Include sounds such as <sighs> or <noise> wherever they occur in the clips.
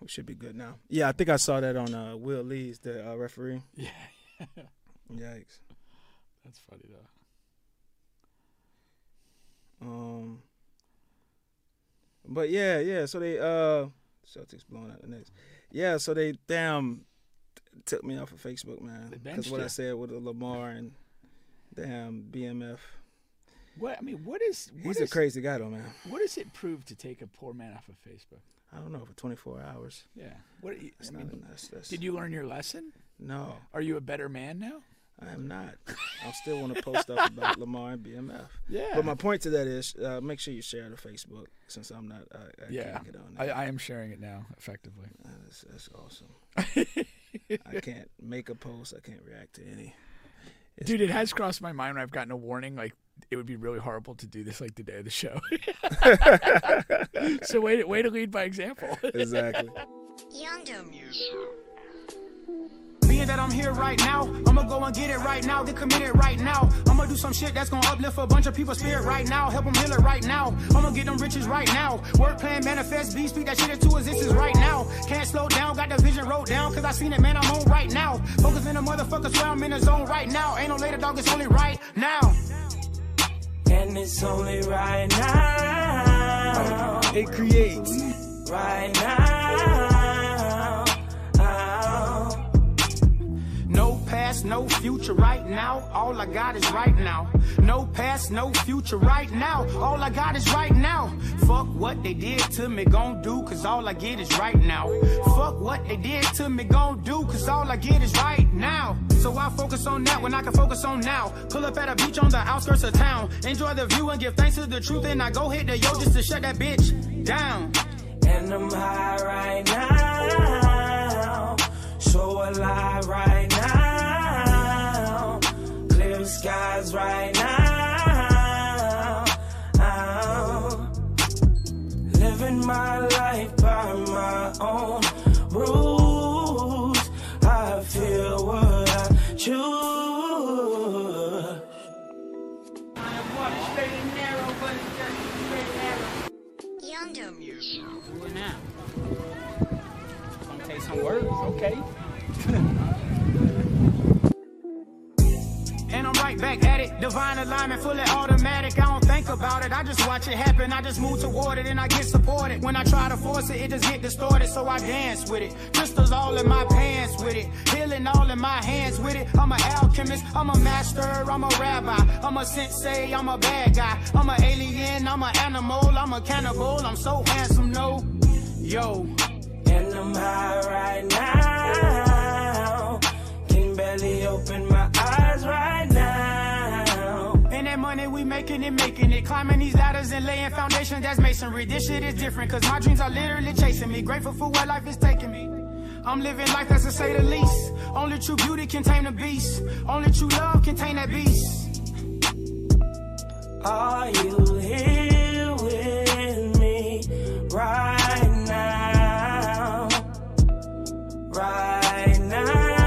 we should be good now. Yeah, I think I saw that on uh, Will Lee's the uh, referee. <laughs> Yeah, Yikes. that's funny though. Um, but yeah, yeah. So they uh, Celtics blowing out the Knicks. Yeah, so they damn took me off of Facebook, man. Because what I said with the Lamar and damn BMF. What I mean, what is what He's a crazy guy though, man. What does it prove to take a poor man off of Facebook? I don't know for 24 hours. Yeah. What I That's mean, not, that's, that's, did you learn your lesson? No, Are you a better man now? I am not. I still want to post stuff about Lamar and BMF. Yeah. But my point to that is, uh, make sure you share the Facebook since I'm not. I, I yeah, can't get on I. I am sharing it now effectively. Uh, that's, that's awesome. <laughs> I can't make a post. I can't react to any. It's- Dude, it has crossed my mind when I've gotten a warning like it would be really horrible to do this like the day of the show. <laughs> so way to, way to lead by example. <laughs> Exactly. Younger music. Being that I'm here right now, I'ma go and get it right now. Then commit it right now. I'ma do some shit that's gonna uplift a bunch of people's spirit right now. Help them heal it right now. I'ma get them riches right now. Work plan, manifest, be speak that shit into existence right now. Can't slow down, got the vision wrote down, cause I seen it, man, I'm on right now. Focus in the motherfuckers where I'm in the zone right now. Ain't no later, dog, it's only right now. And it's only right now. It creates. Right now. Past, no future right now. All I got is right now. No past, no future right now. All I got is right now. Fuck what they did to me, gon' do, cause all I get is right now. Fuck what they did to me, gon' do, cause all I get is right now. So I focus on that when I can focus on now. Pull up at a beach on the outskirts of town. Enjoy the view and give thanks to the truth. And I go hit the yo just to shut that bitch down. And I'm high right now. So alive right now. Skies right now. Living my life by my own rules. I feel what I choose. Yonder, you. Do it now. Gonna take some words, okay? <laughs> right back at it. Divine alignment, fully automatic. I don't think about it. I just watch it happen. I just move toward it and I get supported. When I try to force it, it just get distorted. So I dance with it. Crystals all in my pants with it. Healing all in my hands with it. I'm an alchemist. I'm a master. I'm a rabbi. I'm a sensei. I'm a bad guy. I'm an alien. I'm an animal. I'm a cannibal. I'm so handsome. No. Yo. And I'm high right now. Can barely open my eyes that money we making it, making it. Climbing these ladders and laying foundations, that's masonry. This shit is different, cause my dreams are literally chasing me. Grateful for where life is taking me. I'm living life that's to say the least. Only true beauty can tame the beast. Only true love can tame that beast. Are you here with me right now? Right now.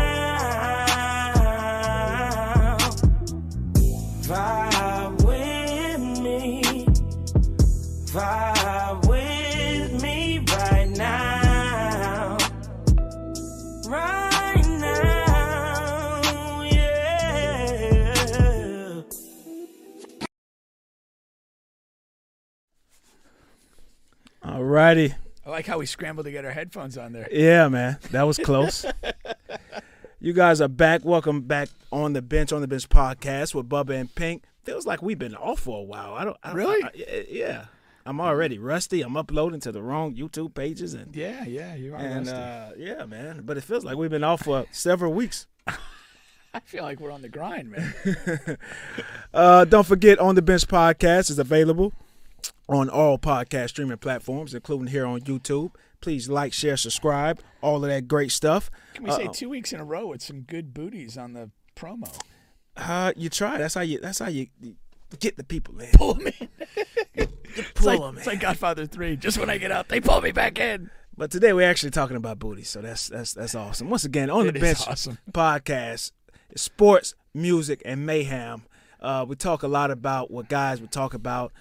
Vibe Alrighty. I like how we scrambled to get our headphones on there. Yeah, man. That was close. <laughs> you guys are back. Welcome back on the bench on the bench podcast with Bubba and Pink. Feels like we've been off for a while. I don't. I don't Really? I- I- yeah. I'm already rusty. I'm uploading to the wrong YouTube pages and Yeah, yeah, you are and rusty. uh, yeah, man. But it feels like we've been off for <laughs> several weeks. I feel like we're on the grind, man. <laughs> Uh, don't forget, On the Bench podcast is available on all podcast streaming platforms, including here on YouTube. Please like, share, subscribe, all of that great stuff. Can we say Uh-oh. two weeks in a row with some good booties on the promo? Uh, you try. That's how you. That's how you, you get the people in. Pull them in. <laughs> Pull It's like, 'em it's in. like Godfather 3. Just when I get out, they pull me back in. But today we're actually talking about booty, so that's that's that's awesome. Once again, on It the bench awesome. <laughs> podcast, sports, music, and mayhem. Uh, we talk a lot about what guys would talk about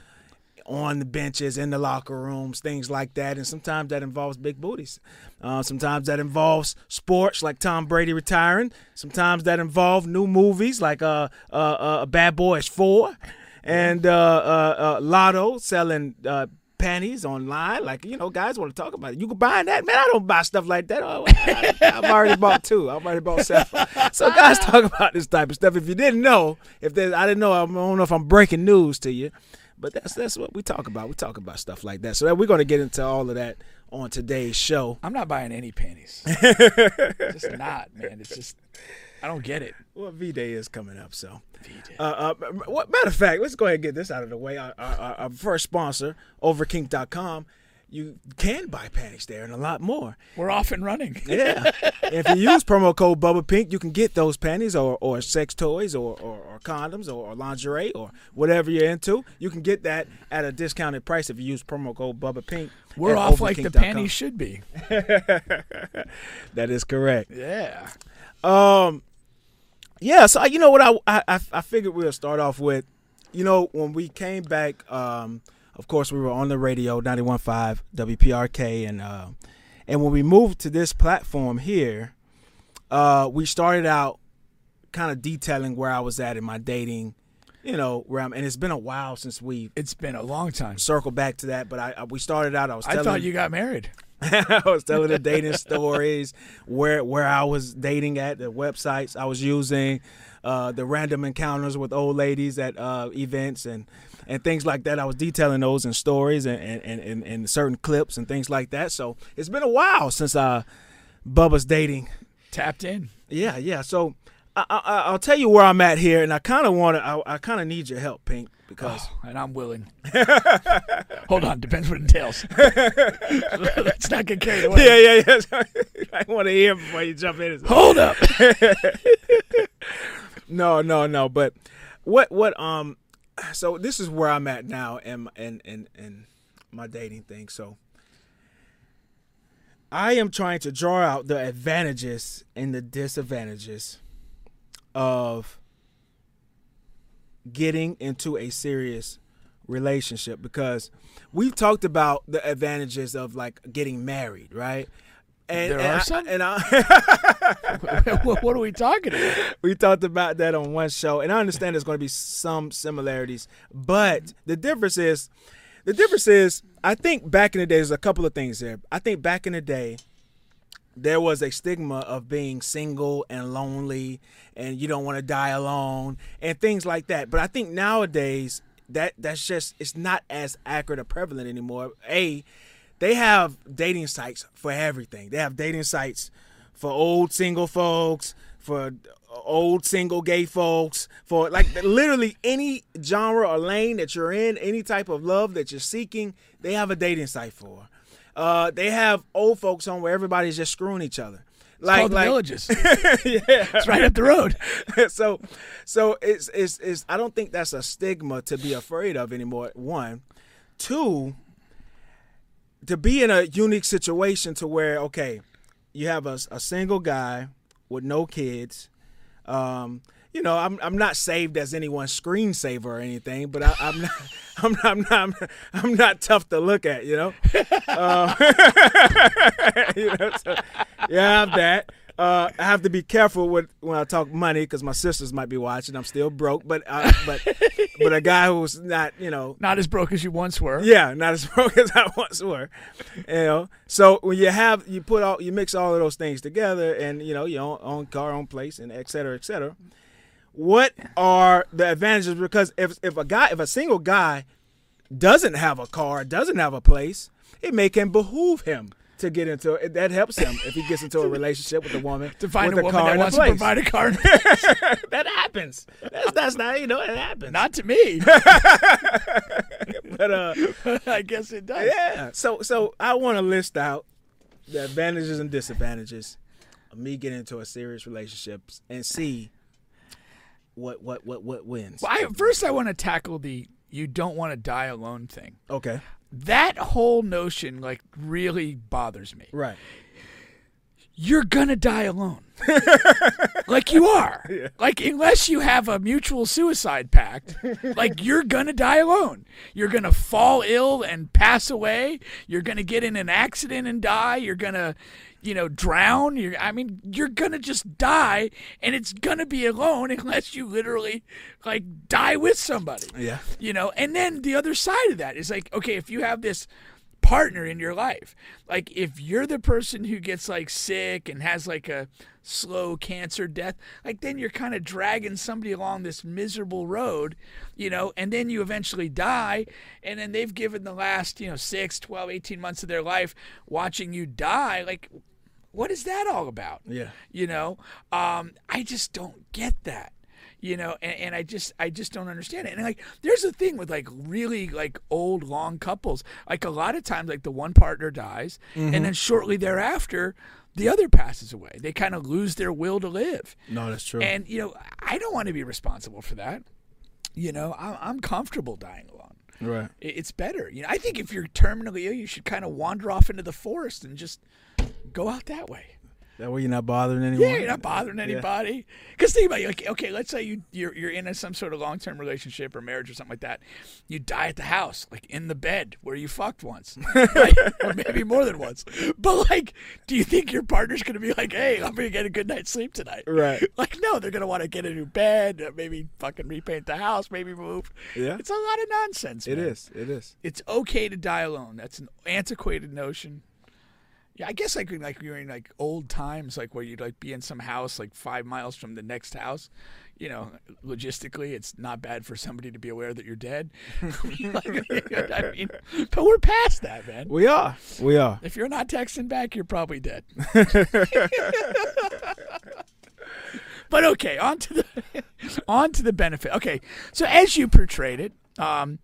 on the benches, in the locker rooms, things like that. And sometimes that involves big booties. Uh, sometimes that involves sports, like Tom Brady retiring. Sometimes that involves new movies, like uh, uh, uh, Bad Boys 4 and uh, uh, uh, Lotto selling uh, panties online. Like, you know, guys want to talk about it. You can buy that? Man, I don't buy stuff like that. Oh, I, have already bought two. I've already bought seven. So guys talk about this type of stuff. If you didn't know, if there's, I didn't know, I don't know if I'm breaking news to you. But that's that's what we talk about. We talk about stuff like that. So that we're going to get into all of that on today's show. I'm not buying any panties. <laughs> just not, man. It's just I don't get it. Well, V Day is coming up, so. Uh, uh, what, matter of fact, let's go ahead and get this out of the way. Our, our, our first sponsor, Overkink.com, you can buy panties there and a lot more. We're off and running. <laughs> Yeah. if you use promo code Bubba Pink, you can get those panties or, or sex toys or, or, or condoms or, or lingerie or whatever you're into. You can get that at a discounted price if you use promo code Bubba Pink. We're off like the panties should be. <laughs> That is correct. Yeah. Um, yeah. So you know what I I I- I figured we'll start off with, you know, when we came back. Um, of course we were on the radio, 91.5 WPRK, and uh, and when we moved to this platform here, uh, we started out kind of detailing where I was at in my dating. You know where I'm, and it's been a while since we It's been a long time. circled back to that. But I, I we started out. I was I thought you got married. <laughs> I was telling the dating stories, where where I was dating at, the websites I was using, uh, the random encounters with old ladies at uh, events and and things like that. I was detailing those in stories and and, and, and, certain clips and things like that. So it's been a while since uh, Bubba's dating. Tapped in. Yeah, yeah. So I, I, I'll tell you where I'm at here, and I kind of want to. I, I kind of need your help, Pink, because And I'm willing. <laughs> Hold on, depends what it entails. <laughs> Let's not get carried away. yeah, yeah, yeah. <laughs> I want to hear before you jump in. Hold up. No, no, no. But what what um so this is where I'm at now in in in, in my dating thing. So I am trying to draw out the advantages and the disadvantages of getting into a serious relationship because we've talked about the advantages of like getting married, right? And, There and are I- some? and I <laughs> what, what are we talking about? <laughs> we talked about that on one show, and I understand there's going to be some similarities, but the difference is, the difference is, I think back in the day, there's a couple of things there. I think back in the day, there was a stigma of being single and lonely, and you don't want to die alone, and things like that. But I think nowadays that that's just it's not as accurate or prevalent anymore. A, they have dating sites for everything. They have dating sites for old single folks, for old single gay folks, for like literally any genre or lane that you're in, any type of love that you're seeking, they have a dating site for. Uh, they have old folks home where everybody's just screwing each other. Like, Called the like, villages. <laughs> yeah. It's right up the road. <laughs> so, so it's, it's it's I don't think that's a stigma to be afraid of anymore. One, two, to be in a unique situation to where okay, you have a, a single guy with no kids. Um, you know, I'm I'm not saved as anyone's screensaver or anything, but I, I'm not <laughs> I'm not, I'm not I'm not I'm not tough to look at. You know, uh, <laughs> you know, so, yeah, I have that. Uh, I have to be careful with when I talk money because my sisters might be watching. I'm still broke, but uh, but <laughs> but a guy who's not, you know, Not as broke as you once were. yeah, not as <laughs> broke as I once were. You know, so when you have you put all you mix all of those things together, and you know your own, own car, own place, and et cetera, et cetera. What are the advantages? Because if if a guy, if a single guy doesn't have a car, doesn't have a place, it may can behoove him to get into it. That helps him if he gets into a <laughs> relationship with a woman To find with a woman car that and a wants to provide a car. <laughs> that happens. That's that's not you know it happens. Not to me. <laughs> but uh. I guess it does. Yeah. So so I want to list out the advantages and disadvantages of me getting into a serious relationship and see what what what what wins. Well, I, first, I want to tackle the you don't want to die alone thing. Okay. That whole notion, like, really bothers me. Right. you're gonna die alone. <laughs> like you are. Like unless you have a mutual suicide pact, like you're gonna die alone. You're gonna fall ill and pass away. You're gonna get in an accident and die. You're gonna, you know, drown. You're I mean, you're gonna just die and it's gonna be alone unless you literally like die with somebody. Yeah. You know, and then the other side of that is like, okay, if you have this partner in your life. Like if you're the person who gets like sick and has like a slow cancer death, like then you're kind of dragging somebody along this miserable road, you know, and then you eventually die and then they've given the last, you know, 6, 12, 18 months of their life watching you die. Like what is that all about? Yeah. You know, um, I just don't get that. You know, and, and I just I just don't understand it. And like there's a thing with like really like old long couples. Like a lot of times like the one partner dies and then shortly thereafter the other passes away. They kind of lose their will to live. No, that's true. And you know, I don't want to be responsible for that. You know, I'm, I'm comfortable dying alone. right. It's better. You know, I think if you're terminally ill, you should kind of wander off into the forest and just go out that way. That way you're not bothering anyone. Yeah, you're not bothering anybody. Because think about it. Like, okay, let's say you you're you're in a, some sort of long term relationship or marriage or something like that. You die at the house, like in the bed where you fucked once, <laughs> right? or maybe more than once. But like, do you think your partner's gonna be like, "Hey, I'm gonna get a good night's sleep tonight"? Right. <laughs> Like, no, they're gonna want to get a new bed, uh, maybe fucking repaint the house, maybe move. Yeah. it's a lot of nonsense. It man. is. It is. It's okay to die alone. That's an antiquated notion. Yeah, I guess like like you're in like old times, like where you'd like be in some house like five miles from the next house. You know, logistically, it's not bad for somebody to be aware that you're dead. <laughs> Like, <laughs> I mean, but we're past that, man. We are. We are. If you're not texting back, you're probably dead. <laughs> but okay, on to the on to the benefit. Okay, so as you portrayed it, um,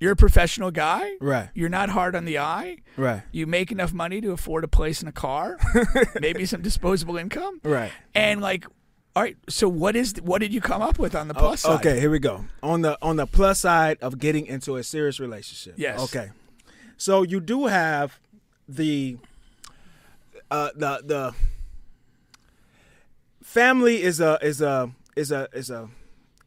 you're a professional guy. Right. You're not hard on the eye. Right. You make enough money to afford a place in a car, <laughs> maybe some disposable income, Right. and like, all right. So what is what did you come up with on the plus side? Okay, here we go. On the on the plus side of getting into a serious relationship. Yes. Okay. So you do have the uh the the family is a is a is a is a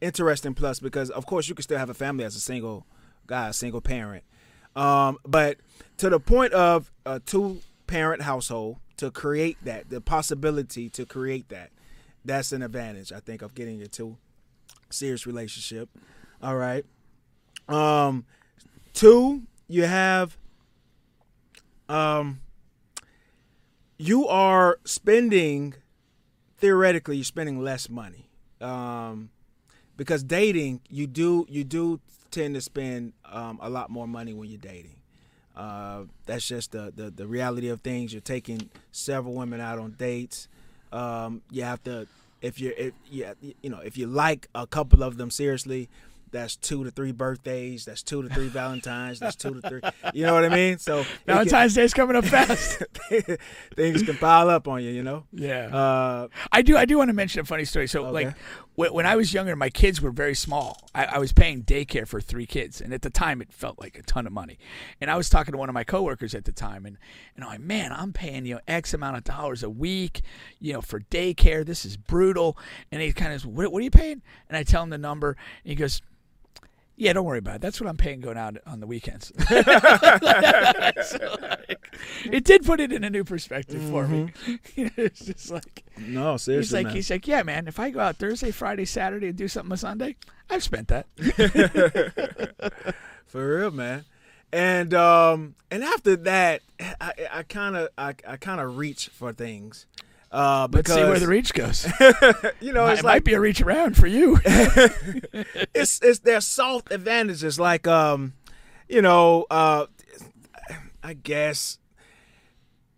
interesting plus because of course you can still have a family as a single guy, single parent. Um, but to the point of a two parent household to create that, the possibility to create that, that's an advantage, I think, of getting into serious relationship. All right. Um, two, you have um, you are spending theoretically you're spending less money um, because dating you do you do tend to spend um, a lot more money when you're dating. Uh, that's just the, the the reality of things. You're taking several women out on dates. Um, you have to if you're if you, you know if you like a couple of them seriously that's two to three birthdays that's two to three valentines that's two to three <laughs> you know what i mean so Valentine's Day's coming up <laughs> fast. things can pile up on you you know yeah. uh, I do. I do want to mention a funny story. So, Okay. like, when, when I was younger, my kids were very small. I, I was paying daycare for three kids, and at the time, it felt like a ton of money. And I was talking to one of my coworkers at the time, and and I'm like, man, I'm paying you know X amount of dollars a week, you know, for daycare. This is brutal. And he kind of, what, what are you paying? And I tell him the number, and he goes. Yeah, don't worry about it. That's what I'm paying going out on the weekends. <laughs> So, like, it did put it in a new perspective for me. You know, it's just like no seriously. He's like, man. he's like, yeah, man. If I go out Thursday, Friday, Saturday, and do something on Sunday, I've spent that. <laughs> For real, man. And um and after that, I I kind of I, I kind of reach for things. Uh, Let's see where the reach goes. <laughs> you know it it's might like be a reach around for you. <laughs> <laughs> it's it's their soft advantages like um you know uh I guess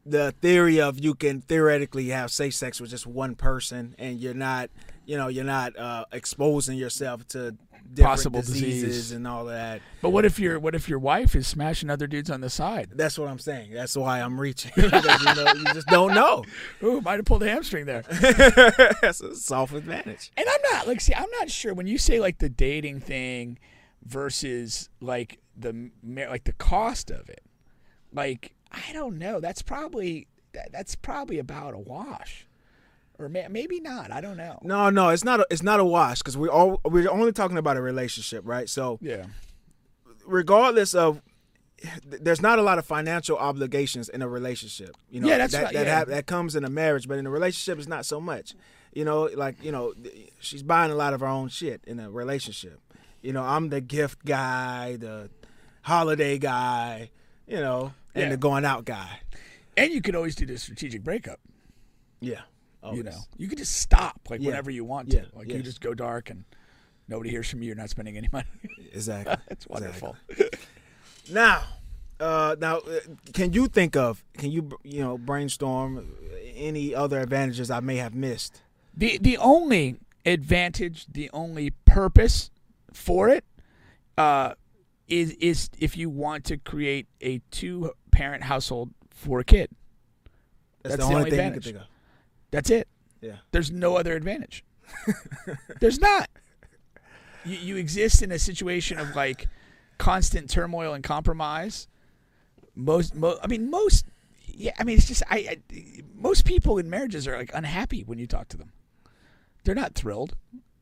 the theory of you can theoretically have safe sex with just one person and you're not you know you're not uh exposing yourself to different Possible diseases disease. and all that. but what if your what if your wife is smashing other dudes on the side? That's what I'm saying. That's why I'm reaching. <laughs> you, know, you just don't know. <laughs> Ooh, might have pulled a hamstring there. <laughs> That's a soft advantage. And I'm not like, see, I'm not sure when you say like the dating thing versus like the like the cost of it. Like, I don't know. That's probably that's probably about a wash, or may, maybe not. I don't know. No, no, it's not. A, it's not a wash because we all we're only talking about a relationship, right? So Yeah. regardless of there's not a lot of financial obligations in a relationship. You know, Yeah, that's that right, that, yeah. hap- that comes in a marriage, but in a relationship, it's not so much. You know, like you know, she's buying a lot of her own shit in a relationship. You know, I'm the gift guy, the holiday guy, you know, and Yeah. the going out guy. And you could always do the strategic breakup. Yeah, You know, you could just stop like Yeah. whenever you want to. Yeah, Like you just go dark and nobody hears from you. You're not spending any money. <laughs> exactly. That's wonderful. Now, uh, now, uh, can you think of? Can you you know brainstorm any other advantages I may have missed? The the only advantage, the only purpose for it, uh, is is if you want to create a two parent household for a kid. That's, That's the the only only thing advantage. you can think That's it. Yeah. There's no other advantage. <laughs> There's not. You, you exist in a situation of like constant turmoil and compromise. Most, mo- I mean, most, yeah, I mean, it's just, I, I, most people in marriages are like unhappy when you talk to them. They're not thrilled,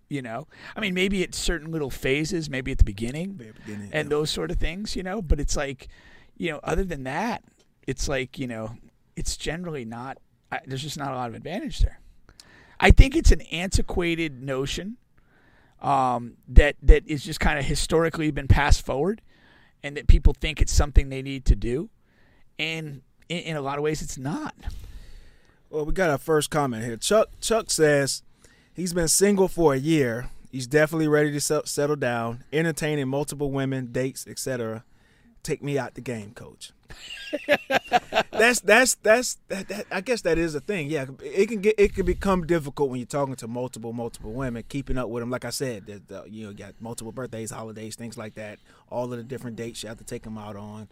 you know. I mean, maybe at certain little phases, maybe at the beginning, Very beginning, and yeah. those sort of things, you know. But it's like, you know, other than that, it's like, you know, it's generally not. I, there's just not a lot of advantage there. I think it's an antiquated notion um, that that is just kind of historically been passed forward, and that people think it's something they need to do, and in, in a lot of ways, it's not. Well, we got our first comment here. Chuck Chuck says he's been single for a year. He's definitely ready to settle down, entertaining multiple women, dates, etc. Take me out the game, coach. <laughs> that's that's that's that, that, I guess that is a thing. Yeah, it can get it can become difficult when you're talking to multiple multiple women, keeping up with them. Like I said, the, the, you know, you got multiple birthdays, holidays, things like that. All of the different dates you have to take them out on.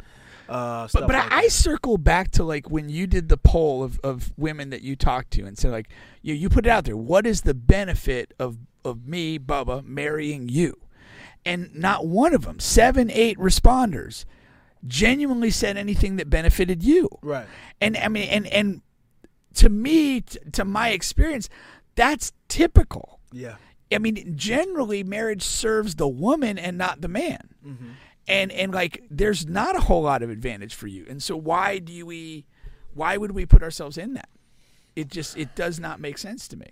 Uh, But but like I, I circle back to like when you did the poll of, of women that you talked to and said like you you put it out there. What is the benefit of of me, Bubba, marrying you? And not one of them, seven, eight responders, genuinely said anything that benefited you. right. And I mean, and and to me, t- to my experience, that's typical. Yeah. I mean, generally, marriage serves the woman and not the man. Mm-hmm. And and like, there's not a whole lot of advantage for you. And so, why do we? Why would we put ourselves in that? It just it does not make sense to me.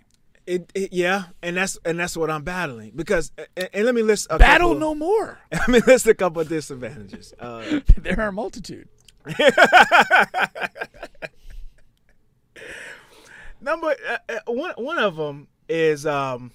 It, it yeah, and that's and that's what I'm battling because and, and let me list a Battle couple, no more. <laughs> Let me list a couple of disadvantages. Uh, <laughs> there are a multitude. <laughs> number uh, uh, one one of them is um.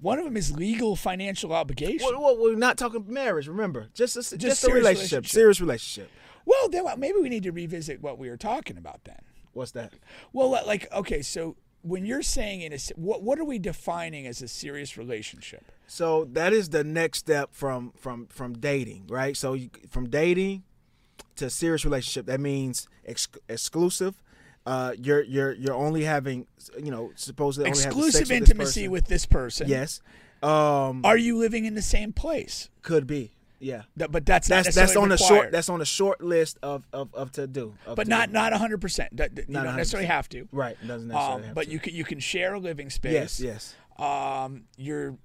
One of them is legal financial obligation. Well, well, we're not talking marriage. Remember, just a, just, a serious relationship, relationship. serious relationship. Well, then what- maybe we need to revisit what we were talking about then. What's that? Well, like okay, so when you're saying in a what what are we defining as a serious relationship? So that is the next step from from from dating, right? So you, from dating to serious relationship, that means ex- exclusive. Uh, you're you're you're only having, you know, supposedly Exclusive with this intimacy person. with this person. Yes. Um, Are you living in the same place? could be. Yeah. Th- But that's That's not that's on necessarily the short that's on the short list of of, of to do. of but to not do. not 100. percent You Not don't necessarily 100%. have to. right. It doesn't necessarily Um, have but to. you can you can share a living space. yes yes Um, you're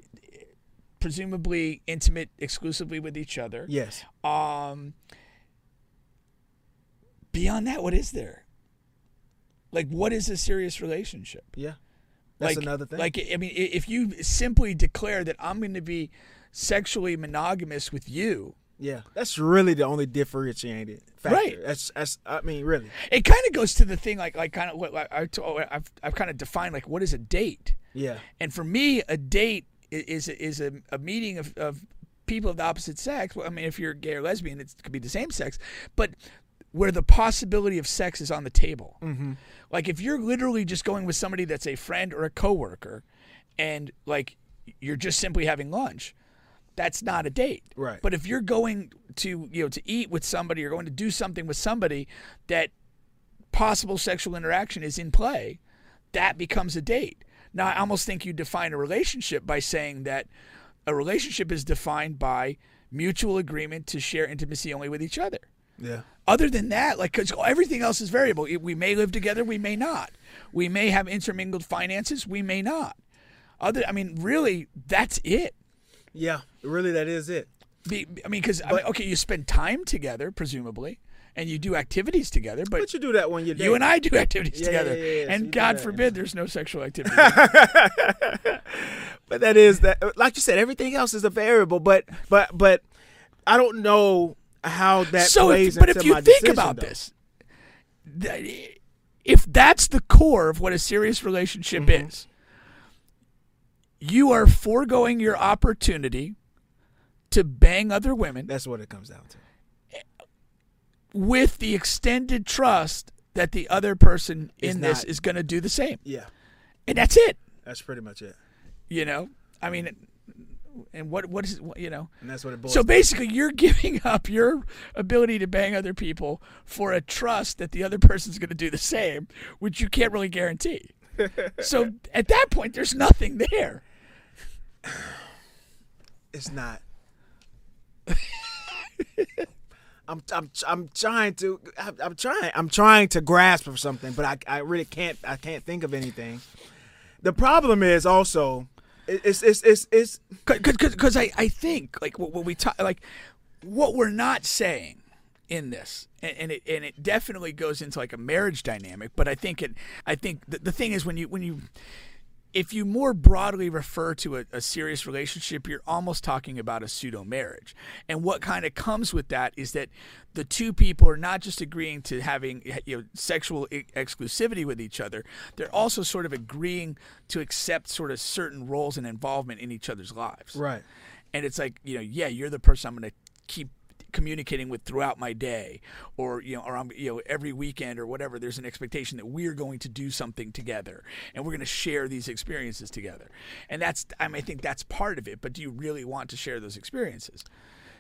presumably intimate exclusively with each other. yes. Um, beyond that, what is there? Like, what is a serious relationship? Yeah. That's like, another thing. Like, I mean, i- if you simply declare that I'm going to be sexually monogamous with you, yeah, that's really the only differentiated factor. Right. That's that's. I mean, really. it kind of goes to the thing like like kind of what I to- I've I've kind of defined like what is a date, Yeah. and for me, a date is is a, a meeting of, of people of the opposite sex. Well, I mean, if you're gay or lesbian, it could be the same sex, but where the possibility of sex is on the table. Mm-hmm. Like if you're literally just going with somebody that's a friend or a coworker, and like you're just simply having lunch, that's not a date. Right. But if you're going to you know to eat with somebody or going to do something with somebody that possible sexual interaction is in play, that becomes a date. Now, I almost think you define a relationship by saying that a relationship is defined by mutual agreement to share intimacy only with each other. Yeah. Other than that, like, because everything else is variable. We may live together, we may not. We may have intermingled finances, we may not. Other, I mean, really, that's it. Yeah. Really, that is it. Be, I mean, because okay, you spend time together, presumably, and you do activities together, but. But you do that when you're you and I do activities Yeah, together, yeah, yeah, so and do God that. forbid there's no sexual activity. <laughs> But that is that. Like you said, everything else is a variable. But but but I don't know how that so, plays if, but if you think decision, about though. this, that- if that's the core of what a serious relationship Mm-hmm. is, you are foregoing your opportunity to bang other women that's what it comes down to. with the extended trust that the other person Is in this not- is going to do the same. Yeah, And that's it. that's pretty much it. You know, I mean, and what what is it? you know? And that's what it boils. So down to. basically, you're <laughs> giving up your ability to bang other people for a trust that the other person's going to do the same, which you can't really guarantee. <laughs> so at that point, there's nothing there. It's not. I'm I'm I'm trying to I'm, trying I'm trying to grasp for something, but I I really can't I can't think of anything. The problem is also it's it's it's it's Because I, I think like what, what we talk like what we're not saying in this and, and it and it definitely goes into like a marriage dynamic but I think it I think the, the thing is when you when you if you more broadly refer to a, a serious relationship, you're almost talking about a pseudo marriage. And what kind of comes with that is that the two people are not just agreeing to having you know, sexual e- exclusivity with each other, they're also sort of agreeing to accept sort of certain roles and involvement in each other's lives. right. And it's like, you know, yeah, you're the person I'm going to keep communicating with throughout my day or you know or I'm you know every weekend or whatever there's an expectation that we're going to do something together and we're going to share these experiences together. And that's I mean I think that's part of it, but do you really want to share those experiences?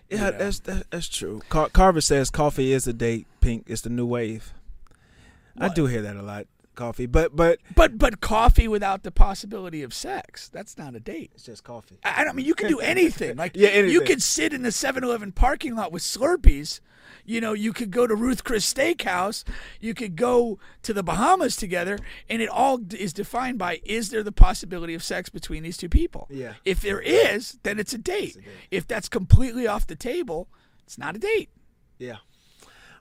Yeah, You know? that's that, that's true. Car- Carver says coffee is a date. Pink is the new wave. I do hear that a lot. Coffee, but but But but coffee without the possibility of sex, that's not a date. it's just coffee. I I don't mean you can do <laughs> anything. Like Yeah, you anything. could sit in the 7-Eleven parking lot with Slurpees. You know, you could go to Ruth Chris Steakhouse. You could go to the Bahamas together, and it all is defined by: is there the possibility of sex between these two people? Yeah. If there is, then it's a date. If that's completely off the table, it's not a date. Yeah,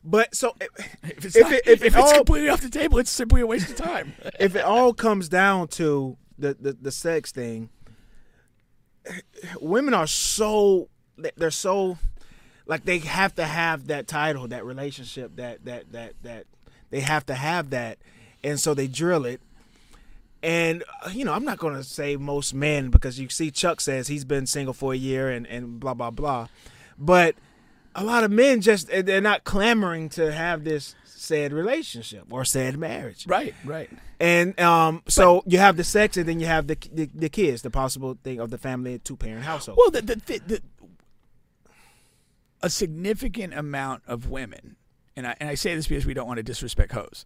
but so If it's If not, it- if if it it's all- completely off the table, it's simply a waste of time. <laughs> if it all comes down to the, the the sex thing, women are so they're so like they have to have that title, that relationship, that that that that they have to have that, and so they drill it. And uh, you know, I'm not gonna say most men because you see Chuck says he's been single for a year and and blah blah blah, but a lot of men just they're not clamoring to have this said relationship or said marriage. right, right. And um, so you have the sex, and then you have the, the the kids, the possible thing of the family two parent household. Well, the, the, the, the a significant amount of women, and I and I say this because we don't want to disrespect hoes,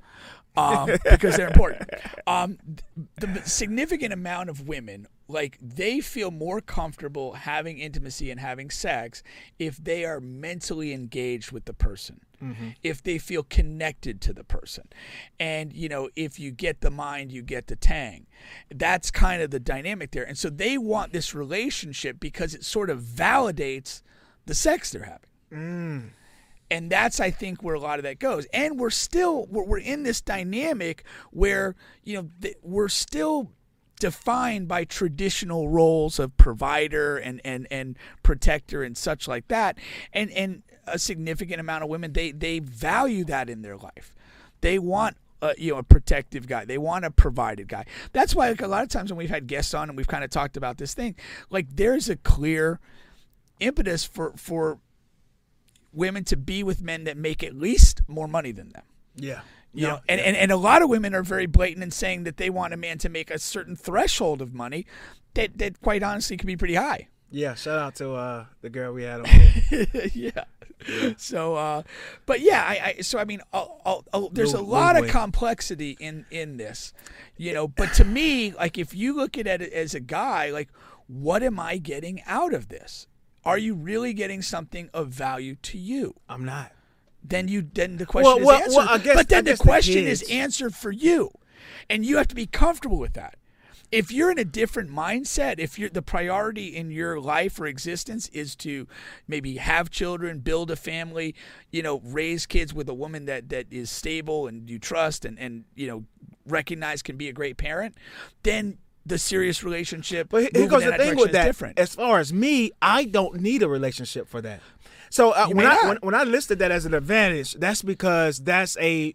um, because they're important. <laughs> Um, the, the significant amount of women, like they feel more comfortable having intimacy and having sex if they are mentally engaged with the person. Mm-hmm. If they feel connected to the person. And, you know, if you get the mind, you get the tang. That's kind of the dynamic there. And so they want this relationship because it sort of validates the sex they're having. Mm. And that's, I think, where a lot of that goes. And we're still, we're, we're in this dynamic where, you know, th- we're still defined by traditional roles of provider and, and, and protector and such like that. And, and a significant amount of women, they, they value that in their life. They want a, you know a protective guy. They want a provided guy. That's why like a lot of times when we've had guests on and we've kind of talked about this thing, like there's a clear impetus for for women to be with men that make at least more money than them. yeah, You know, and, and, and a lot of women are very blatant in saying that they want a man to make a certain threshold of money that, that quite honestly can be pretty high. yeah. Shout out to uh, the girl we had on. <laughs> yeah. So, uh, but yeah, I, I so I mean, I'll, I'll, I'll- there's a lot of complexity in in this, you know. But to me, like if you look at it as a guy, like what am I getting out of this? Are you really getting something of value to you? I'm not. Then you then the question Well, is well, answered. well, I guess- but then the guess the question is answered for you, and you have to be comfortable with that. If you're in a different mindset, if you're the priority in your life or existence is to maybe have children, build a family, you know, raise kids with a woman that that is stable and you trust and and you know recognize can be a great parent, then the serious relationship. But here- goes the that thing with that. different. As far as me, I don't need a relationship for that. So uh, when I when, when I listed that as an advantage, that's because that's a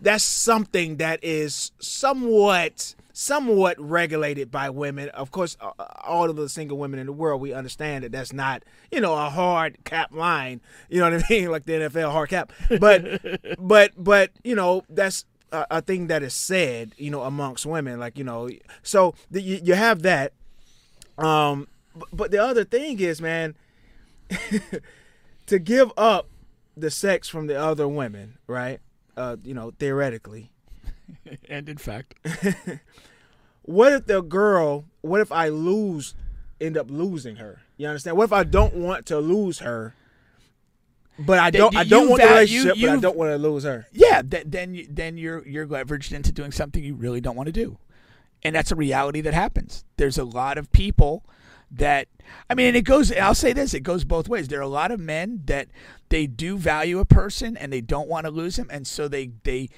that's something that is somewhat somewhat regulated by women. Of course, all of the single women in the world, we understand that that's not you know a hard cap line. You know what I <laughs> mean, like the NFL hard cap. But <laughs> but but you know that's a, a thing that is said you know amongst women. Like you know, so the, you, you have that. Um, but the other thing is, man, <laughs> to give up the sex from the other women, right? Uh, you know, theoretically, <laughs> and in fact, <laughs> what if the girl? What if I lose? End up losing her. You understand? What if I don't want to lose her? But I don't. you- I don't you want the relationship, but I don't want to lose her. yeah, th- then you, then you're you're leveraged into doing something you really don't want to do, and that's a reality that happens. There's a lot of people that I mean, and it goes. I'll say this: it goes both ways. There are a lot of men that they do value a person and they don't want to lose him, and so they they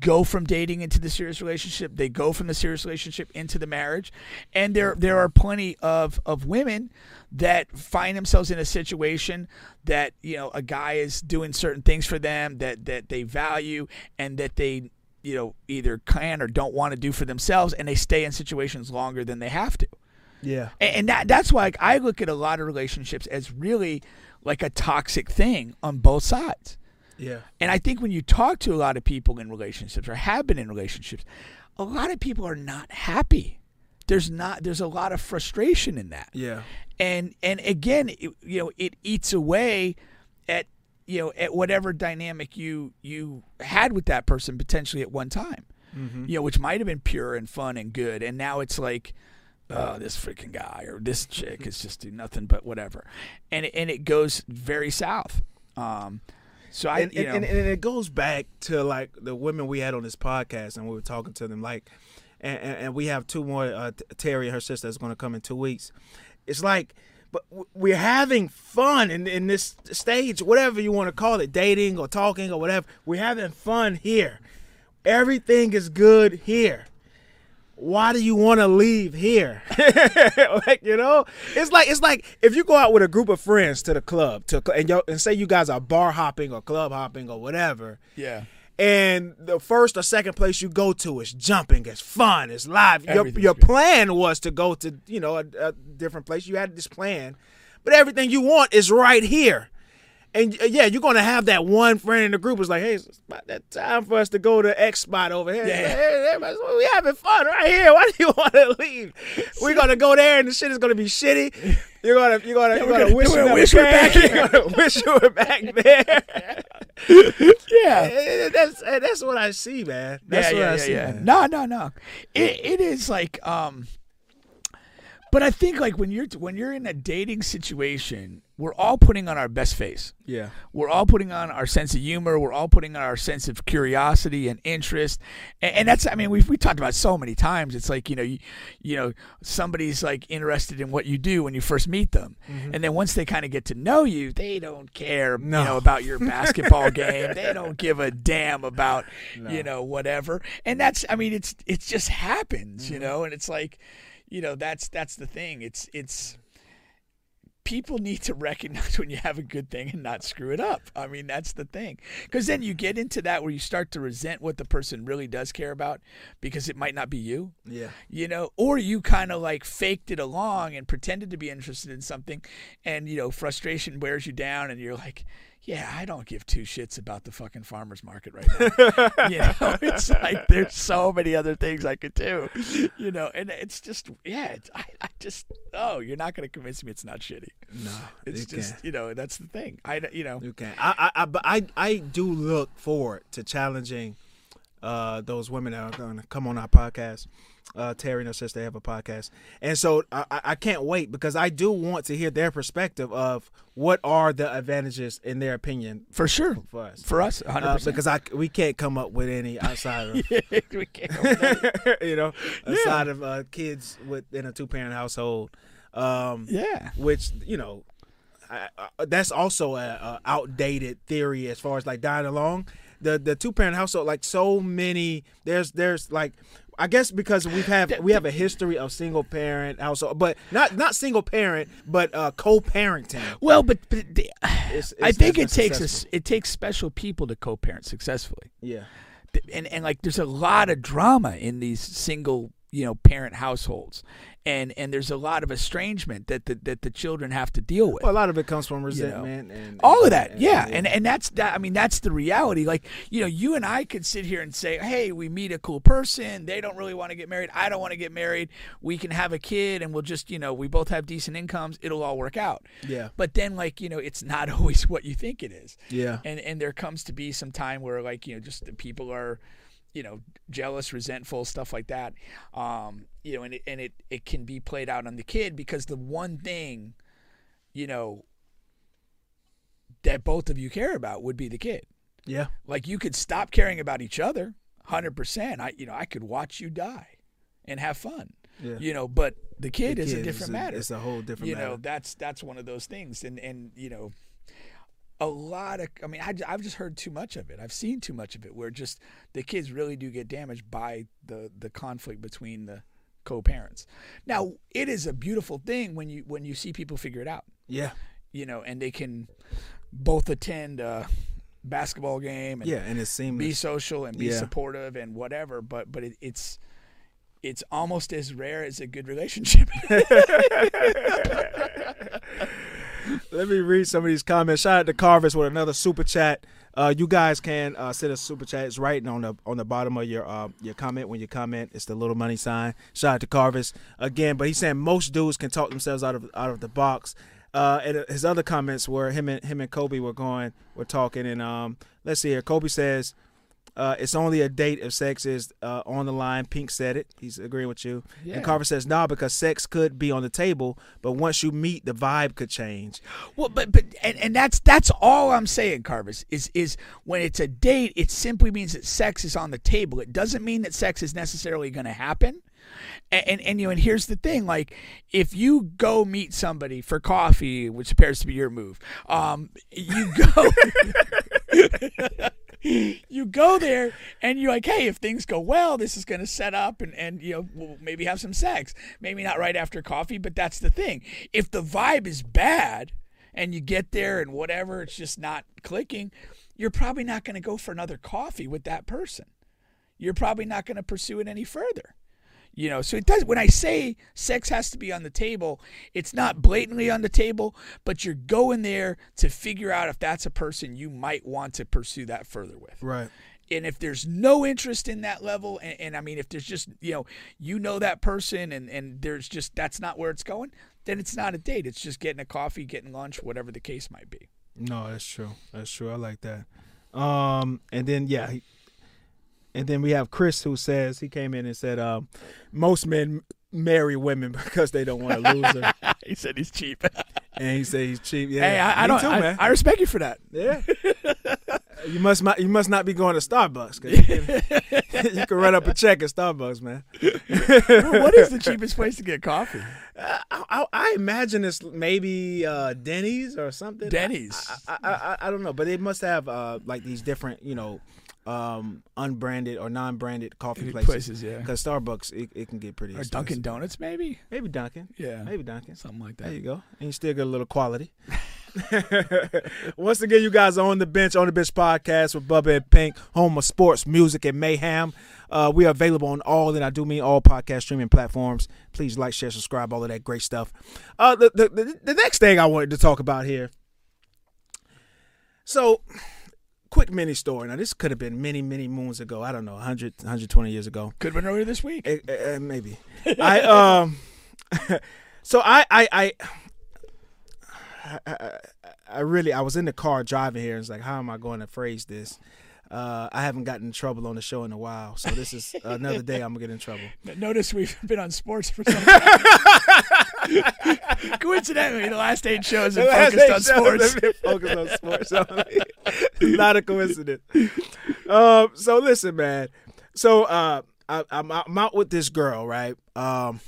go from dating into the serious relationship. They go from the serious relationship into the marriage, and there there are plenty of of women that find themselves in a situation that you know a guy is doing certain things for them that that they value and that they you know either can or don't want to do for themselves, and they stay in situations longer than they have to. Yeah. And, and that that's why like, I look at a lot of relationships as really like a toxic thing on both sides. Yeah. And I think when you talk to a lot of people in relationships or have been in relationships, a lot of people are not happy. There's not there's a lot of frustration in that. Yeah. And and again, it, you know, it eats away at you know at whatever dynamic you you had with that person potentially at one time. Mm-hmm. You know, which might have been pure and fun and good, and now it's like, oh, this freaking guy or this chick is just do nothing but whatever, and it, and it goes very south. Um, so I, and, you know, and, and it goes back to like the women we had on this podcast, and we were talking to them like, and, and, and we have two more. Uh, Terry and her sister is going to come in two weeks. It's like, but we're having fun in in this stage, whatever you want to call it, dating or talking or whatever. We're having fun here. Everything is good here. Why do you want to leave here? <laughs> like you know, it's like it's like if you go out with a group of friends to the club to and yo, and say you guys are bar hopping or club hopping or whatever, yeah. and the first or second place you go to is jumping, it's fun, it's live. Your your plan was to go to you know a, a different place. You had this plan, but everything you want is right here. And uh, yeah, you're gonna have that one friend in the group who's like, "Hey, it's about that time for us to go to X spot over here. Yeah. Hey, we having fun right here. <laughs> Why do you want to leave? We're gonna go there, and the shit is gonna be shitty. You're gonna, you're gonna, you're gonna, gonna- wish, we're you gonna wish we were came. back <laughs> You're gonna wish you were back <laughs> there. Yeah. Eh, that's eh, that's what I see, man. That's yeah, what yeah, I yeah, see. yeah. man. No, no, no. It it is like um but I think like when you're when you're in a dating situation, we're all putting on our best face. Yeah, We're all putting on our sense of humor. We're all putting on our sense of curiosity and interest, and, and that's I mean we've we talked about it so many times. It's like you know you you know somebody's like interested in what you do when you first meet them, mm-hmm. and then once they kind of get to know you, they don't care No. you know about your <laughs> basketball game. They don't give a damn about you know whatever, and that's I mean it's it just happens, you mm-hmm. know, and it's like you know that's that's the thing. It's it's people need to recognize when you have a good thing and not screw it up. I mean, that's the thing. Because then you get into that where you start to resent what the person really does care about because it might not be you, yeah, you know, or you kind of like faked it along and pretended to be interested in something and, you know, frustration wears you down and you're like, yeah, I don't give two shits about the fucking farmer's market right now. <laughs> you know, <laughs> it's like there's so many other things I could do, you know, and it's just, yeah, it's, I, I just, oh, you're not going to convince me it's not shitty. no, It's just can't. you know that's the thing. I you know You can. I, I, I, but I, I do look forward to challenging uh, those women that are going to come on our podcast. Uh, Terry and her sister have a podcast, and so I, I can't wait because I do want to hear their perspective of what are the advantages in their opinion For sure. for us. For us, 100%. Uh, because I we can't come up with any outside of <laughs> we can't <laughs> you know outside of uh, kids within a two parent household. Um, Yeah. which you know I, I, that's also a, a outdated theory as far as like dying along the the two parent household like so many there's there's like I guess because we have we have a history of single parent household, but not not single parent, but uh, co-parenting. Well, but, but the, It's- I think it takes us successful. it takes special people to co-parent successfully. Yeah, and and like there's a lot of drama in these single you know parent households. And and there's a lot of estrangement that the, that the children have to deal with. Well, a lot of it comes from you know. resentment and all of that and- yeah. and and that's that i mean that's the reality. Like you know you and i could sit here and say hey we meet a cool person. They don't really want to get married. I don't want to get married. We can have a kid and we'll just you know we both have decent incomes. It'll all work out. Yeah. but then like you know it's not <laughs> always what you think it is. Yeah. and and there comes to be some time where like you know just the people are you know jealous resentful stuff like that. Um you know and it, and it it can be played out on the kid because the one thing you know that both of you care about would be the kid. Yeah, like you could stop caring about each other 100% i you know i could watch you die and have fun. Yeah. you know but the kid The is a different is matter. It's a whole different you matter. know that's that's one of those things. And and you know a lot of i mean I, i've just heard too much of it. I've seen too much of it where just the kids really do get damaged by the the conflict between the co-parents. Now it is a beautiful thing when you when you see people figure it out. Yeah, you know and they can both attend a basketball game and yeah, and it's be social and be Yeah. supportive and whatever but but it, it's it's almost as rare as a good relationship <laughs> <laughs> <laughs> Let me read some of these comments. Shout out to Carvis with another super chat. Uh, you guys can uh, send a super chat. It's right on the on the bottom of your uh, your comment when you comment. It's the little money sign. Shout out to Carvis again. But he's saying most dudes can talk themselves out of out of the box. Uh, and his other comments were him and him and Kobe were going, were talking, and um, let's see here. Kobe says. Uh, it's only a date if sex is uh, on the line. Pink said it. He's agreeing with you. Yeah. And Carver says, nah, because sex could be on the table, but once you meet, the vibe could change. Well, but but and, and that's that's all I'm saying, Carver, is is when it's a date, it simply means that sex is on the table. It doesn't mean that sex is necessarily going to happen. And, and and you know, and here's the thing: like, if you go meet somebody for coffee, which appears to be your move, um, you go. <laughs> <laughs> you go there and you're like, hey, if things go well, this is going to set up and, and you know, we'll maybe have some sex. Maybe not right after coffee, but that's the thing. If the vibe is bad and you get there and whatever, it's just not clicking, you're probably not going to go for another coffee with that person. You're probably not going to pursue it any further. You know, so it does. When I say sex has to be on the table, it's not blatantly on the table, but you're going there to figure out if that's a person you might want to pursue that further with. Right. And if there's no interest in that level, and, and I mean, if there's just you know, you know that person, and and there's just that's not where it's going, then it's not a date. It's just getting a coffee, getting lunch, whatever the case might be. No, that's true. That's true. I like that. Um, and then yeah, and then we have Chris who says he came in and said, um, most men marry women <laughs> because they don't want to lose them, <laughs> he said he's cheap. and he said he's cheap. Yeah, hey, I, I don't. too, I. I respect you for that. yeah. <laughs> You must not. You must not be going to Starbucks. you, can, you can run up a check at Starbucks, man. what is the cheapest place to get coffee? I, I, I imagine it's maybe uh, Denny's or something. Denny's. I, I, I, I don't know, but they must have uh, like these different, you know, um, unbranded or non-branded coffee <laughs> places. Places, yeah. Because Starbucks, it, it can get pretty. Or expensive. Dunkin' Donuts, maybe. Maybe Dunkin'. Yeah, Maybe Dunkin'. something like that. There you go. And you still get a little quality. <laughs> Once again, you guys are on the bench, on the bench podcast with Bubba and Pink, home of sports, music, and mayhem. Uh, we are available on all, and I do mean all podcast streaming platforms. Please like, share, subscribe, all of that great stuff. Uh, the, the, the, the next thing I wanted to talk about here. So, quick mini story. Now, this could have been many, many moons ago. I don't know, 100, 120 years ago. Could have been earlier this week. Eh, eh, eh, maybe. I um. <laughs> so I I <sighs> I. I, I I really I was in the car driving here and it's like how am I going to phrase this? Uh, I haven't gotten in trouble on the show in a while, so this is <laughs> another day I'm gonna get in trouble. Notice we've been on sports for some time. <laughs> Coincidentally, the last eight shows have focused on sports. Focused on sports. Not a coincidence. Um, so listen, man. So uh, I, I'm, out- I'm out with this girl, right? Um,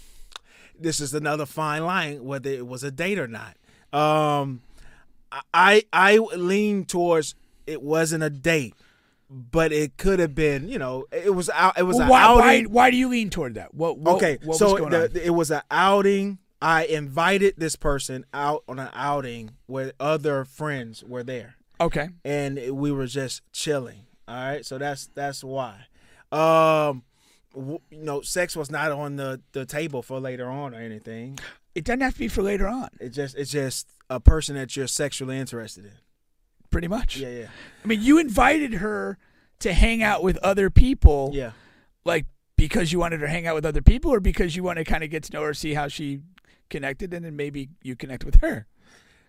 this is another fine line whether it was a date or not. Um, I I lean towards it wasn't a date, but it could have been. You know, it was out. It was Well, an why, why, outing. why do you lean toward that? What, what okay, what so was going the, on? it was an outing. I invited this person out on an outing where other friends were there, okay. and we were just chilling. All right, so that's that's why. Um, w- you know, sex was not on the the table for later on or anything. It doesn't have to be for later on, It just it's just a person that you're sexually interested in. Pretty much. Yeah, yeah, I mean, you invited her to hang out with other people, yeah. like because you wanted her to hang out with other people, or because you want to kind of get to know her, see how she connected, and then maybe you connect with her.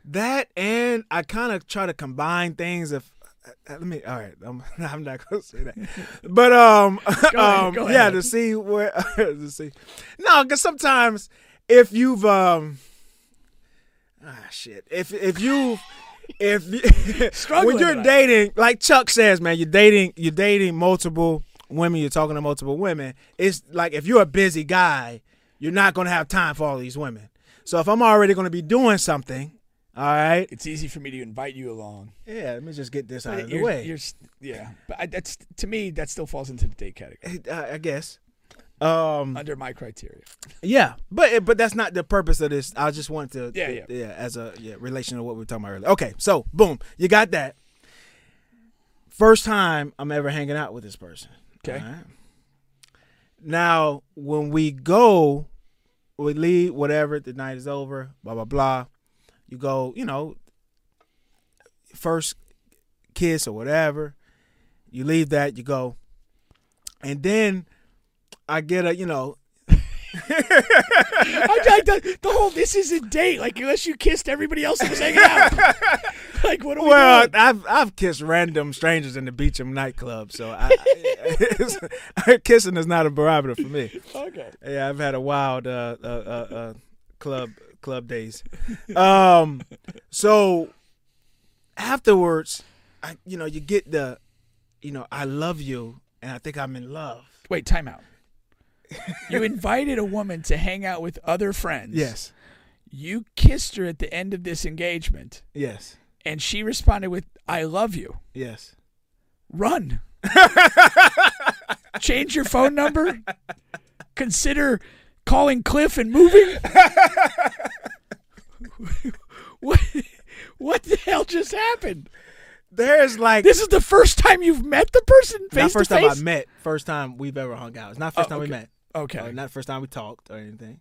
That and I kind of try to combine things. If uh, let me, all right, I'm, <laughs> I'm not gonna say that, <laughs> but um, ahead, <laughs> um, yeah, to see where to see. No, because sometimes if you've um, ah shit, if if you if you, <laughs> when you're with dating, like Chuck says, man, you're dating you're dating multiple women, you're talking to multiple women. It's like if you're a busy guy, you're not gonna have time for all these women. So if I'm already gonna be doing something, all right, It's easy for me to invite you along. yeah, let me just get this out of the way. you're yeah, but I, that's to me that still falls into the date category I, I guess. Um, under my criteria. yeah, but but that's not the purpose of this. I just want to, Yeah, yeah. yeah, as a yeah relation to what we were talking about earlier. Okay, so boom, you got that. First time I'm ever hanging out with this person. Okay. right? Now, when we go, we leave, whatever, the night is over, blah blah blah. You go, you know, first kiss or whatever. You leave that, you go, and then I get a, you know, I, the, the whole this is a date. Like unless you kissed everybody else that was hanging out. <laughs> like what are we Well, doing? I've I've kissed random strangers in the Beecham nightclub, so I, I, <laughs> kissing is not a barometer for me. Okay. Yeah, I've had a wild uh, uh, uh, uh, club club days. Um, so afterwards, I you know you get the, you know I love you and I think I'm in love. Wait, time out. You invited a woman to hang out with other friends. Yes, You kissed her at the end of this engagement, yes, and she responded with "I love you." yes. Run. <laughs> Change your phone number. Consider calling Cliff and moving. <laughs> what? What the hell just happened? There's like This is the first time you've met the person face not first to time I met, first time we've ever hung out. It's not first Oh, time we met. Okay. Or not first time we talked or anything.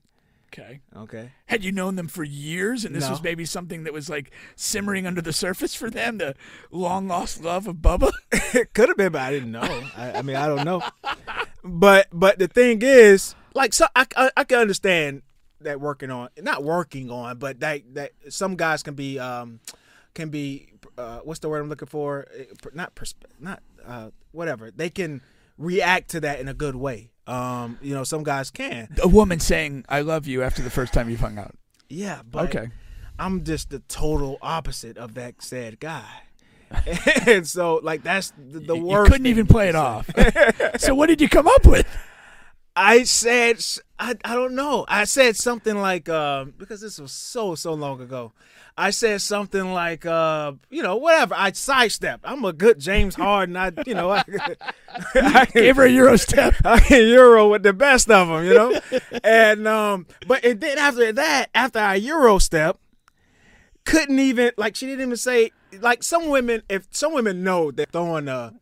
Okay. Okay. Had you known them for years, and this No. was maybe something that was like simmering under the surface for them, the long lost love of Bubba? <laughs> it could have been, but I didn't know. I, I mean, I don't know. But but the thing is, like, so I, I I can understand that working on not working on, but that that some guys can be um can be uh what's the word I'm looking for? Eh, Not persp- not uh whatever. They can react to that in a good way. Um, you know, some guys can. A woman saying "I love you" after the first time you've hung out. Yeah, but Okay. I'm just the total opposite of that said guy. <laughs> and so like that's the, the You- worst. You couldn't even play it off. <laughs> so what did you come up with? I said I, I don't know. I said something like um because this was so so long ago. I said something like uh you know whatever. I sidestepped. I'm a good James Harden. I you know I, <laughs> I can, Gave her a Euro step. <laughs> I can Euro with the best of them. You know, and um but and then after that after I Euro step, couldn't even like she didn't even say like some women if some women know they're throwing a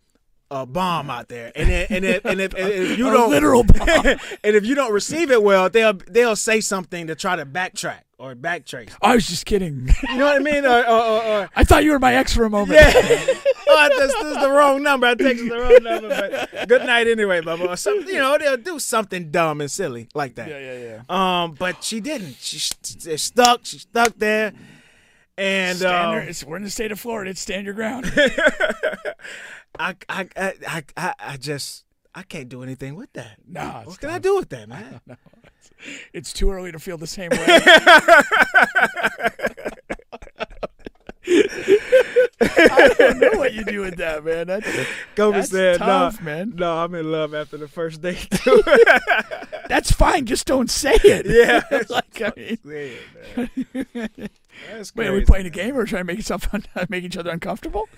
a bomb out there and then, and if, and if, and if you <laughs> don't literal bomb. <laughs> and if you don't receive it well they'll they'll say something to try to backtrack or backtrace I was just kidding. you know what I mean or or, or, or I thought you were my ex for a moment. yeah <laughs> oh this, this is the wrong number I texted the wrong number but good night anyway Bubba or something you know they'll do something dumb and silly like that yeah, yeah. yeah. um but she didn't she st- stuck she stuck there and um, we're in the state of Florida. It's stand your ground. I, I, I, I, I, just, I can't do anything with that. No, What can I do with that, man? It's too early to feel the same way. <laughs> <laughs> I don't know <laughs> what you do with that, man. That's, Kobe That's said, tough, "No, man. no, I'm in love after the first date." <laughs> too." that's fine. Just don't say it. <laughs> yeah, like, I mean, Yeah, man. That's wait, are we crazy. playing a game or trying to make yourself un- make each other uncomfortable?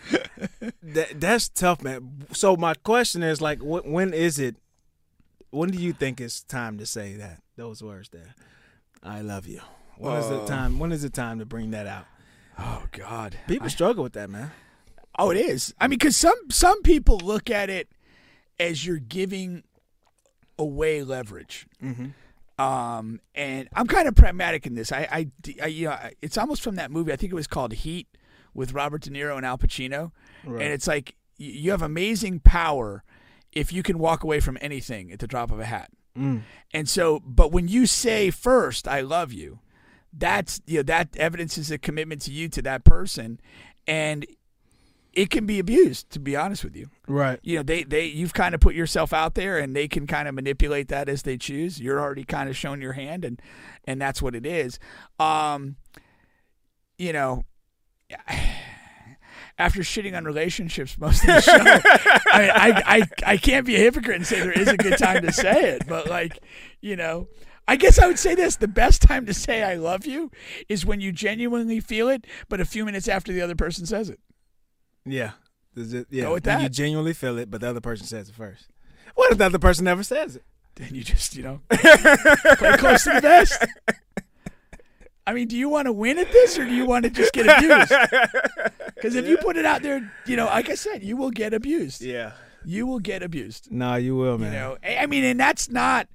That, that's tough, man. So my question is, like, wh- when is it? When do you think it's time to say that those words there? I love you. When is Uh. it time? When is it time to bring that out? Oh God, People struggle with that, man. Oh, it is. I mean, because some some people look at it as you're giving away leverage. Um, and I'm kind of pragmatic in this. I, I, I- you know, it's almost from that movie. I think it was called Heat with Robert De Niro and Al Pacino. Right. And it's like you have amazing power if you can walk away from anything at the drop of a hat. Mm. And so, but when you say first, "I love you," that's you know that evidences a commitment to you to that person, and it can be abused. To be honest with you, Right. you know they they you've kind of put yourself out there, and they can kind of manipulate that as they choose. You're already kind of shown your hand, and and that's what it is. Um, you know. <sighs> After shitting on relationships most of the show, <laughs> I, I, I, I can't be a hypocrite and say there is a good time to say it, but like, you know, I guess I would say this: the best time to say "I love you" is when you genuinely feel it, but a few minutes after the other person says it. Yeah. It- yeah. Go with when You genuinely feel it, but the other person says it first. What if the other person never says it? Then you just, you know, play close to the vest. <laughs> I mean, do you want to win at this, or do you want to just get abused? <laughs> Because if you put it out there, you know, like I said, you will get abused. Yeah. You will get abused. No, you will, man. You know, I mean, and that's not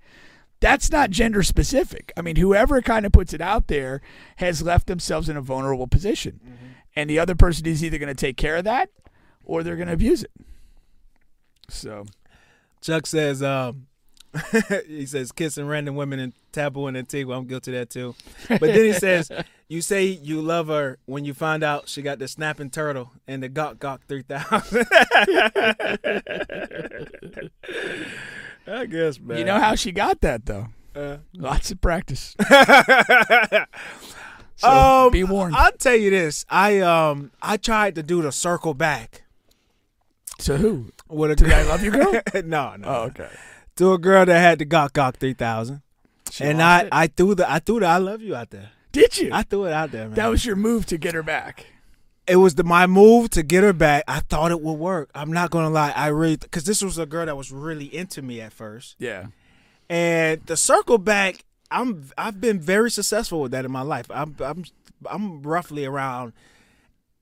that's not gender specific. I mean, whoever kind of puts it out there has left themselves in a vulnerable position, and the other person is either going to take care of that or they're going to abuse it. So, Chuck says, um, <laughs> he says, kissing random women and taboo and Antigua. I'm guilty of that too. But then he says, <laughs> you say you love her when you find out she got the snapping turtle and the Gawk Gawk 3000. <laughs> I guess, man. you know how she got that though? Uh, Lots of practice. <laughs> So um, be warned. I'll tell you this. I um I tried to do the circle back to who? with a To the I love you girl? <laughs> no, no. Oh, okay. To a girl that had the Gawk Gawk 3000. And I, it? I threw the I threw the I love you out there. did you? I threw it out there, man. that was your move to get her back. It was the my move to get her back. I thought it would work. I'm not gonna lie. I really because this was a girl that was really into me at first, Yeah. and the circle back. I'm I've been very successful with that in my life. I'm I'm I'm roughly around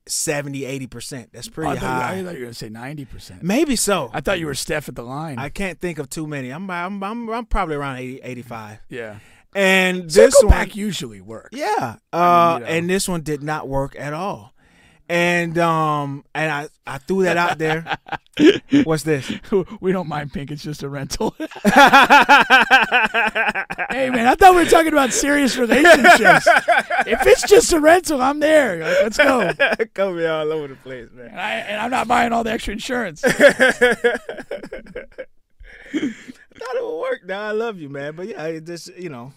70 80 percent. That's pretty I, high. I thought you were going to say 90%. Maybe so. I thought you were Steph at the line. I can't think of too many. I'm I'm I'm, I'm probably around 80, 85. yeah. And this Circle one, back usually works. Yeah. Uh, you know. and this one did not work at all. And um and I I threw that out there. <laughs> What's this? we don't mind pink. It's just a rental. <laughs> <laughs> hey, man, I thought we were talking about serious relationships. if it's just a rental, I'm there. Like, let's go. Come Kobe all over the place, man. And, I, and I'm not buying all the extra insurance. I Thought it would work. Now I love you, man. But yeah, it just you know,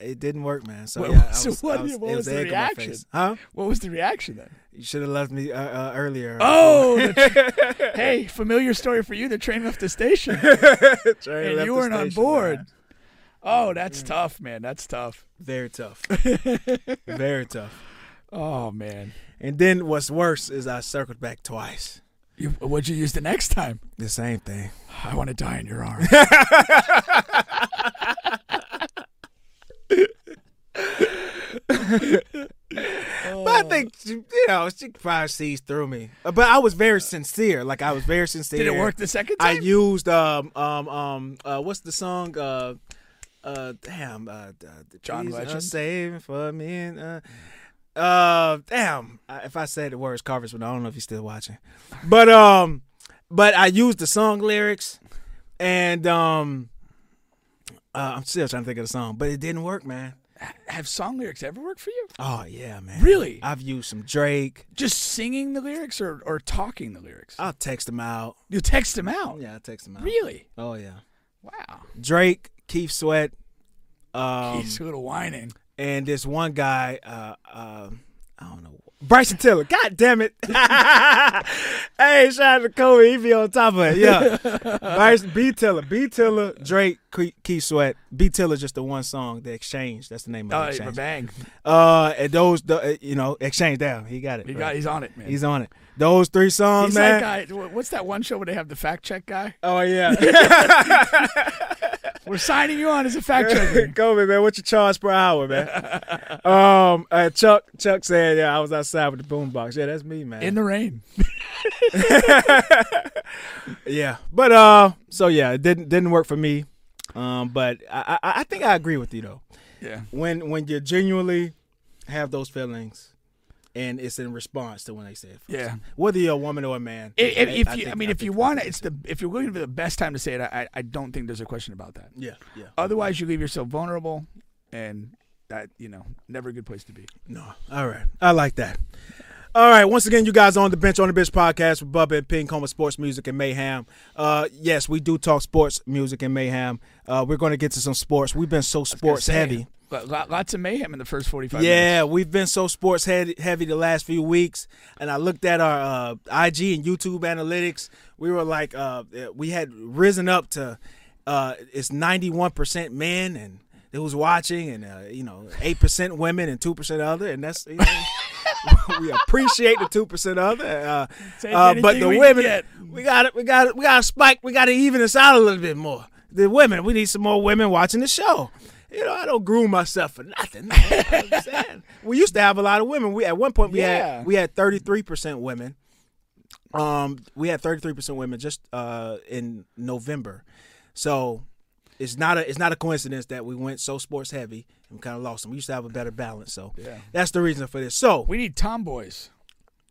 it didn't work, man. So What- yeah, so was, what- was, what it was the egg on my reaction? Huh? What was the reaction then? You should have left me uh, uh, earlier. Oh, the <laughs> hey, familiar story for you. The train left the station, <laughs> and you weren't on board. man. Oh, that's tough, man. That's tough. Very tough. <laughs> Very tough. Oh man, And then what's worse is I circled back twice. you, what'd you use the next time? The same thing. I want to die in your arms. But I think she- you know she probably sees through me. But I was very sincere. Like I was very sincere. Did it work the second time? I used um um um uh what's the song uh uh damn uh, uh John Legend? saving for me and, uh uh damn if I said the words Carver's but I don't know if he's still watching but um but I used the song lyrics and um uh, I'm still trying to think of the song but it didn't work man have song lyrics ever worked for you? Oh yeah, man. Really? I've used some Drake. Just singing the lyrics or, or talking the lyrics? I'll text them out. you text them out. Yeah, I text them out. Really? Oh yeah. Wow. Drake, Keith Sweat, um, a little whining. and this one guy. Uh, uh, I don't know. Bryson Tiller. God damn it. <laughs> hey, shout out to Kobe. He be on top of it. Yeah. <laughs> Bryson, B Tiller. B Tiller, Drake, Ke- Keith Sweat. B Tiller just the one song, The Exchange. That's the name of the Oh, exchange. bang. Uh, and those, the, uh, you know, Exchange down. He got it. He bro. got, he's on it, man. He's on it. Those three songs, He's man. that guy. What's that one show where they have the fact check guy? Oh yeah. <laughs> We're signing you on as a fact <laughs> checker. Kobe, man, what you charge per hour, man? <laughs> um, uh, Chuck, Chuck said, yeah, I was outside with the boombox. Yeah, that's me, man. In the rain. yeah, but uh, so yeah, it didn't didn't work for me. Um, but I, I I think I agree with you though. Yeah. When when you genuinely have those feelings, and it's in response to when they say it. first. Yeah. Whether you're a woman or a man. If, if, if you, I mean, if you want it, it's the if you're looking for the best time to say it. I, I don't think there's a question about that. Yeah, yeah. Otherwise, you leave yourself vulnerable, and that you know, never a good place to be. No. All right. I like that. All right. Once again, you guys on the bench on the bench podcast with Bubba and Pink, home of sports music and mayhem. Uh, yes, we do talk sports music and mayhem. Uh, we're going to get to some sports. We've been so sports heavy. Lo- lo- Lots of mayhem in the first 45 Yeah, minutes. we've been so sports heavy, the last few weeks, and I looked at our uh, IG and YouTube analytics. We were like, uh, we had risen up to uh, it's ninety one percent men, and it was watching, and uh, you know, eight percent women and two percent other, and that's you know, <laughs> we appreciate the two percent other. Uh, uh, but the women, we got it, we got it, we got to spike, we got to even us out a little bit more. The women, we need some more women watching the show. You know, I don't groom myself for nothing. <laughs> You know what I'm saying? we used to have a lot of women. We at one point we Yeah. had we had 33 percent women. Um, we had 33 percent women just uh in November, so it's not a it's not a coincidence that we went so sports heavy and kind of lost them. We used to have a better balance, so Yeah. that's the reason for this. So We need tomboys.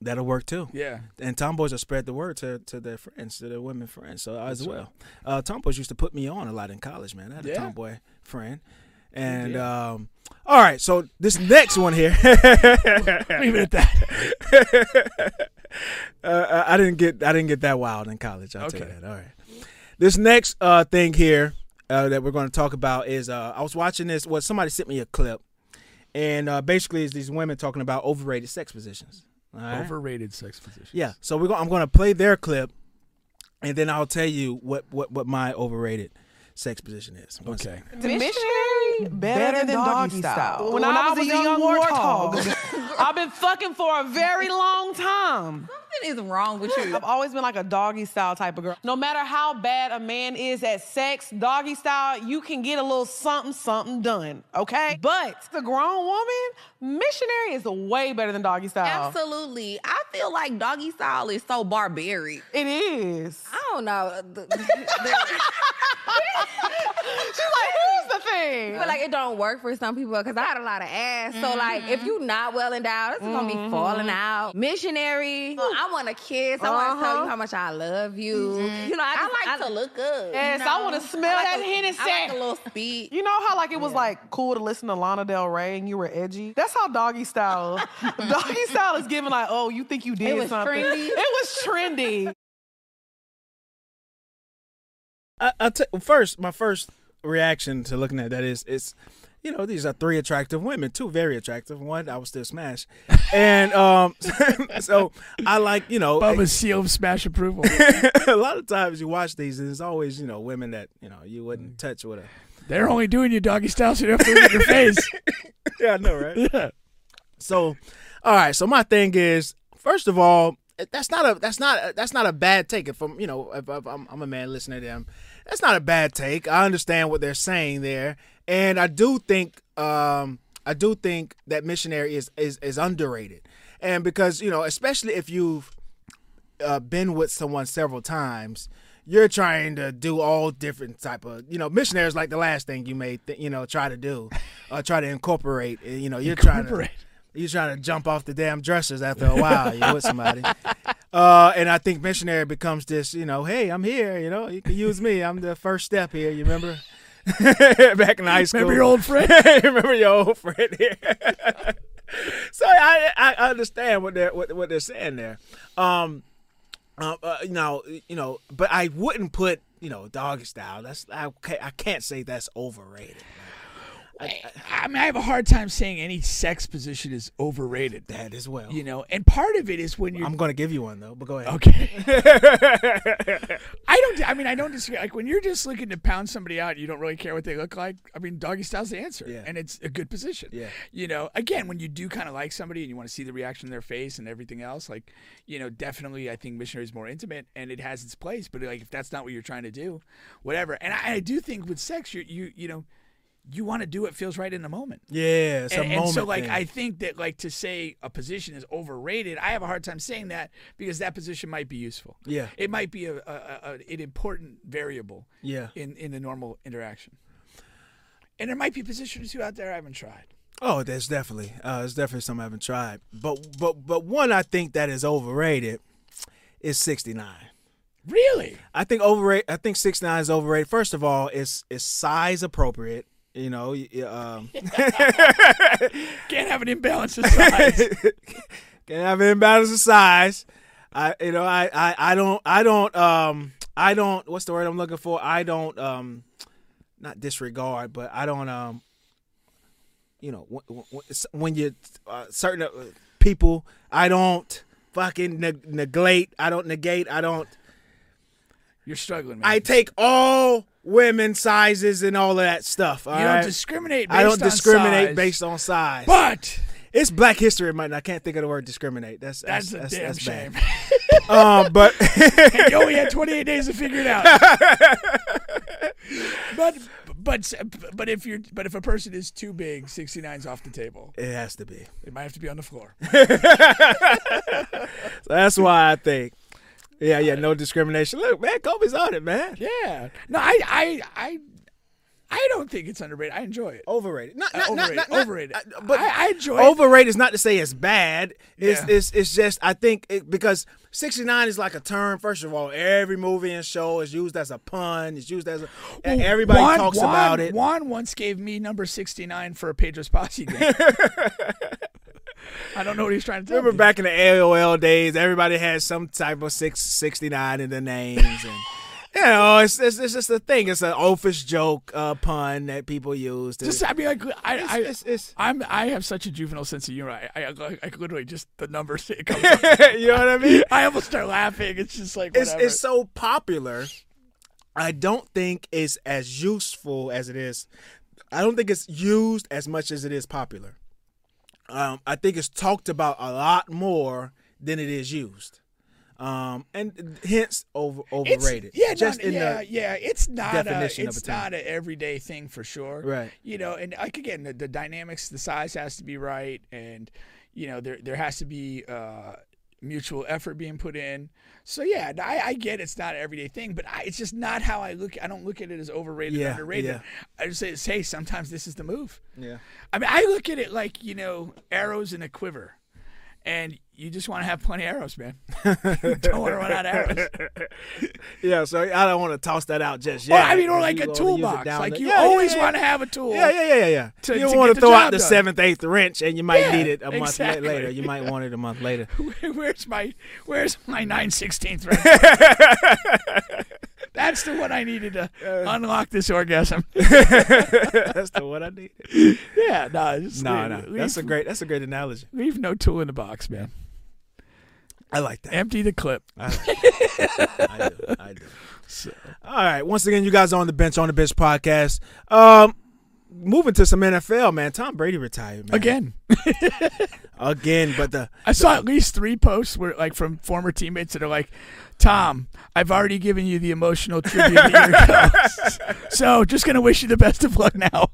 that'll work too Yeah. and tomboys will spread the word to, to their friends, to their women friends, so as well. Uh, tomboys used to put me on a lot in college, man. I had a tomboy friend, and um, all right, so this next one here, <laughs> Leave it at that. <laughs> uh, I didn't get I didn't get that wild in college. I'll tell you Okay. that. All right, this next uh, thing here uh, that we're going to talk about is uh, I was watching this. Well, somebody sent me a clip, and uh, basically, it's these women talking about overrated sex positions. All right? Overrated sex position. Yeah. So we're going I'm going to play their clip, and then I'll tell you what what what my overrated sex position is. One Okay. second. The missionary better, than doggy style. When, I, was a young warthog, <laughs> I've been fucking for a very long time. Something is wrong with you. I've always been like a doggy style type of girl. No matter how bad a man is at sex, doggy style, you can get a little something, something done, okay? But the grown woman, missionary is way better than doggy style. Absolutely. I feel like doggy style is so barbaric. It is. I don't know. <laughs> The- the- the- <laughs> She's like, here's the thing. I feel like it don't work for some people because I had a lot of ass. So like, if mm-hmm. you not well endowed, it's gonna be mm-hmm. falling out. Missionary. I want to kiss. I want to tell you uh-huh. how much I love you. Mm-hmm. You know, I, just, like to look up. Yes, I wanna smell I like that a- Hennessy. I like a little speed. You know how like it was like cool to listen to Lana Del Rey and you were edgy? That's how doggy style. <laughs> doggy style is giving like, oh, you think you did was something. trendy? It was trendy. I, I t- first, my first reaction to looking at that is it's, you know, these are three attractive women, two very attractive. One I was still smash, and um, <laughs> so I like you know Bubba's seal of smash approval. <laughs> a lot of times you watch these, and it's always you know women that you know you wouldn't touch with a. They're only doing you doggy style so you don't have to look at your face. <laughs> Yeah, I know, right? Yeah. So, all right. So my thing is, first of all, that's not a that's not a, that's not a bad take. If I'm you know if, if I'm, I'm a man listening to them, that's not a bad take. I understand what they're saying there, and I do think um I do think that missionary is is is underrated, and because you know especially if you've uh, been with someone several times. You're trying to do all different type of, you know, missionaries like the last thing you may, th- you know, try to do, or try to incorporate. uh, You know, you're trying to, you're trying to jump off the damn dressers after a while. You're with somebody. <laughs> Uh, and I think missionary becomes this, you know, hey, I'm here. You know, you can use me. I'm the first step here. You remember? <laughs> back in high school. Remember your old friend? <laughs> Remember your old friend here. so I, I I understand what they're what, what they're saying there. Um, uh, uh, you know, you know, but I wouldn't put you know doggy style. That's I can't, I can't say that's overrated. I mean, I have a hard time saying any sex position is overrated. That as well. You know, and part of it is when you're I'm gonna give you one though, but go ahead. Okay. <laughs> I don't. I mean, I don't disagree. Like when you're just looking to pound somebody out, you don't really care what they look like. I mean, doggy style's the answer, Yeah. and it's a good position. Yeah. You know, again, when you do kind of like somebody and you want to see the reaction in their face and everything else, like, you know, definitely, I think missionary is more intimate and it has its place. But like, if that's not what you're trying to do, whatever. And I, I do think with sex, you you you know. You want to do what feels right in the moment Yeah, it's a and, and so like thing. I think that like to say a position is overrated, I have a hard time saying that because that position might be useful. Yeah. it might be a, a, a an important variable. Yeah. in in the normal interaction. And there might be positions too out there I haven't tried. Oh, there's definitely, uh, there's definitely some I haven't tried. But but but one I think that is overrated is 69. Really? I think overrated. I think 69 is overrated. First of all, it's it's size appropriate. You know, um, <laughs> <laughs> Can't have an imbalance of size. <laughs> can't have an imbalance of size. I you know I, I I don't I don't um I don't what's the word I'm looking for? I don't um not disregard, but I don't um you know when, when, when you uh, certain uh, people I don't fucking neg- neglect. I don't negate. I don't. You're struggling. Man. I take all women sizes and all of that stuff. all you don't discriminate. Based I don't on discriminate size, based on size. But it's Black History Month. I can't think of the word discriminate. That's that's, that's a damn that's shame. bad. <laughs> Um, but <laughs> you only had 28 days to figure it out. <laughs> but but but if you're but if a person is too big, 69's off the table. it has to be. It might have to be on the floor. So that's why I think. Yeah, yeah, no discrimination. Look, man, Kobe's on it, man. Yeah. No, I I I I don't think it's underrated. I enjoy it. Overrated. Not, Uh, overrated. not, not, overrated. uh, but I, I enjoy it. overrated is not to say it's bad. It's Yeah. it's, it's just I think it, because 69 is like a term. First of all, every movie and show is used as a pun. It's used as a Well, everybody Juan- talks Juan- about it. Juan once gave me number 69 for a Pedro's Posse game. <laughs> I don't know what he's trying to tell Remember me. back in the AOL days, everybody had some type of six, 69 in their names, and you know, it's, it's it's just a thing. It's an office joke, uh, pun that people use. To, Just, I mean, like, I, I, it's- it's- I'm, I have such a juvenile sense of humor. I, I, I, I literally just the numbers it comes. <laughs> you know what I mean? I almost start laughing. It's just like It's it's so popular. I don't think it's as useful as it is. I don't think it's used as much as it is popular. Um, I think it's talked about a lot more than it is used, um, and hence over It's- overrated. Yeah, just no, in yeah, the yeah. It's not a, it's a not an everyday thing for sure. Right. You know, and like again, the, the dynamics, the size has to be right, and you know, there there has to be uh, mutual effort being put in. So yeah, I, I get it's not an everyday thing, but I, it's just not how I look. I don't look at it as overrated, Yeah, or underrated. yeah. I just say, hey, sometimes this is the move. yeah. I mean, I look at it like you know, arrows in a quiver, and you just want to have plenty of arrows, man. <laughs> don't want to run out of arrows. Yeah, so I don't want to toss that out just Or, yet. I mean, or like a wanna use it toolbox. Like the- you Yeah, always yeah. want to have a tool. Yeah, yeah, yeah, yeah, yeah. To- you don't want to throw out the done. seventh, eighth wrench, and you might Yeah, need it a month exactly. later. You might want it a month later. <laughs> Where's my Where's my nine sixteenth wrench? <laughs> That's the one I needed to unlock this orgasm. <laughs> That's the one I need. yeah, no, just No, leave, no, leave, that's a great. That's a great analogy. leave no tool in the box, man. I like that. Empty the clip. I, I do. I do. <laughs> All right. Once again, you guys are on the bench on the bench podcast. Um, moving to some NFL, man. Tom Brady retired, man. Again, <laughs> Again, but the I saw at least three posts where, like, from former teammates that are like, "Tom, I've already given you the emotional tribute a year ago, so just gonna wish you the best of luck now."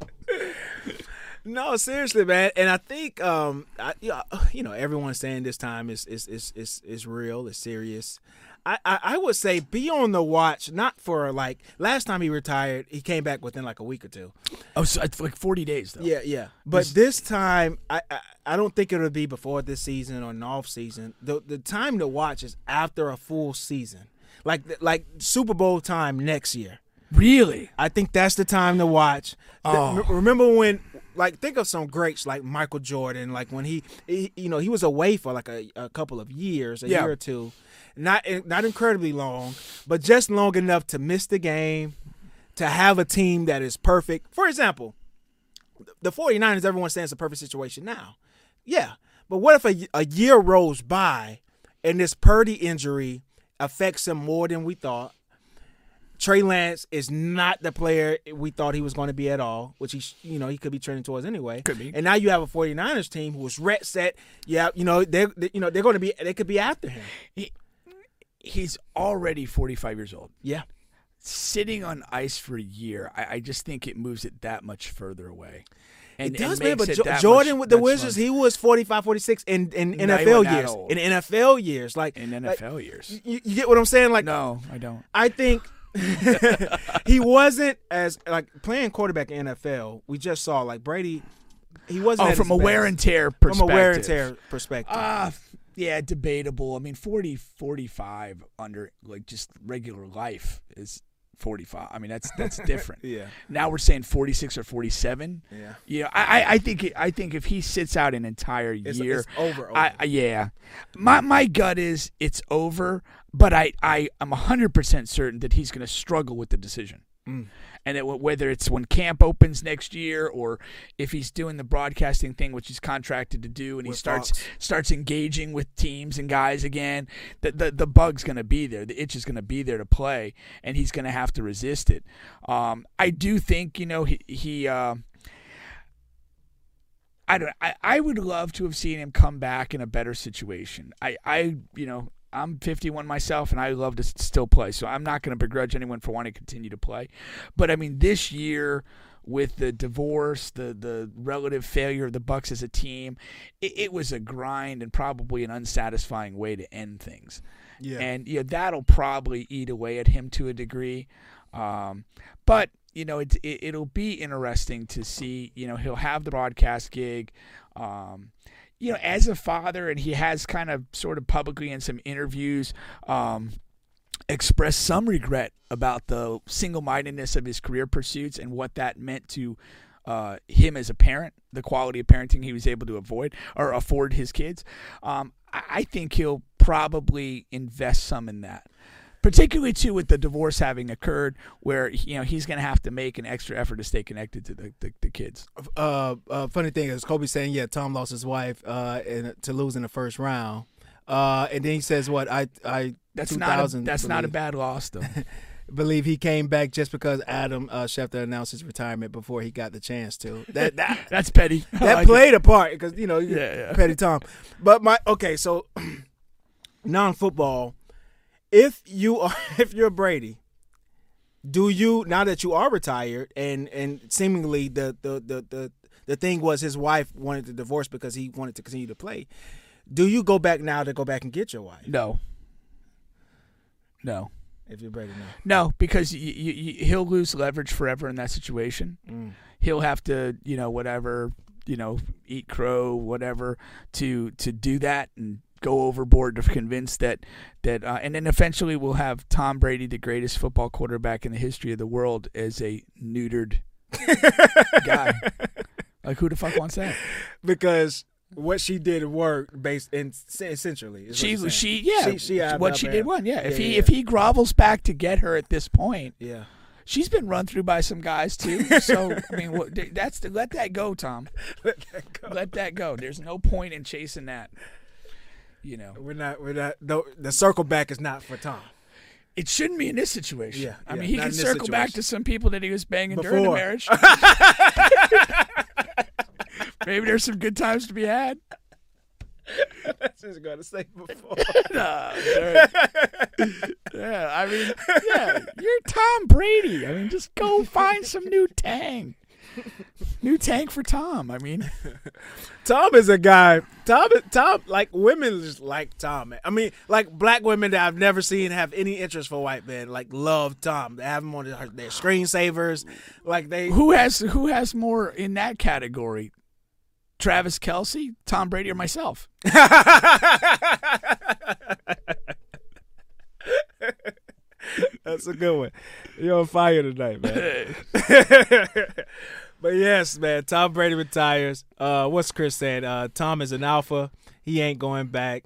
No, seriously, man. And I think um, I, yeah, you know, everyone's saying this time is is is is, is real, it's serious. I, I, I would say be on the watch, not for like last time he retired, he came back within like a week or two. Oh, so it's like forty days though. Yeah, yeah. But this time, I, I I don't think it'll be before this season or an off season. The the time to watch is after a full season, like like Super Bowl time next year. Really? I think that's the time to watch. Oh. m- remember when, like, think of some greats like Michael Jordan. Like when he, he you know, he was away for like a, a couple of years, a Yeah. year or two, not not incredibly long, but just long enough to miss the game, to have a team that is perfect. For example, the 49ers, everyone stands a perfect situation now. Yeah. But what if a, a year rolls by and this Purdy injury affects him more than we thought? Trey Lance is not the player we thought he was going to be at all, which he, you know, he could be trending towards anyway. Could be. And now you have a 49ers team who is ret set. Yeah, you know, they're, they, you know, they're going to be, they could be after him. He's already 45 years old. Yeah. Sitting on ice for a year, I, I just think it moves it that much further away. And, it does, man. But Jo- Jordan much- with the Wizards, fun. he was 45, 46 in, in No, NFL years. old. In NFL years. Like, in like, NFL years. you, you get what I'm saying? Like, No, I don't. I think <laughs> he wasn't as like playing quarterback in NFL. We just saw like Brady. He wasn't Oh, from a his wear and tear from perspective. a wear and tear perspective. Uh, yeah, debatable. I mean, 40, 45 under like just regular life is 45. I mean, that's that's <laughs> different. Yeah. Now we're saying 46 or 47. Yeah. Yeah. I, I- think I think if he sits out an entire It's- year, it's over, over. I- yeah, my my gut is it's over. But I I am 100 percent certain that he's going to struggle with the decision. Mm. And it, whether it's when camp opens next year or if he's doing the broadcasting thing, which he's contracted to do, and he starts Fox. starts engaging with teams and guys again, the the, the bug's going to be there. The itch is going to be there to play, and he's going to have to resist it. Um, I do think you know he he. Uh, I don't. I, I would love to have seen him come back in a better situation. I, I you know I'm 51 myself, and I love to still play. So I'm not going to begrudge anyone for wanting to continue to play. But I mean, this year with the divorce, the the relative failure of the Bucs as a team, it, it was a grind and probably an unsatisfying way to end things. Yeah. And yeah, that'll probably eat away at him to a degree. Um, but you know, it, it it'll be interesting to see. You know, he'll have the broadcast gig. Um, you know, as a father, and he has kind of sort of publicly in some interviews um, expressed some regret about the single mindedness of his career pursuits and what that meant to uh, him as a parent, the quality of parenting he was able to avoid or afford his kids. Um, I I think he'll probably invest some in that. Particularly too with the divorce having occurred, where you know he's going to have to make an extra effort to stay connected to the, the, the kids. uh, uh, funny thing is Kobe saying, yeah, Tom lost his wife uh, in, to lose in the first round. Uh, and then he says, what, I, I, That's not a, 2000 that's not a bad loss though. <laughs> believe he came back just because Adam uh, Schefter announced his retirement before he got the chance to. That that <laughs> That's petty. <laughs> I that like it. played a part because you know Yeah, yeah. petty Tom. But my okay, so <clears throat> non football. If you are <laughs> if you're Brady, do you now that you are retired and and seemingly the the the the, the thing was his wife wanted to divorce because he wanted to continue to play. Do you go back now to go back and get your wife No. No. if you're Brady now? No, because y y y he'll lose leverage forever in that situation. Mm. He'll have to, you know, whatever, you know, eat crow, whatever, to to do that and go overboard to convince that that, uh, and then eventually we'll have Tom Brady, the greatest football quarterback in the history of the world, as a neutered <laughs> guy. Like who the fuck wants that? Because what she did worked based in essentially. She she yeah, She, she what she did hand. won. Yeah, if Yeah, he yeah. if he grovels back to get her at this point, yeah. She's been run through by some guys too. <laughs> So I mean, what, that's the, let that go, Tom. Let that go. Let that go. There's no point in chasing that. You know, We're not. We're not. The, the circle back is not for Tom. it shouldn't be in this situation. Yeah, I yeah, mean, he can circle back to some people that he was banging during the marriage. <laughs> Maybe there's some good times to be had. That's just gonna say before. <laughs> There- yeah, I mean, yeah, you're Tom Brady. I mean, just go find some new tang. New tank for Tom. I mean, Tom is a guy. Tom. Tom. Like women just like Tom. I mean, like black women that I've never seen have any interest for white men. Like love Tom. They have him on their, their screensavers. Like they. who has who has more in that category? Travis Kelce, Tom Brady, or myself? <laughs> That's a good one. You're on fire tonight, man. <laughs> but yes, man. Tom Brady retires. Uh, what's Chris saying? Uh, Tom is an alpha. He ain't going back.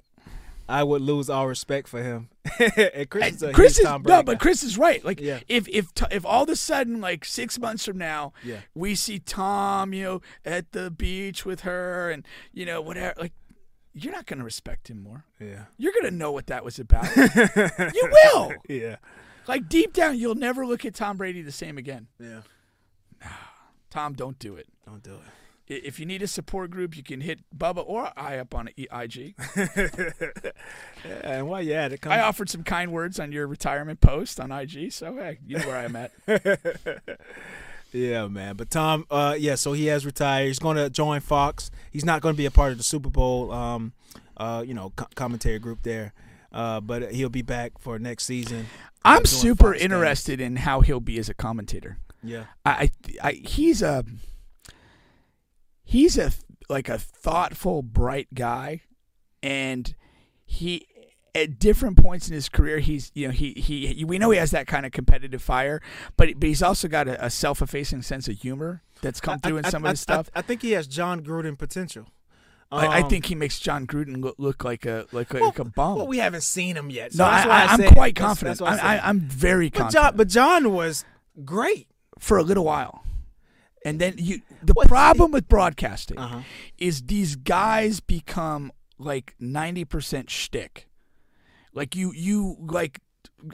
I would lose all respect for him. <laughs> and Chris Chris is no, but. Chris is right. Like Yeah. if if if all of a sudden like six months from now, Yeah. we see Tom, you know, at the beach with her, and you know whatever, like you're not gonna respect him more. yeah, You're gonna know what that was about. <laughs> you will. yeah, Like deep down, you'll never look at Tom Brady the same again. yeah. Tom, don't do it. Don't do it. If you need a support group, you can hit Bubba or I up on IG. <laughs> Yeah, and while you at it, I offered some kind words on your retirement post on IG, so hey, you know where I'm at. <laughs> Yeah, man. But Tom, uh, yeah, so he has retired. He's going to join Fox. He's not going to be a part of the Super Bowl, um, uh, you know, co- commentary group there. Uh, but he'll be back for next season. uh, I'm super Fox games. interested in how he'll be as a commentator. Yeah, I, I, I he's a he's a like a thoughtful, bright guy, and he at different points in his career, he's you know he he we know he has that kind of competitive fire, but but he's also got a, a self-effacing sense of humor that's come through in I- some I- of his stuff. I, think he has Jon Gruden potential. I, I Um, think he makes Jon Gruden look, look like a like, well, like a bum. Well, we haven't seen him yet. So no, I, that's I'm quite confident. That's what I I, said. I, I'm very but confident John, but John was great. For a little while. And then you the What's problem with broadcasting Uh-huh. is these guys become like ninety percent shtick. Like you you like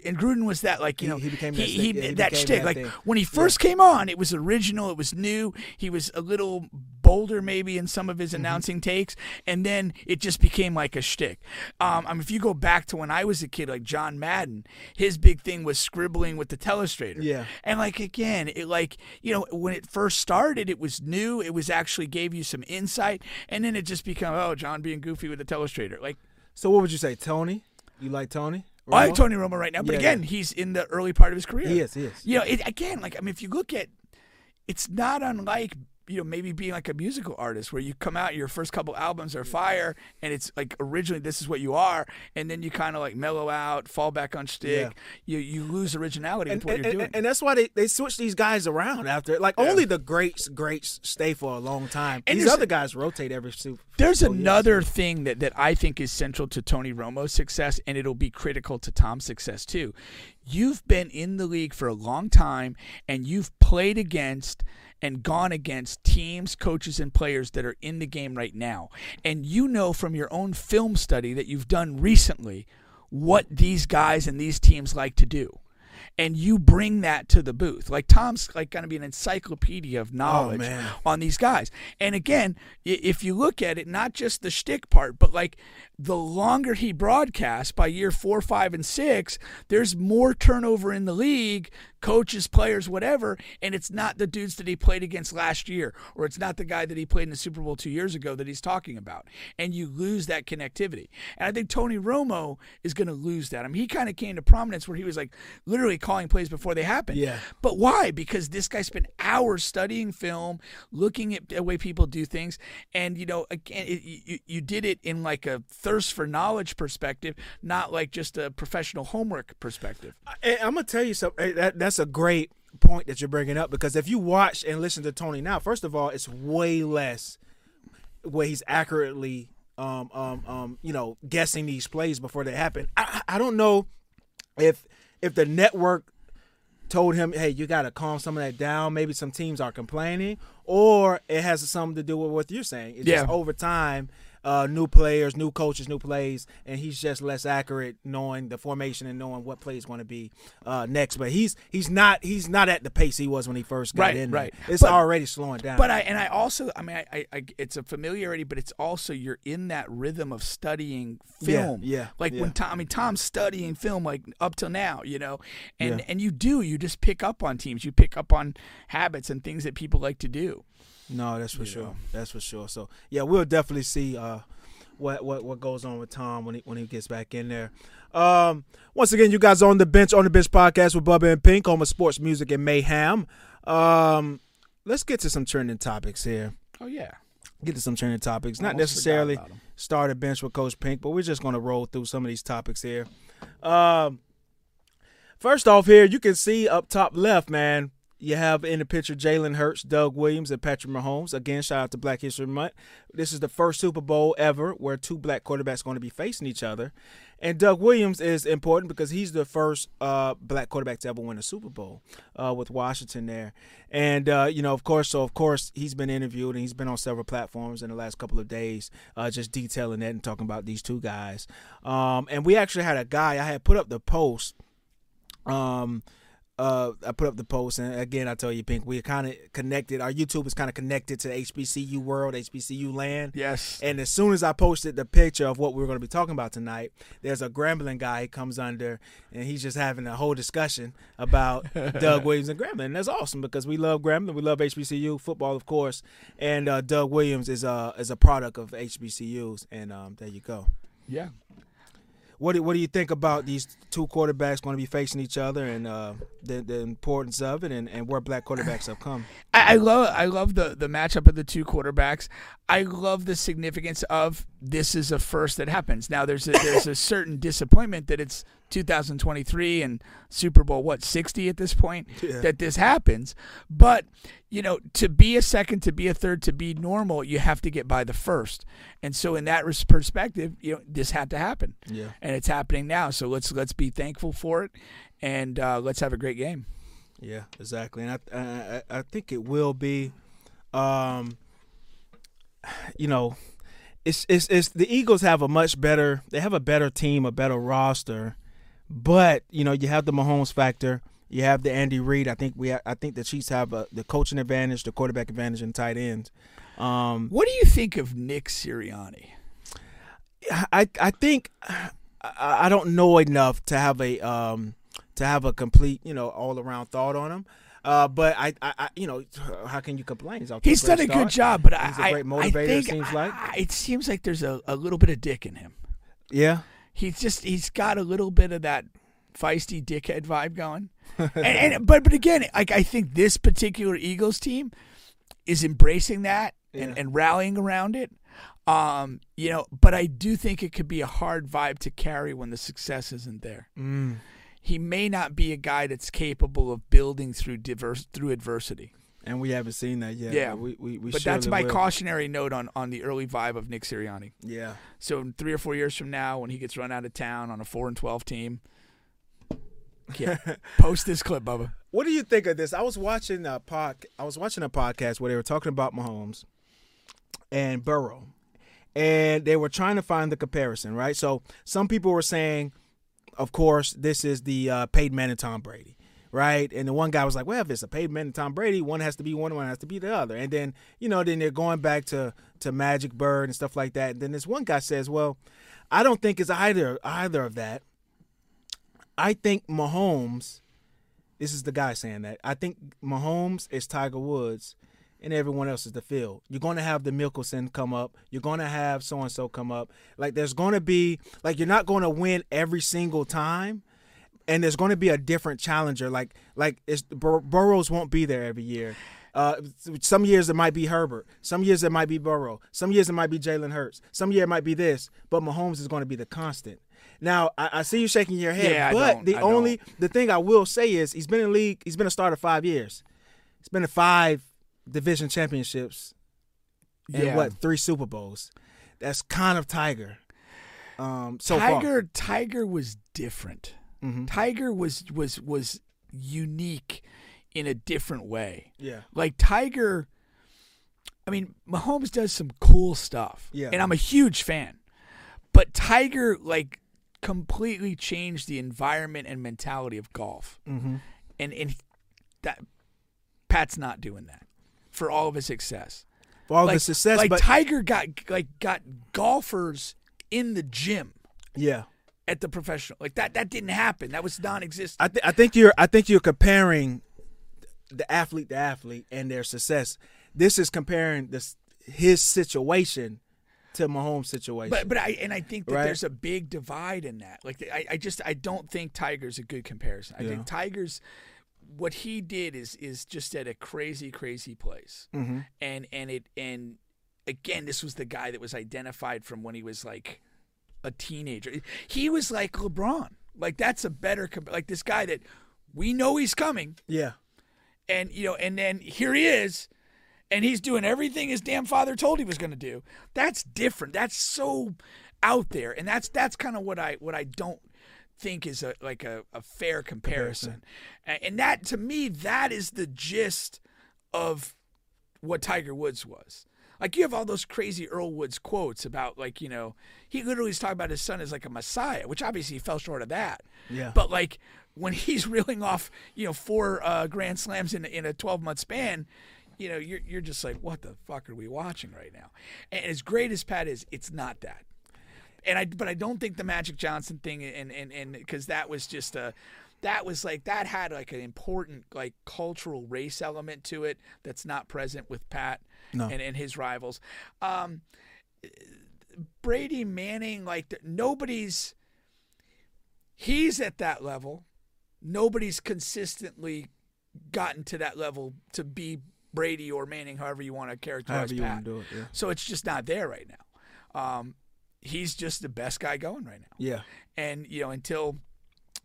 and Gruden was that like you He- know he became he, that shtick. Yeah, he that became shtick that like thing. when he first came on it was original it was new he was a little bolder maybe in some of his Mm-hmm. announcing takes and then it just became like a shtick. Um, I mean if you go back to when I was a kid like John Madden his big thing was scribbling with the telestrator Yeah. and like again, it like you know when it first started, it was new. It was actually gave you some insight, and then it just become oh John being goofy with the telestrator. Like So what would you say, Tony? You like Tony? I like Tony Romo right now, but Yeah, again, yeah. he's in the early part of his career. Yes, is. You know, it, again, like I mean, if you look at, it's not unlike you know maybe being like a musical artist where you come out your first couple albums are fire and it's like originally this is what you are and then you kind of like mellow out fall back on stick you you lose originality and, with what and, you're and- doing and that's why they, they switch these guys around after. Like only the greats greats stay for a long time. And these other guys rotate every super. There's couple years. another thing that, that I think is central to Tony Romo's success, and it'll be critical to Tom's success too. You've been in the league for a long time, and you've played against and gone against teams, coaches, and players that are in the game right now. And you know from your own film study that you've done recently what these guys and these teams like to do. And you bring that to the booth. Like Tom's like going to be an encyclopedia of oh, knowledge man. on these guys. And again, if you look at it, not just the shtick part, but like the longer he broadcasts by year four, five, and six, there's more turnover in the league, coaches, players, whatever. And it's not the dudes that he played against last year, or it's not the guy that he played in the Super Bowl two years ago that he's talking about. And you lose that connectivity. And I think Tony Romo is going to lose that. I mean, he kind of came to prominence where he was like literally calling plays before they happened. Yeah. But why? Because this guy spent hours studying film, looking at the way people do things, and you know, again, it, you you did it in like a thirst for knowledge perspective, not like just a professional homework perspective. And I'm gonna tell you something. That, that's a great point that you're bringing up because if you watch and listen to Tony now, first of all, it's way less where he's accurately, um, um, um, you know, guessing these plays before they happen. I, I I don't know if if the network told him, "Hey, you got to calm some of that down." Maybe some teams are complaining, or it has something to do with what you're saying. It's just Yeah. over time, uh, new players, new coaches, new plays, and he's just less accurate knowing the formation and knowing what play is going to be uh, next. But he's he's not he's not at the pace he was when he first got Right, in. there. right. It's But- already slowing down. But I and I also I mean I, I, it's a familiarity, but it's also you're in that rhythm of studying Yeah, film. yeah, Like yeah. when Tom I mean Tom's studying film like up till now, you know, and Yeah. and you do you just pick up on teams, you pick up on habits and things that people like to do. No, that's for sure. That's for sure. So yeah, we'll definitely see uh, what what what goes on with Tom when he when he gets back in there. Um, once again, you guys on the bench on the bench podcast with Bubba and Pink, home of sports music and mayhem. Um, let's get to some trending topics here. Oh yeah. Get to some trending topics. Not necessarily start a bench with Coach Pink, but we're just going to roll through some of these topics here. Um, First off, here you can see up top left, man. You have in the picture Jalen Hurts, Doug Williams, and Patrick Mahomes. Again, shout out to Black History Month. This is the first Super Bowl ever where two black quarterbacks are going to be facing each other. And Doug Williams is important because he's the first uh, black quarterback to ever win a Super Bowl uh, with Washington there. And, uh, you know, of course, so of course, he's been interviewed and he's been on several platforms in the last couple of days, uh, just detailing that and talking about these two guys. Um, and we actually had a guy, I had put up the post. Um, uh, I put up the post, and again, I tell you, Pink, we're kind of connected. Our YouTube is kind of connected to HBCU world, HBCU land. Yes. And as soon as I posted the picture of what we were going to be talking about tonight, there's a Grambling guy he comes under, and he's just having a whole discussion about <laughs> Doug Williams and Grambling. And that's awesome because we love Grambling, we love HBCU football, of course, and uh, Doug Williams is a is a product of HBCUs, and um, there you go. Yeah. What do, what do you think about these two quarterbacks going to be facing each other and uh, the, the importance of it and, and where black quarterbacks have come? I, I love I love the the matchup of the two quarterbacks. I love the significance of this is a first that happens. Now there's a, there's a certain disappointment that it's 2023 and Super Bowl what 60 at this point that this happens. But you know, to be a second, to be a third, to be normal, you have to get by the first. And so, in that res- perspective, you know, this had to happen. Yeah. and it's happening now. So let's let's be thankful for it, and uh, let's have a great game. Yeah, exactly, and I I, I think it will be, um, you know, it's it's it's the Eagles have a much better they have a better team, a better roster, but you know you have the Mahomes factor, you have the Andy Reid. I think we ha- I think the Chiefs have a, the coaching advantage, the quarterback advantage, and tight ends. Um, What do you think of Nick Sirianni? I I think I, I don't know enough to have a um to have a complete you know all around thought on him. Uh, but I, I, I, you know, how can you complain? He's, He's great done a good job, but He's a I, great I- motivator, I it think seems like. I- it seems like there's a, a little bit of dick in him. Yeah, He's just he's got a little bit of that feisty dickhead vibe going. <laughs> and, and but but again, like I think this particular Eagles team is embracing that and, and rallying around it. Um, you know, but I do think it could be a hard vibe to carry when the success isn't there. Mm. He may not be a guy that's capable of building through diverse through adversity. And we haven't seen that yet. Yeah. but we, we, we but that's my will. cautionary note on on the early vibe of Nick Sirianni. Yeah, So three or four years from now, when he gets run out of town on a four and twelve team, yeah, <laughs> post this clip, Bubba. What do you think of this? I was watching a pod, I was watching a podcast where they were talking about Mahomes and Burrow, and they were trying to find the comparison, right? So some people were saying, of course, this is the uh, man Manning, Tom Brady, right? And the one guy was like, well, if it's a Peyton Manning, Tom Brady, one has to be one, one has to be the other. And then you know, then they're going back to to Magic Bird and stuff like that. And then this one guy says, well, I don't think it's either either of that. I think Mahomes. This is the guy saying that. I think Mahomes is Tiger Woods, and everyone else is the field. You're going to have the Mickelson come up. You're going to have so and so come up. Like there's going to be like you're not going to win every single time, and there's going to be a different challenger. Like like it's Bur- Burrows won't be there every year. Uh, some years it might be Herbert. Some years it might be Burrow. Some years it might be Jalen Hurts. Some year it might be this. But Mahomes is going to be the constant. Now I, I see you shaking your head, Yeah, I but don't- the I only the thing I will say is he's been in league. He's been a starter five years. He's been in five division championships and Yeah. what three Super Bowls. That's kind of Tiger. Um, so far. Tiger Tiger was different. Mhm. Tiger was was was unique in a different way. Yeah. Like Tiger I mean, Mahomes does some cool stuff. Yeah. And I'm a huge fan. But Tiger like completely changed the environment and mentality of golf. Mm-hmm. And and that Pat's not doing that for all of his success. For all like, the success, like but Tiger got like got golfers in the gym yeah. At the professional. Like that that didn't happen. That was non-existent. I, th- I think you're I think you're comparing the athlete to athlete and their success. This is comparing this his situation to Mahomes' situation. but but I and I think that Right. there's a big divide in that. Like I, I just I don't think Tiger's a good comparison. I Yeah. think Tiger's what he did is is just at a crazy crazy place. Mhm. And and it and again this was the guy that was identified from when he was like a teenager. He was like LeBron. Like that's a better comp- like this guy that we know he's coming Yeah. and you know and then here he is and he's doing everything his damn father told he was going to do. That's different. That's so out there and that's that's kind of what I what I don't think is a like a, a fair comparison. A- And that to me that is the gist of what Tiger Woods was. Like you have all those crazy Earl Woods quotes about like, you know, he literally is talking about his son as like a messiah, which obviously he fell short of that. Yeah. But like when <laughs> he's reeling off, you know, four uh, grand slams in in a 12 month span, you know, you're you're just like, what the fuck are we watching right now? And as great as Pat is, it's not that. And I but I don't think the Magic Johnson thing and and and because that was just a that was like that had like an important like cultural race element to it that's not present with Pat No. and, and his rivals. Um, Brady Manning, like nobody's he's at that level. Nobody's consistently gotten to that level to be Brady or Manning, however you want to characterize However Pat. want to do it. Yeah. So it's just not there right now. Um, he's just the best guy going right now Yeah. and you know until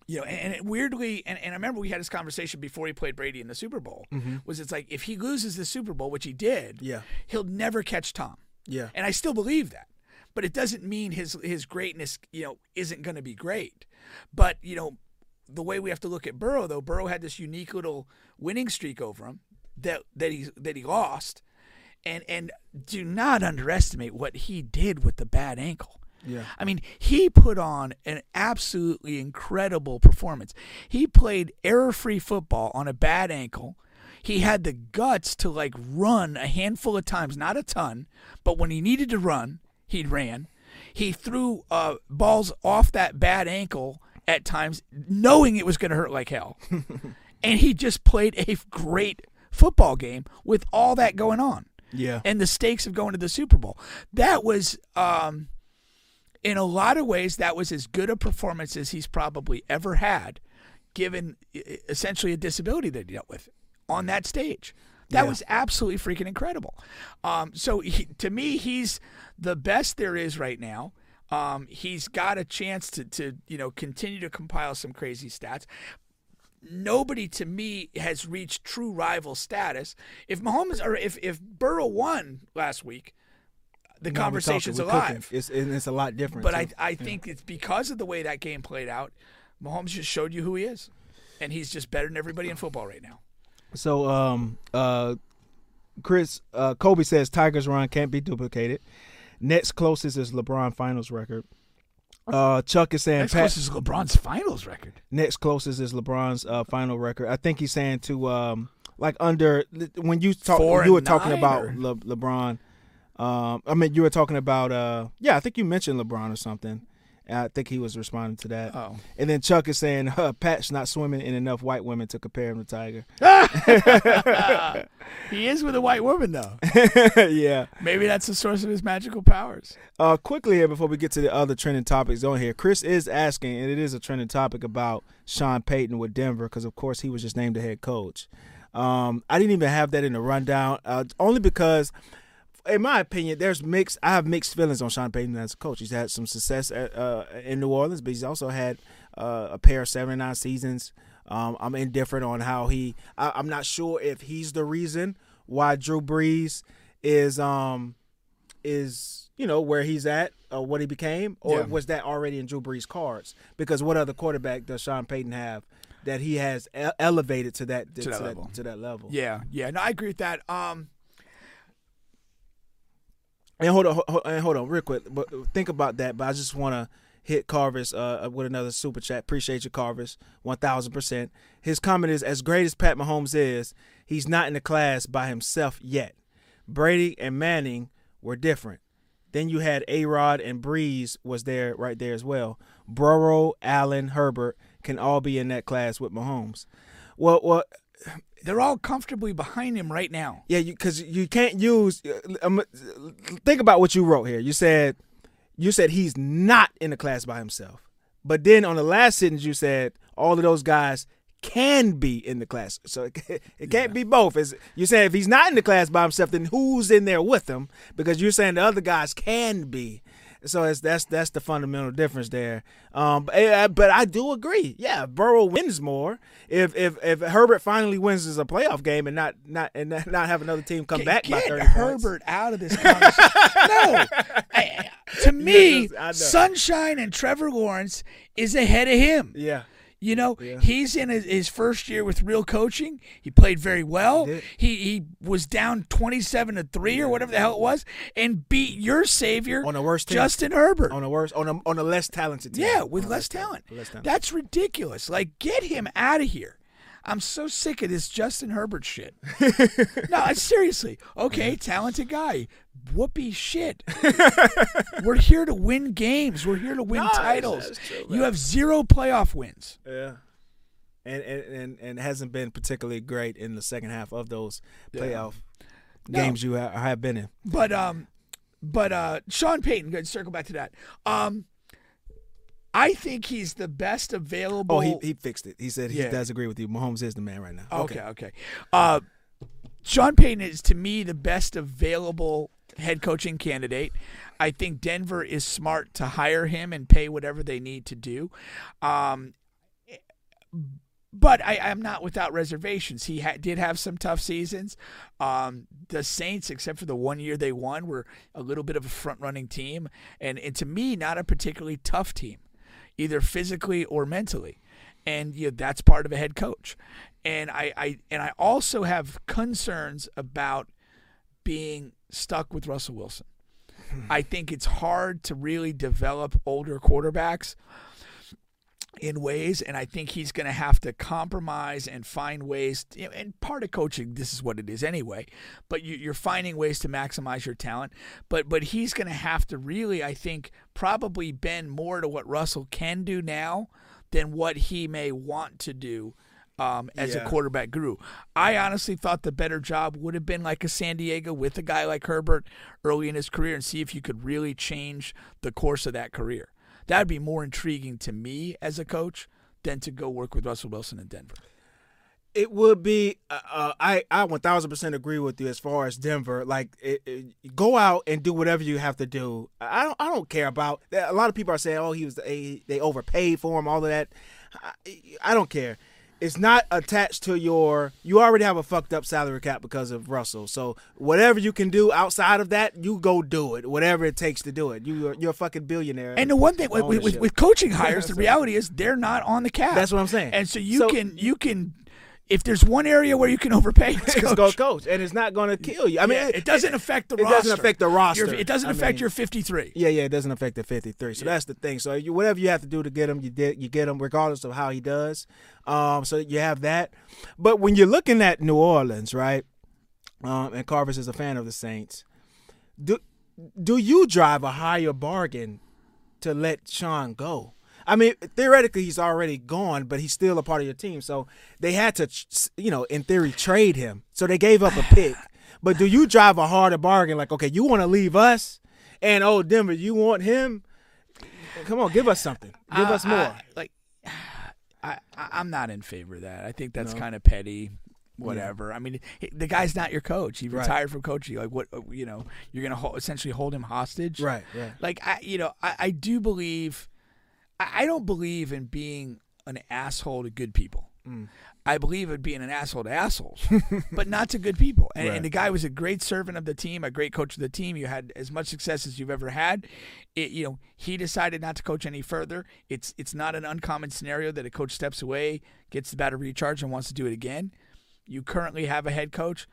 you know and, weirdly and, and i remember we had this conversation before he played brady in the super bowl was it's like if he loses the super bowl which he did Mm-hmm. Yeah. he'll never catch tom Yeah. and i still believe that but it doesn't mean his his greatness you know isn't going to be great but you know the way we have to look at burrow though burrow had this unique little winning streak over him that that he that he lost and and do not underestimate what he did with the bad ankle Yeah. I mean, he put on an absolutely incredible performance. He played error free football on a bad ankle. He had the guts to like run a handful of times, not a ton, but when he needed to run, he ran. He threw uh, balls off that bad ankle at times, knowing it was going to hurt like hell. <laughs> and he just played a great football game with all that going on Yeah. and the stakes of going to the Super Bowl. That was, um, in a lot of ways, that was as good a performance as he's probably ever had, given essentially a disability that he dealt with on that stage. That Yeah. was absolutely freaking incredible. Um, so he, to me, he's the best there is right now. Um, he's got a chance to, to you know continue to compile some crazy stats nobody to me has reached true rival status. If Mahomes or if if Burrow won last week, the Now we're conversation's talking- we're cooking. alive. It's and it's a lot different. But too. I I think it's because of the way that game played out. Mahomes just showed you who he is, and he's just better than everybody in football right now. So, um, uh, Chris, uh, Kobe says Tigers run can't be duplicated. Next closest is LeBron finals record. Uh, Chuck is saying Next Pat, closest is LeBron's finals record. next closest is LeBron's uh, final record. I think he's saying to um, like under when you talk, Four you were talking about or- Le, LeBron. Um, I mean, you were talking about uh, yeah, I think you mentioned LeBron or something. I think he was responding to that. Oh. And then Chuck is saying, huh, Pat's not swimming in enough white women to compare him to Tiger. <laughs> He is with a white woman though. <laughs> yeah. Maybe that's the source of his magical powers. Uh, quickly here before we get to the other trending topics on here, Chris is asking, and it is a trending topic about Sean Payton with Denver because, of course, he was just named the head coach. Um, I didn't even have that in the rundown, uh, only because, in my opinion, there's mixed. I have mixed feelings on Sean Payton as a coach. He's had some success at, uh, in New Orleans, but he's also had uh, a pair of seven nine seasons. Um, I'm indifferent on how he. I, I'm not sure if he's the reason why Drew Brees is um is you know where he's at or what he became, or Yeah. was that already in Drew Brees' cards? Because what other quarterback does Sean Payton have that he has elevated to that to, that that level. to that level? Yeah, yeah. No, I agree with that. Um, And hold on, hold, and hold on, real quick. But think about that. But I just want to hit Carver's uh, with another super chat. Appreciate you, Carver's, one thousand percent. His comment is: as great as Pat Mahomes is, he's not in the class by himself yet. Brady and Manning were different. Then you had A Rod and Brees was there right there as well. Burrow, Allen, Herbert can all be in that class with Mahomes. Well, well, they're all comfortably behind him right now. yeah, because you can't use. Um, think about what you wrote here. You said you said he's not in the class by himself, but then on the last sentence you said all of those guys can be in the class. So it, it can't be both. Is you saying if he's not in the class by himself, then who's in there with him? Because you're saying the other guys can be. So it's that's that's the fundamental difference there. Um, but, eh, but I do agree. Yeah, Burrow wins more if if if Herbert finally wins as a playoff game and not not and not have another team come Get- back by get thirty Herbert out of this conversation. no, I- <laughs> to me, Sunshine and Trevor Lawrence is ahead of him. Yeah. You know, Yeah. he's in his, his first year with real coaching. He played very well. He. He he was down twenty seven to three or whatever the hell it was, and beat your savior On the worst team. Justin Herbert. On a worse on a on a less talented team. yeah, with a less talent. Less talent. That's ridiculous. Like, get him out of here. I'm so sick of this Justin Herbert shit. <laughs> no, seriously. Okay, talented guy. Whoopee shit. <laughs> We're here to win games. We're here to win No, titles. that's true, you have zero playoff wins. Yeah. And, and and and hasn't been particularly great in the second half of those playoff No. games you ha- have been in. But um, but uh, Sean Payton. Good. Circle back to that. Um, I think he's the best available. Oh, he he fixed it. He said he Yeah. does agree with you. Mahomes is the man right now. Okay, okay. Uh, Sean Payton is to me the best available head coaching candidate. I think Denver is smart to hire him and pay whatever they need to do. Um, but I, I'm not without reservations. He ha- did have some tough seasons. Um, the Saints, except for the one year they won, were a little bit of a front running team, and, and to me, not a particularly tough team, either physically or mentally. And you know, that's part of a head coach. And I, I and I also have concerns about being stuck with Russell Wilson. Hmm. I think it's hard to really develop older quarterbacks in ways, and I think he's going to have to compromise and find ways. know, and part of coaching, this is what it is anyway. But you, you're finding ways to maximize your talent. But but he's going to have to really, I think, probably bend more to what Russell can do now than what he may want to do. Um, as Yeah. a quarterback guru, I honestly thought the better job would have been like a San Diego with a guy like Herbert early in his career and see if you could really change the course of that career. That'd be more intriguing to me as a coach than to go work with Russell Wilson in Denver. It would be. Uh, uh, I I one thousand percent agree with you as far as Denver. Like, it, it, go out and do whatever you have to do. I don't. I don't care about. A lot of people are saying, "Oh, he was. A, they overpaid for him." All of that. I, I don't care. It's not attached to your. You already have a fucked up salary cap because of Russell. So whatever you can do outside of that, you go do it. Whatever it takes to do it. You you're a fucking billionaire. And the one thing with, with, with, with coaching hires, <laughs> the reality is they're not on the cap. That's what I'm saying. And so you So- can you can if there's one area where you can overpay, it's <laughs> coach. go coach, and it's not going to kill you. I mean, Yeah, it doesn't affect the it roster. doesn't affect the roster. It doesn't I affect mean- your 53. Yeah, yeah, it doesn't affect the 53. So that's the thing. So you, whatever you have to do to get him, you did, you get him, regardless of how he does. Um, so you have that. But when you're looking at New Orleans, right? Um, and Carver's is a fan of the Saints. Do do you drive a higher bargain to let Sean go? I mean, theoretically, he's already gone, but he's still a part of your team. So they had to, you know, in theory, trade him. So they gave up a <sighs> pick. But do you drive a harder bargain? Like, okay, you want to leave us, and oh, Denver, you want him? Come on, give us something. Give Uh, us more. I- like, <sighs> I, I'm not in favor of that. I think that's kind of petty. Whatever. I mean, the guy's not your coach. He Right. retired from coaching. Like, what? You know, you're gonna ho- essentially hold him hostage. Right, right. Like, I, you know, I, I do believe. I, I don't believe in being an asshole to good people. Mm. I believe in being an asshole to assholes, <laughs> but not to good people. And, Right. and the guy was a great servant of the team, a great coach of the team. You had as much success as you've ever had. It, you know, he decided not to coach any further. It's it's not an uncommon scenario that a coach steps away, gets the battery recharged, and wants to do it again. You currently have a head coach.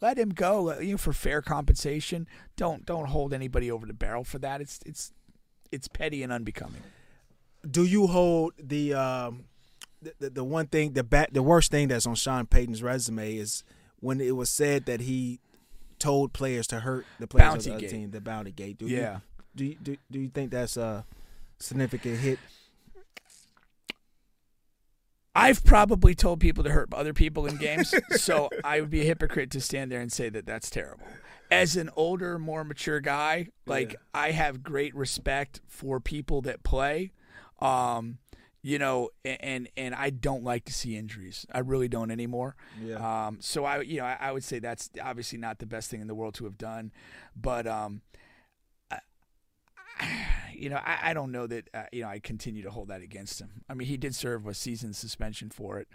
Let him go. Let- You know, for fair compensation. Don't don't hold anybody over the barrel for that. It's it's it's petty and unbecoming. Do you hold the um the, the, the one thing the bat the worst thing that's on Sean Payton's resume is when it was said that he told players to hurt the players Bounty of the other gate. team, the bounty gate. Do Yeah. You, do you, do do you think that's a significant hit? I've probably told people to hurt other people in games, <laughs> so I would be a hypocrite to stand there and say that that's terrible. As an older, more mature guy, like Yeah. I have great respect for people that play. Um, you know, and and I don't like to see injuries. I really don't anymore. Yeah. Um, so I, you know, I, I would say that's obviously not the best thing in the world to have done, but um, I, <sighs> you know, I, I don't know that uh, you know I continue to hold that against him. I mean, he did serve a season suspension for it.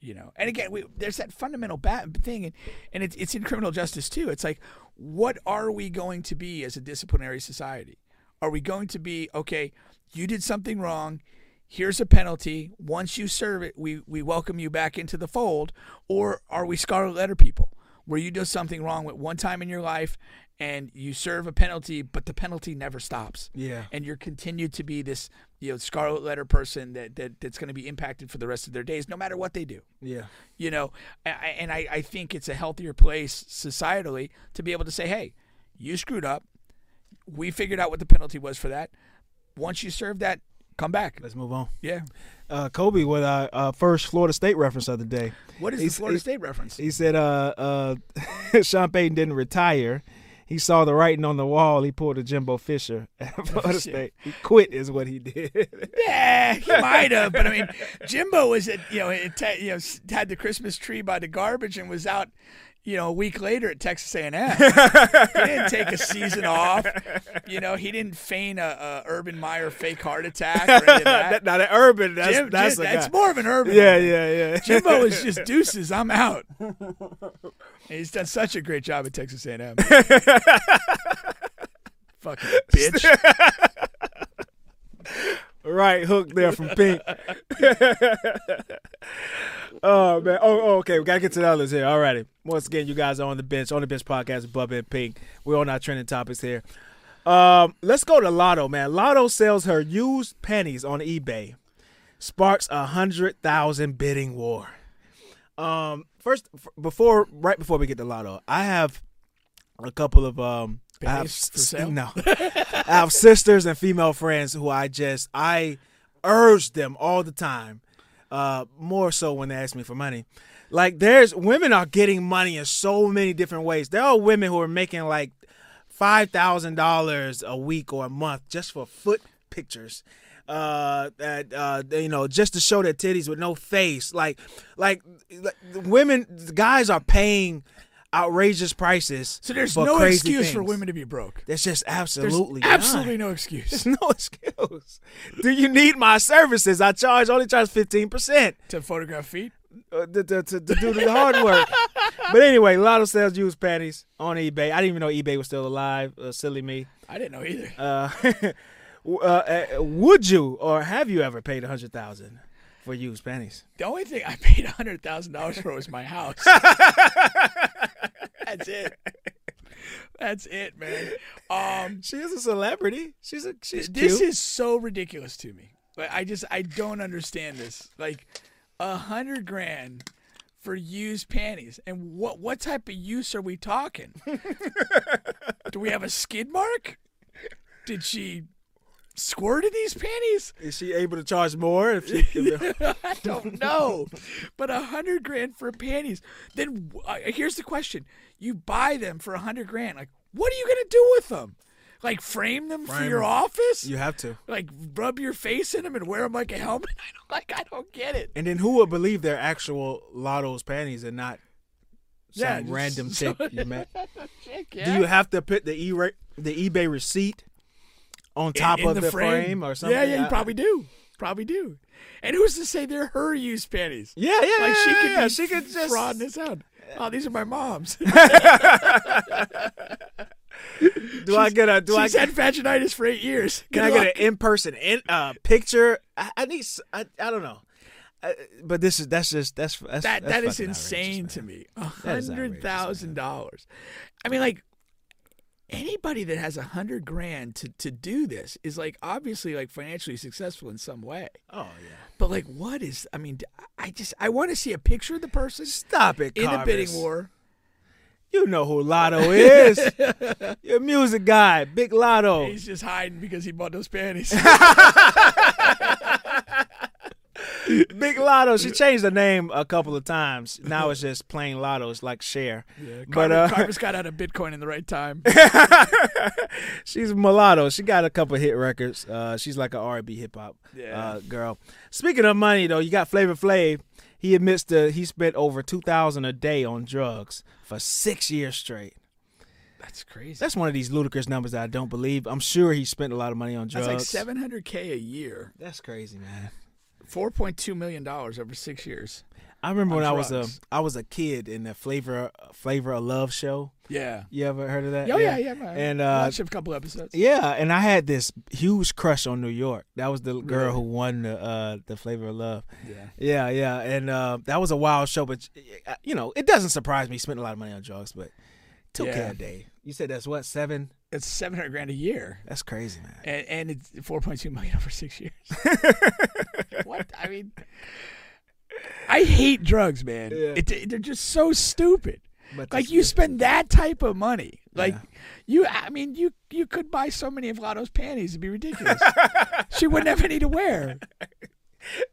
You know, and again, we, there's that fundamental bat thing, and, and it's it's in criminal justice too. It's like, what are we going to be as a disciplinary society? Are we going to be okay? You did something wrong. Here's a penalty. Once you serve it, we we welcome you back into the fold. Or are we scarlet letter people, where you do something wrong with one time in your life, and you serve a penalty, but the penalty never stops Yeah. and you're continued to be this you know scarlet letter person that, that that's going to be impacted for the rest of their days no matter what they do Yeah. you know I- and I, I think it's a healthier place societally to be able to say hey you screwed up we figured out what the penalty was for that once you serve that come back Let's move on. yeah Uh, Kobe with our uh, first Florida State reference of the day. what is He's- the florida he's- state reference He said, uh, uh, <laughs> Sean Payton didn't retire. He saw the writing on the wall. He pulled a Jimbo Fisher <laughs> at Florida shit. State. He quit, is what he did. <laughs> Yeah, he might have, but I mean, Jimbo was at you know it you know had the Christmas tree by the garbage and was out, you know, a week later at Texas A&M. <laughs> he didn't take a season off. You know, he didn't feign a, a Urban Meyer fake heart attack or any of <laughs> that. that, now, that urban, that's, Jim- that's, Jim- that's more of an Urban. Yeah, one. yeah, yeah. Jimbo is <laughs> just deuces. I'm out. And he's done such a great job at Texas A&M. Fucking bitch. Right hook there from Pink. <laughs> oh man. Oh, oh, okay. We gotta get to the others here. Alrighty. Once again, you guys are on the bench, on the bench podcast Bubba and Pink. We're on our trending topics here. Um, let's go to Latto, man. Latto sells her used pennies on eBay. Sparks a hundred thousand bidding war. Um, first, before right before we get to Latto, I have a couple of um. I have? No, <laughs> I have sisters and female friends who I just I urge them all the time. Uh, more so when they ask me for money. Like there's women are getting money in so many different ways. There are women who are making like five thousand dollars a week or a month just for foot pictures. Uh, that uh, you know, just to show their titties with no face. Like, like, like women, guys are paying outrageous prices. So there's no excuse for women to be broke. That's just There's absolutely absolutely none. no excuse. There's no <laughs> excuse. Do you need my services? I charge only charge fifteen percent to photograph feet. uh, to, to, to, to do the hard work. <laughs> but anyway, Latto sells used panties on eBay. I didn't even know eBay was still alive. Uh, silly me. I didn't know either. Uh, <laughs> uh, uh, would you or have you ever paid a hundred thousand for used panties? The only thing I paid hundred thousand dollars for was my house. That's it. That's it, man. Um, She is a celebrity. She's a she's this cute. is so ridiculous to me. Like, I just I don't understand this. Like a hundred grand for used panties, and what what type of use are we talking? <laughs> Do we have a skid mark? Did she squirt in these panties? Is she able to charge more if she? If, <laughs> I don't know, but a hundred grand for panties. Then uh, here's the question: You buy them for a hundred grand. Like, what are you gonna do with them? Like, frame them for Frame your them. office? you have to. like, rub your face in them and wear them like a helmet? <laughs> I don't like. I don't get it. And then who would believe they're actual Latto's panties and not some Yeah, just random <laughs> chick you met? Chick, Do you have to put the e the eBay receipt on top in of the, frame. or something? Yeah, yeah, you I- probably do. Probably do. And who's to say they're her used panties? Yeah, yeah, Like she could yeah. she could just frauding this out. Oh, these are my mom's. Do I get a? Do I She's get? had vaginitis for eight years. <laughs> Can I get an in person in uh picture? I, I need. I, I don't know. Uh, but this is that's just that's that's that that's that is insane to me. A hundred thousand dollars. I mean, like anybody that has a hundred grand to to do this is like obviously like financially successful in some way. Oh yeah. But like, what is? I mean, I just I want to see a picture of the person Stop it, in the bidding war. You know who Latto is. <laughs> You're music guy, Big Latto. He's just hiding because he bought those panties. <laughs> <laughs> <laughs> Big Latto. She changed the name a couple of times. Now it's just plain Latto. It's like Cher. but Carver, uh, Carver's <laughs> got out of Bitcoin in the right time. <laughs> she's mulatto. She got a couple hit records. Uh, she's like an R&B hip hop Yeah. uh, girl. Speaking of money, though, you got Flavor Flav. He admits that he spent over two thousand a day on drugs for six years straight. That's crazy. That's one of these ludicrous numbers that I don't believe. I'm sure he spent a lot of money on drugs. That's like 700k a year. That's crazy, man. 4.2 million dollars over six years. I remember when I was a I was a kid in the flavor Flavor of Love show. Yeah. You ever heard of that? Oh yeah, yeah. I And uh, watched a couple episodes. yeah, and I had this huge crush on New York. That was the girl who won the uh, the Flavor of Love. Yeah. Yeah, yeah, and uh, that was a wild show. But uh, you know, it doesn't surprise me. He spent a lot of money on drugs, but two k Yeah. a day. You said that's what seven? It's 700 grand a year. That's crazy, man. and, and it's 4.2 million over six years. <laughs> what? I mean, I hate drugs, man. Yeah. It, they're just so stupid. But Like you spend that type of money, like Yeah. you. I mean, you you could buy so many of Latto's panties; it'd be ridiculous. <laughs> she wouldn't have any to wear.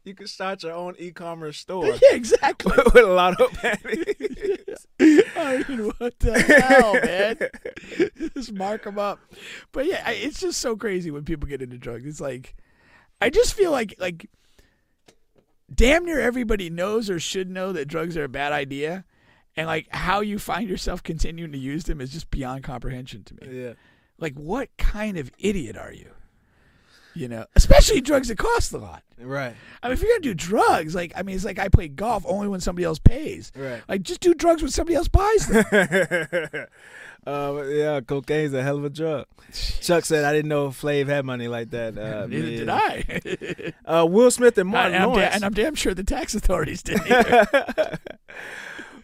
You could start your own e-commerce store <laughs> yeah, exactly. <laughs> with a lot of panties. <laughs> I mean, what the hell, man? just mark them up. But yeah, I, it's just so crazy when people get into drugs. It's like, I just feel like like, damn near everybody knows or should know that drugs are a bad idea, and like how you find yourself continuing to use them is just beyond comprehension to me. yeah. Like, what kind of idiot are you? You know, especially drugs that cost a lot. Right. I mean, if you're gonna do drugs, like I mean, it's like I play golf only when somebody else pays. Right. Like, just do drugs when somebody else buys them. <laughs> uh, yeah, cocaine's a hell of a drug. Chuck said I didn't know Flav had money like that. Uh, Neither yeah. did I. <laughs> Uh, Will Smith and and, Martin I'm da- Lawrence. and I'm damn sure the tax authorities didn't. <laughs> Either.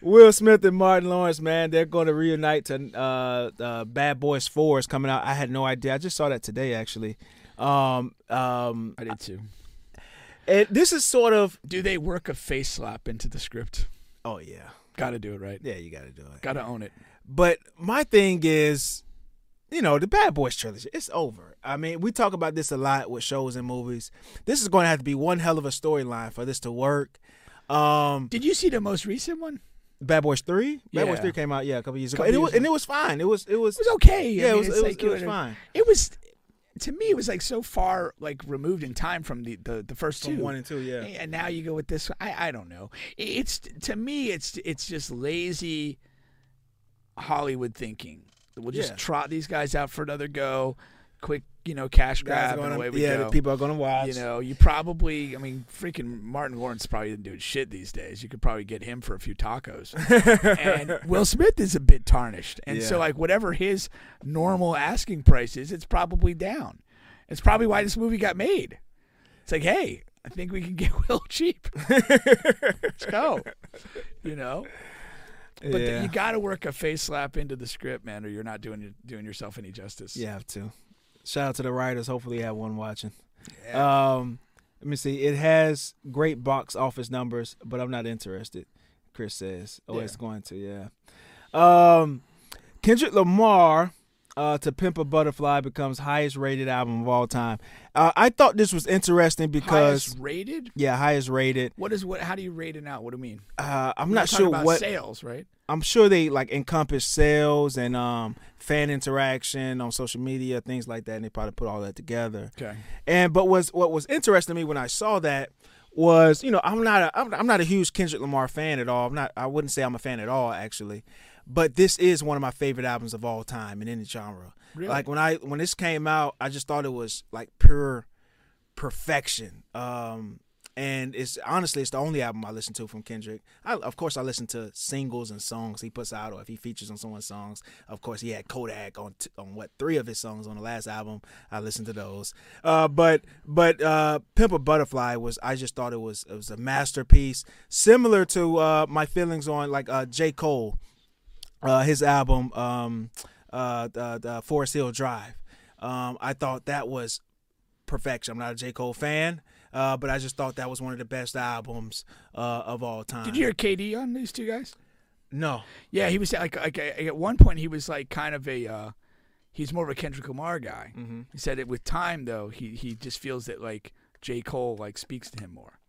Will Smith and Martin Lawrence, man, they're going to reunite to uh, uh, Bad Boys Four is coming out. I had no idea. I just saw that today, actually. Um, um, I did too. and this is sort of. Do they work a face slap into the script? Oh yeah, Got to do it right. yeah, you got to do it. Got to own it. But my thing is, you know, the Bad Boys trilogy, it's over. I mean, we talk about this a lot with shows and movies. This is going to have to be one hell of a storyline for this to work. Um, Did you see the most recent one? Bad Boys Three. Bad Boys Three came out yeah a couple years ago, Couple and it years was and it was fine. It was it was It was okay. Yeah, I it was- it was- like it was fine. It was. To me, it was like so far like removed in time from the the, the first From two. one and two, yeah. And now you go with this. I I don't know. It's to me, it's it's just lazy Hollywood thinking. We'll just Yeah. trot these guys out for another go, quick, you know, cash grab, and gonna- away we yeah, go. the people are going to watch. You know, you probably, I mean, freaking Martin Lawrence probably isn't doing shit these days. You could probably get him for a few tacos. <laughs> and Will Smith is a bit tarnished. And so, like, whatever his normal asking price is, it's probably down. It's probably why this movie got made. It's like, hey, I think we can <laughs> get Will cheap. Let's go. <laughs> You know? But yeah. you got to work a face slap into the script, man, or you're not doing doing yourself any justice. You have to. Shout out to the writers. Hopefully, you have one watching. Um, let me see. It has great box office numbers, but I'm not interested. Chris says. Oh, Yeah. it's going to. Yeah. Um, Kendrick Lamar. Uh, to Pimp a Butterfly becomes highest rated album of all time. Uh, I thought this was interesting because Highest rated? yeah, highest rated. What is what? How do you rate it out? What do you mean? Uh, I'm We're not sure about what sales, right? I'm sure they like encompass sales and um, fan interaction on social media, things like that, and they probably put all that together. Okay. And but was what was interesting to me when I saw that was you know I'm not a I'm, I'm not a huge Kendrick Lamar fan at all. I'm not I wouldn't say I'm a fan at all actually, but this is one of my favorite albums of all time and in any genre. Really? Like when I when this came out, I just thought it was like pure perfection. Um, and it's honestly it's the only album I listen to from Kendrick. I, of course, I listen to singles and songs he puts out, or if he features on someone's songs. Of course, he had Kodak on t- on what three of his songs on the last album. I listened to those. Uh, but but uh, Pimp a Butterfly was I just thought it was it was a masterpiece, similar to uh, my feelings on like uh, J Cole, uh, his album um, uh, the, the Forest Hill Drive. Um, I thought that was perfection. I'm not a J Cole fan. Uh, but I just thought that was one of the best albums uh, of all time. Did you hear KD on these two guys? No. Yeah, he was like like at one point he was like kind of a uh, he's more of a Kendrick Lamar guy. Mm-hmm. He said it with time though he he just feels that like J Cole like speaks to him more,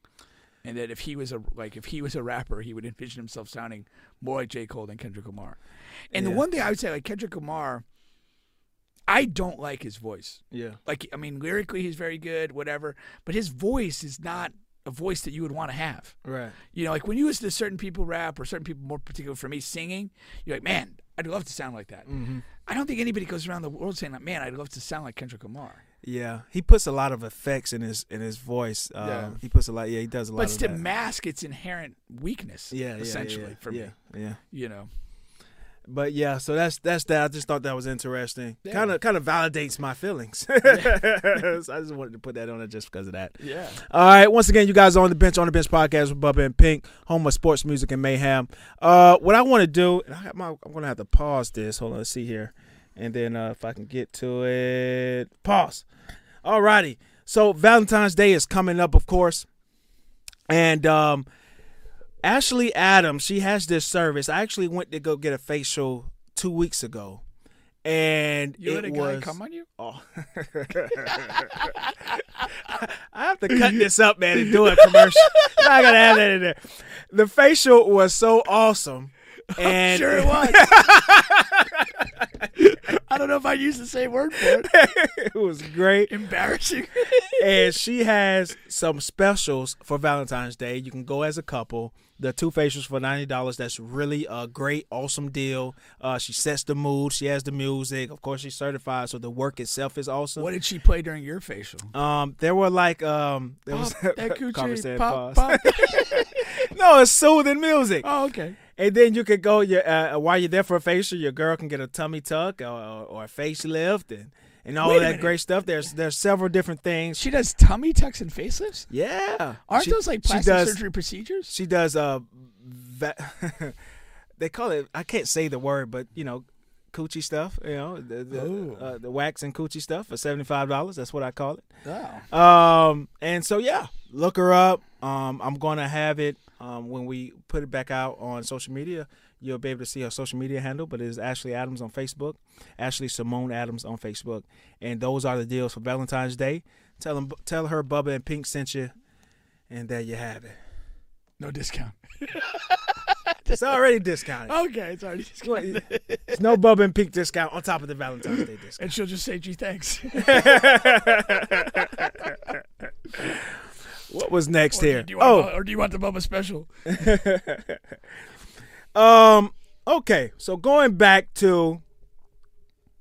and that if he was a like if he was a rapper he would envision himself sounding more like J Cole than Kendrick Lamar. And the one thing I would say like Kendrick Lamar, I don't like his voice. Yeah. Like I mean lyrically he's very good whatever, but his voice is not a voice that you would want to have. Right. You know, like when you listen to certain people rap or certain people, more particular for me, singing, you're like, man, I'd love to sound like that. Mm-hmm. I don't think anybody goes around the world saying, like, "Man, I'd love to sound like Kendrick Lamar." Yeah, he puts a lot of effects in his in his voice. Um, Yeah. He puts a lot. Yeah, he does a lot. But to that. mask its inherent weakness, yeah, yeah, essentially yeah, for yeah, me, Yeah, you know. but yeah. So that's that's that. I just thought that was interesting. Kind of kind of validates my feelings. <laughs> so I just wanted to put that on it just because of that. Yeah. All right. Once again, you guys are on the bench on the bench podcast with Bubba and Pink, home of sports music and mayhem. Uh, what I want to do, and I have my, I'm gonna have to pause this. Hold on, let's see here, and then uh, if I can get to it, pause. Alrighty. So Valentine's Day is coming up, of course, and um, Ashley Adams, she has this service. I actually went to go get a facial two weeks ago, and You it was come on you? Oh. <laughs> I have to cut this up, man, and do a commercial. <laughs> I gotta have that in there. The facial was so awesome. <laughs> And Sure it was. <laughs> I don't know if I use the same word for it. <laughs> it was great. Embarrassing. And she has some specials for Valentine's Day. You can go as a couple. The two facials for ninety dollars. That's really a great, awesome deal. Uh, she sets the mood. She has the music. Of course, she's certified, so the work itself is awesome. what did she play during your facial? Um, there were like um, there was Pop that coochie, pop, pop. no, it's soothing music. Oh, okay. And then you could go your uh, while you're there for a facial, your girl can get a tummy tuck or, or, a facelift and, and all Wait that great stuff. There's there's several different things. She does tummy tucks and facelifts? Yeah, Aren't She- those like plastic does, surgery procedures? She does uh, va- <laughs> they call it. I can't say the word, but you know, coochie stuff. You know, the the, uh, the wax and coochie stuff for seventy five dollars. That's what I call it. Oh. Um, and so yeah, look her up. Um, I'm gonna have it um, when we put it back out on social media. You'll be able to see her social media handle, but it is Ashley Adams on Facebook, Ashley Simone Adams on Facebook, and those are the deals for Valentine's Day. Tell them, tell her Bubba and Pink sent you, and there you have it. No discount. <laughs> It's already discounted. Okay, it's already discounted. There's no Bubba and Pink discount on top of the Valentine's Day discount. And she'll just say, gee, thanks. <laughs> <laughs> What was next Or here? Do you want, Oh, or do you want the Bubba special? <laughs> Um. Okay. So going back to,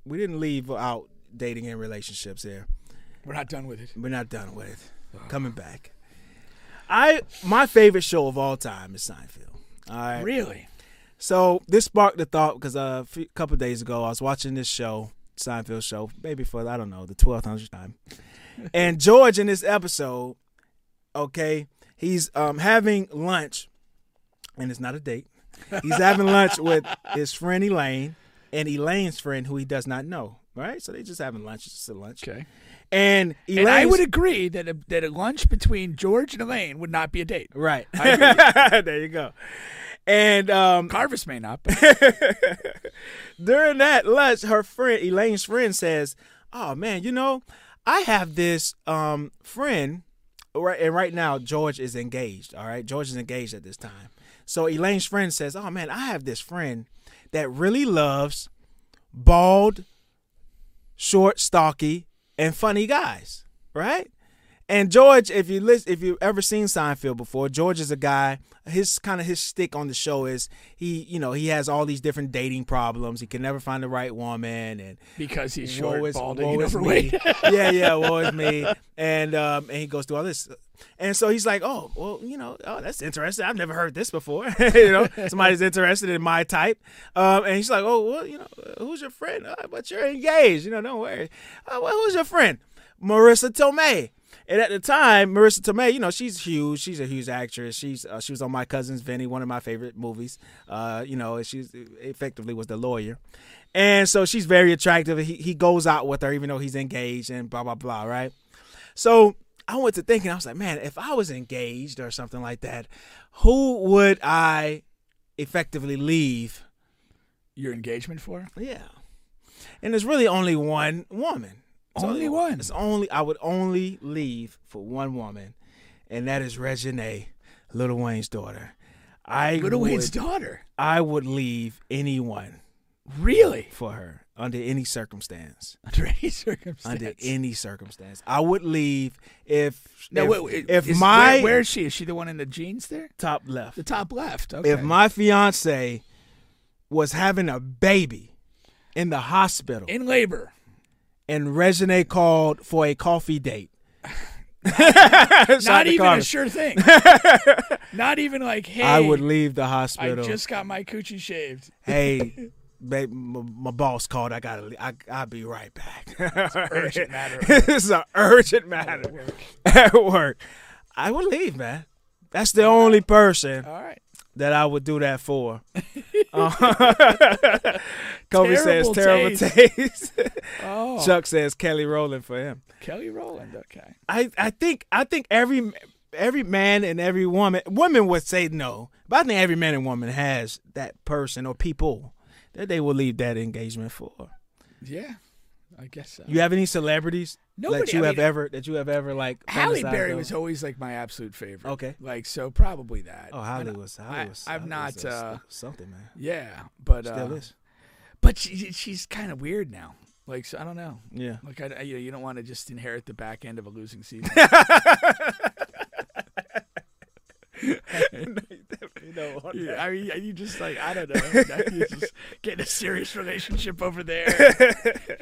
we didn't leave out dating and relationships here. We're not done with it. We're not done with it. Coming back. I my favorite show of all time is Seinfeld. All right. Really? So this sparked the thought because uh, a few, couple days ago I was watching this show, Seinfeld show, maybe for I don't know the twelfth hundredth time, <laughs> and George in this episode, okay, he's um having lunch, and it's not a date. He's having lunch with his friend Elaine and Elaine's friend who he does not know. Right, so they're just having lunch. It's just a lunch. Okay. And And I would agree that a, that a lunch between George and Elaine would not be a date. right. <laughs> there you go. And um, Carvis may not, but <laughs> during that lunch, her friend Elaine's friend says, "Oh man, you know, I have this um friend, right? And right now, George is engaged. All right, George is engaged at this time. So Elaine's friend says, "Oh man, I have this friend that really loves bald, short, stocky, and funny guys, right?" And George, if you listen, if you've ever seen Seinfeld before, George is a guy. His kind of his stick on the show is he, you know, he has all these different dating problems. He can never find the right woman, and because he's short, is- woe and overweight. <laughs> yeah, yeah, <laughs> woe is me. And um, and he goes through all this, and so he's like, oh, well, you know, oh, that's interesting. I've never heard this before. <laughs> you know, somebody's interested in my type. Um, and he's like, oh, well, you know, who's your friend? Uh, but you're engaged. You know, don't worry. Uh, well, who's your friend? Marisa Tomei. And at the time, Marisa Tomei, you know, she's huge. She's a huge actress. She's uh, she was on My Cousin's Vinny, one of my favorite movies. Uh, you know, she's effectively was the lawyer, and so she's very attractive. He he goes out with her even though he's engaged and blah blah blah. Right. So I went to thinking, I was like, man, if I was engaged or something like that, who would I effectively leave? Your engagement for? Yeah. And there's really only one woman. It's Only one? It's only I would only leave for one woman, and that is Reginae, Lil Wayne's daughter. I Little would, Wayne's daughter. I would leave anyone Really? for her under any circumstance. <laughs> Under any circumstance. Under any circumstance, I would leave if Now, if, wait, if is- my where, where is she? Is she the one in the jeans there? top left, The top left. Okay. if my fiance was having a baby, in the hospital, in labor. And Reginae called for a coffee date. <laughs> Not even a sure thing. <laughs> Not even like, hey, I would leave the hospital. I just got my coochie shaved. <laughs> hey, babe, my, my boss called. I gotta. I, I'll be right back. It's an urgent matter. it's an urgent matter at work. I would leave, man. That's the only person All right. that I would do that for. Uh, <laughs> <laughs> Kobe says Terrible terrible taste. taste. <laughs> Oh, Chuck says Kelly Rowland for him. Kelly Rowland. Okay. I, I think I think every every man and every woman women would say no, but I think every man and woman has that person or people that they will leave that engagement for. Yeah, I guess so. You have any celebrities Nobody- that you I have mean- ever that you have ever like Halle Berry was always like my absolute favorite. Okay. Like so, probably that. Oh, Halle was. Halle was I've not. uh, uh, something, man. yeah, but Still uh, is. but she, she's kind of weird now. Like so, I don't know. Yeah. Like I, I- you, know, you don't want to just inherit the back end of a losing season. <laughs> <laughs> You know, You- I mean, you just like I don't know. <laughs> You just get in a serious relationship over there.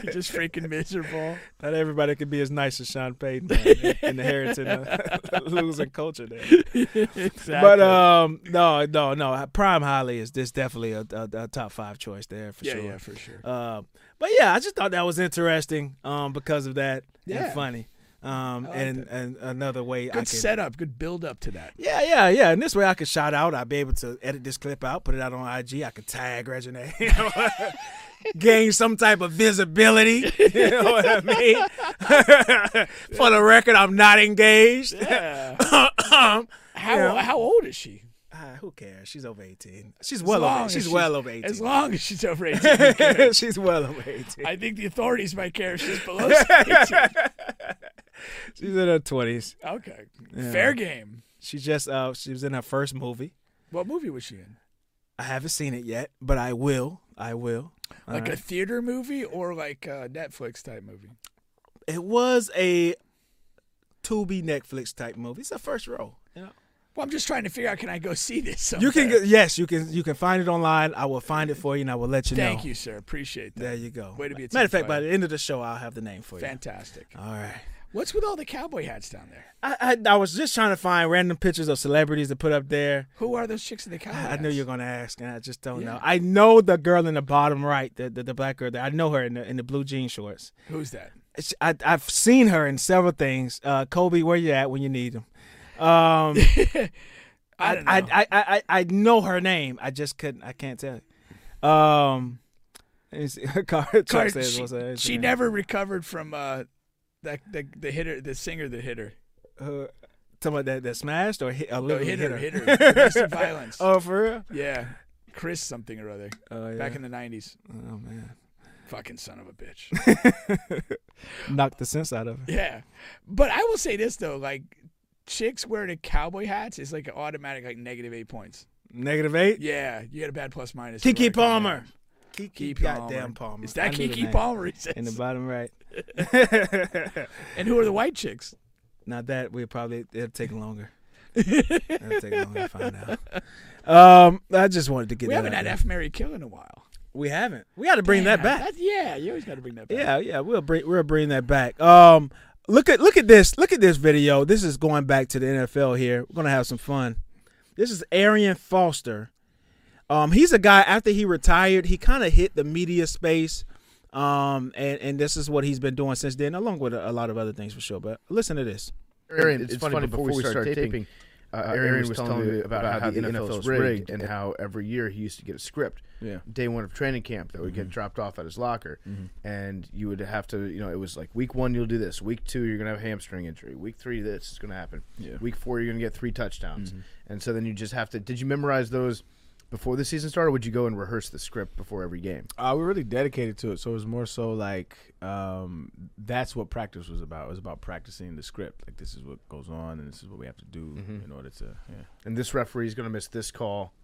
You're just freaking miserable. not everybody could be as nice as Sean Payton man, inheriting a <laughs> losing culture there. exactly. But um, no, no, no. Prime Halle is this definitely a, a, a top five choice there for yeah, sure. yeah, for sure. Uh, but yeah, I just thought that was interesting um, because of that Yeah. and funny. Um, like and that. and another way I Good could setup. Good build up to that. Yeah, yeah, yeah. And this way I could shout out. I'd be able to edit this clip out, put it out on IG. I could tag Reginae. <laughs> You know? <laughs> Gain some type of visibility. <laughs> You know what I mean? For the record, I'm not engaged. Yeah. Um, How how old is she? Ah, who cares? She's over 18. She's well over. She's she's- well over 18. As long as she's over 18. who <laughs> cares? she's well over 18. I think the authorities might care if she's <laughs> below 18. she's in her 20s. Okay. Yeah. Fair game. She just uh she was in her first movie. What movie was she in? I haven't seen it yet, but I will. I will. Like a theater movie or like a Netflix type movie? it was a Tubi Netflix type movie. It's a first row. You know. Well, I'm just trying to figure out can I go <laughs> see this? You can get yes, you can you can find it online. I will find it for you and I will let you know. Thank you, sir. Appreciate that. There you go. Way to be a Matter of fact, by the end of the show, I'll have the name for you. Fantastic. All right. What's with all the cowboy hats down there? I, I I was just trying to find random pictures of celebrities to put up there. Who are those chicks in the cowboy I, I knew you were gonna ask, and I just don't know. I know the girl in the bottom right, the the, the black girl. There. I know her in the in the blue jean shorts. Who's that? I, I've seen her in several things. Uh, Kobe, where you at when you need him? Um, <laughs> I. I, I, I, I know her name. I just couldn't. I can't tell you. Um, see. <laughs> Car- Car- says, she, what's her she name? never recovered from uh, that the, the hitter, the singer that hit her. Uh, talking about that that smashed or hit, uh, No, literally hit her, hit hit her. <laughs> Domestic violence. Oh, for real? Yeah, Chris something or other. Oh, yeah. Back in the '90s. oh man, Fucking son of a bitch. knocked the sense out of her. yeah, but I will say this though, like chicks wearing cowboy hats is like an automatic like negative eight points. Negative eight. Yeah, you get a bad plus minus. Keke Palmer. Keke, Keke goddamn Palmer. Is that Keke. Palmer? He says. In the bottom right. <laughs> <laughs> and who are the white chicks? Not that we probably it'll take longer. <laughs> it'll take longer to find out. Um, I just wanted to get we haven't had there. F Mary Kill in a while. We haven't. We got to bring that back. yeah, you always got to bring that back. Yeah, yeah, we'll bring we'll bring that back. Um, look at look at this look at this video. This is going back to the NFL here. We're gonna have some fun. This is Arian Foster. Um, he's a guy after he retired, he kind of hit the media space. Um, and and this is what he's been doing since then, along with a, a lot of other things for sure. But listen to this. Arian, it's, funny, before we start taping, uh, uh Arian was telling me about how the NFL is rigged and how every year he used to get a script. Yeah. Day one of training camp that would get mm-hmm. dropped off at his locker, mm-hmm. and you would have to, you know, it was like week one you'll do this, week two you're gonna have a hamstring injury, week three this is gonna happen, Yeah. week four you're gonna get three touchdowns, mm-hmm. and so then you just have to. Did you memorize those before the season started? or Would you go and rehearse the script before every game? Uh, we're really dedicated to it, so it was more so like um, that's what practice was about. It was about practicing the script. Like this is what goes on, and this is what we have to do in order to. Yeah. And this referee is gonna miss this call.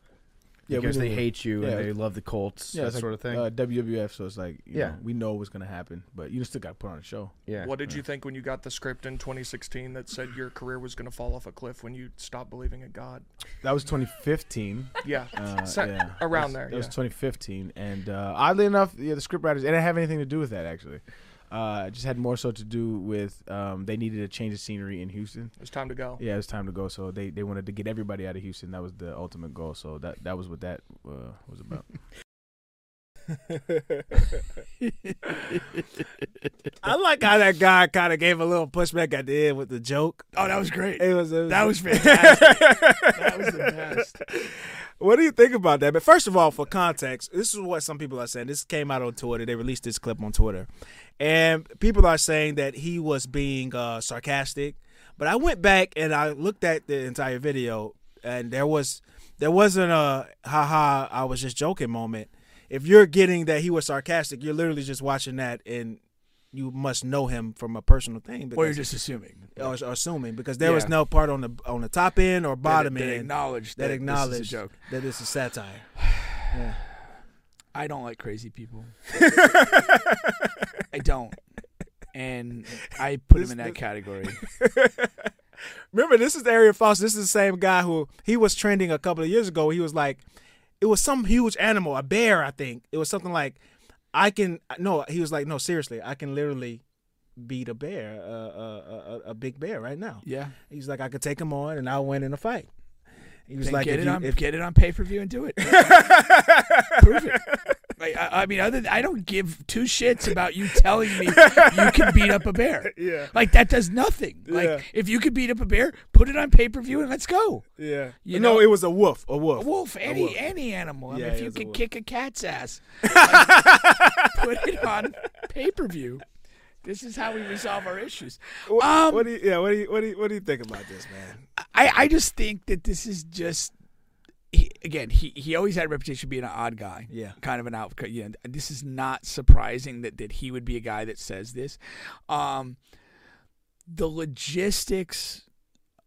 Yeah, because they hate you Yeah. and they love the Colts, Yeah, that it's like, sort of thing. Uh, WWF, so it's like you Yeah. know, we know what's gonna happen, but you still got to put on a show. yeah. What did you think when you got the script in 2016 that said your career was going to fall off a cliff when you stopped believing in God? That was 2015. <laughs> Yeah, Uh, <laughs> Sa- yeah, around That there. was- That was 2015, and uh, oddly enough, yeah, the scriptwriters it didn't have anything to do with that actually. Uh, it just had more so to do with um, they needed a change of scenery in Houston. It was time to go. Yeah, it was time to go, so they, they wanted to get everybody out of Houston. That was the ultimate goal. So that that was what that uh, was about. <laughs> I like how that guy kind of gave a little pushback at the end with the joke. Oh, that was great. It was, it was That was <laughs> fantastic. that was the best. What do you think about that? But first of all, for context, this is what some people are saying. This came out on Twitter. They released this clip on Twitter, and people are saying that he was being uh, sarcastic. But I went back and I looked at the entire video, and there was there wasn't a haha I was just joking moment. If you're getting that he was sarcastic, you're literally just watching that, and you must know him from a personal thing. Or you're just assuming. or, or assuming because there was no part on the on the top end or bottom that, that end acknowledge that that, acknowledged this is a joke. that this is satire. <sighs> I don't like crazy people. <laughs> I don't, and <laughs> I put him in that category. <laughs> Remember, this is Arian Foster. This is the same guy who he was trending a couple of years ago. He was like, it was some huge animal, a bear, I think. It was something like, I can no. He was like, no, seriously, I can literally beat a bear, uh, uh, a, a big bear right now. Yeah, He's like, I could take him on and I'll win in a fight. He was Then like, get it you, on if, get it on pay per view and do it. <laughs> Prove it. Like, I, I mean, other than, I don't give two shits about you telling me you can beat up a bear. <laughs> Yeah. like that does nothing. Yeah. Like if you could beat up a bear, put it on pay per view and let's go. yeah, You no, know- it was a wolf, a wolf, A wolf, any wolf. any animal. I mean, Yeah, if you a could kick a cat's ass, like, <laughs> put it on pay per view. This is how we resolve our issues. What, Um, what do you, yeah, what do you, what do you, what do you think about this, man? I, I just think that this is just he, again he, he always had a reputation of being an odd guy. Yeah. kind of an out you know, this is not surprising that, that he would be a guy that says this. Um the logistics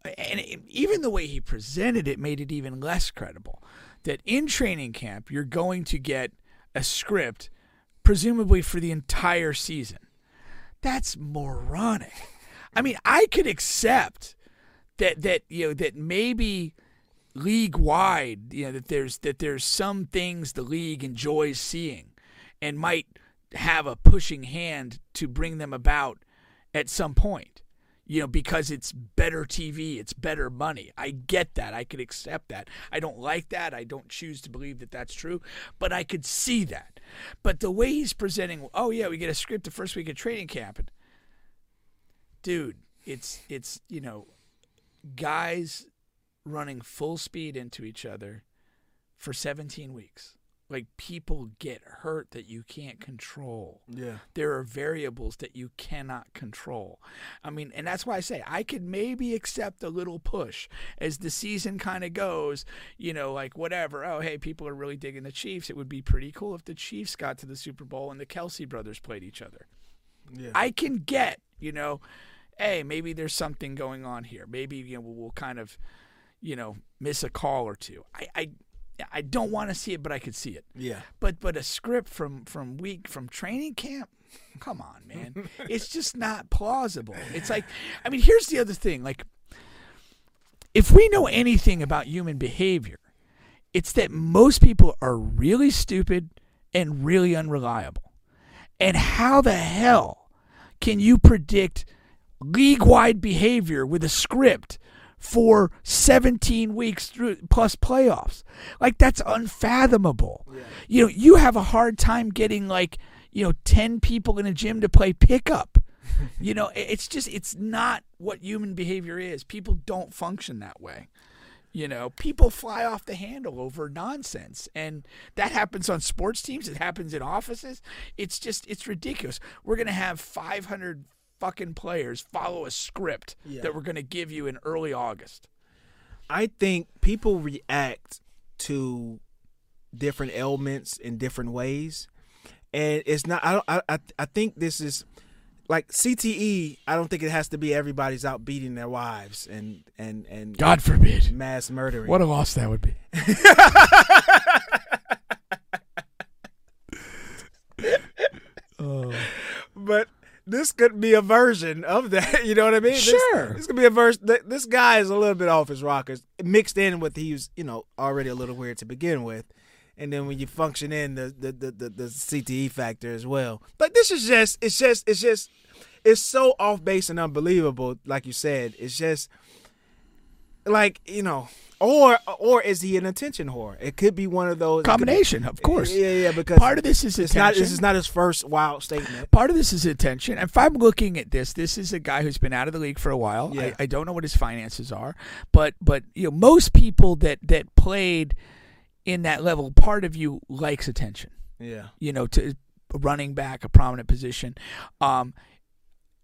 and it- even the way he presented it made it even less credible. That in training camp you're going to get a script presumably for the entire season. That's moronic. I mean i could accept that that you know that maybe league wide you know that there's that there's some things the league enjoys seeing and might have a pushing hand to bring them about at some point you know because it's better TV it's better money. I get that. I could accept that. I don't like that. I don't choose to believe that that's true but I could see that. But the way he's presenting oh yeah we get a script the first week of training camp. And dude it's it's you know guys running full speed into each other for 17 weeks. Like people get hurt that you can't control. Yeah. There are variables that you cannot control. I mean, and that's why I say I could maybe accept a little push as the season kind of goes, you know, like whatever. Oh, hey, people are really digging the Chiefs. It would be pretty cool if the Chiefs got to the Super Bowl and the Kelce brothers played each other. Yeah. I can get, you know, hey, maybe there's something going on here. Maybe you know we'll, we'll kind of, you know, miss a call or two. I I, I don't want to see it, but I could see it. Yeah. But but a script from from week from training camp, come on, man, <laughs> it's just not plausible. It's like, I mean, here's the other thing, like. If we know anything about human behavior, it's that most people are really stupid and really unreliable. And how the hell can you predict league wide behavior with a script for 17 weeks through plus playoffs? Like that's unfathomable. You know, you have a hard time getting like, you know, 10 people in a gym to play pickup. <laughs> you know, it's just it's not what human behavior is. People don't function that way. You know, people fly off the handle over nonsense. And that happens on sports teams. It happens in offices. It's just, it's ridiculous. We're going to have 500 fucking players follow a script Yeah. that we're going to give you in early August. I think people react to different ailments in different ways, and it's not. I don't. I I, I think this is like CTE. I don't think it has to be everybody's out beating their wives and and and God forbid. mass murdering. What a loss that would be. <laughs> oh. but this could be a version of that. <laughs> You know what I mean? Sure. This, could be a version. This guy is a little bit off his rockers, mixed in with he's you know already a little weird to begin with, and then when you function in the the the, the, the CTE factor as well. But this is just it's just it's just it's so off base and unbelievable. Like you said, it's just like you know. Or or is he an attention whore? It could be one of those be- Combination, of course. Yeah, yeah. Because Part of this is it's not. This is not his first wild statement. Part of this is attention. If I'm looking at this, this is a guy who's been out of the league for a while. Yeah. I, I don't know what his finances are, but but you know most people that that played in that level, part of you likes attention. Yeah. You know, to running back, a prominent position. Um,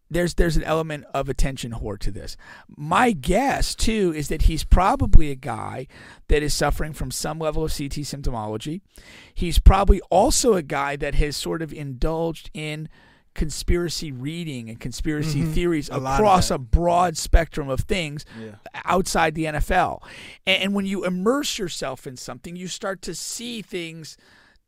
there's there's an element of attention whore to this. My guess too is that he's probably a guy that is suffering from some level of CT symptomology. He's probably also a guy that has sort of indulged in conspiracy reading and conspiracy theories Mm-hmm. A across a broad spectrum of things Yeah. outside the NFL. And, and when you immerse yourself in something, you start to see things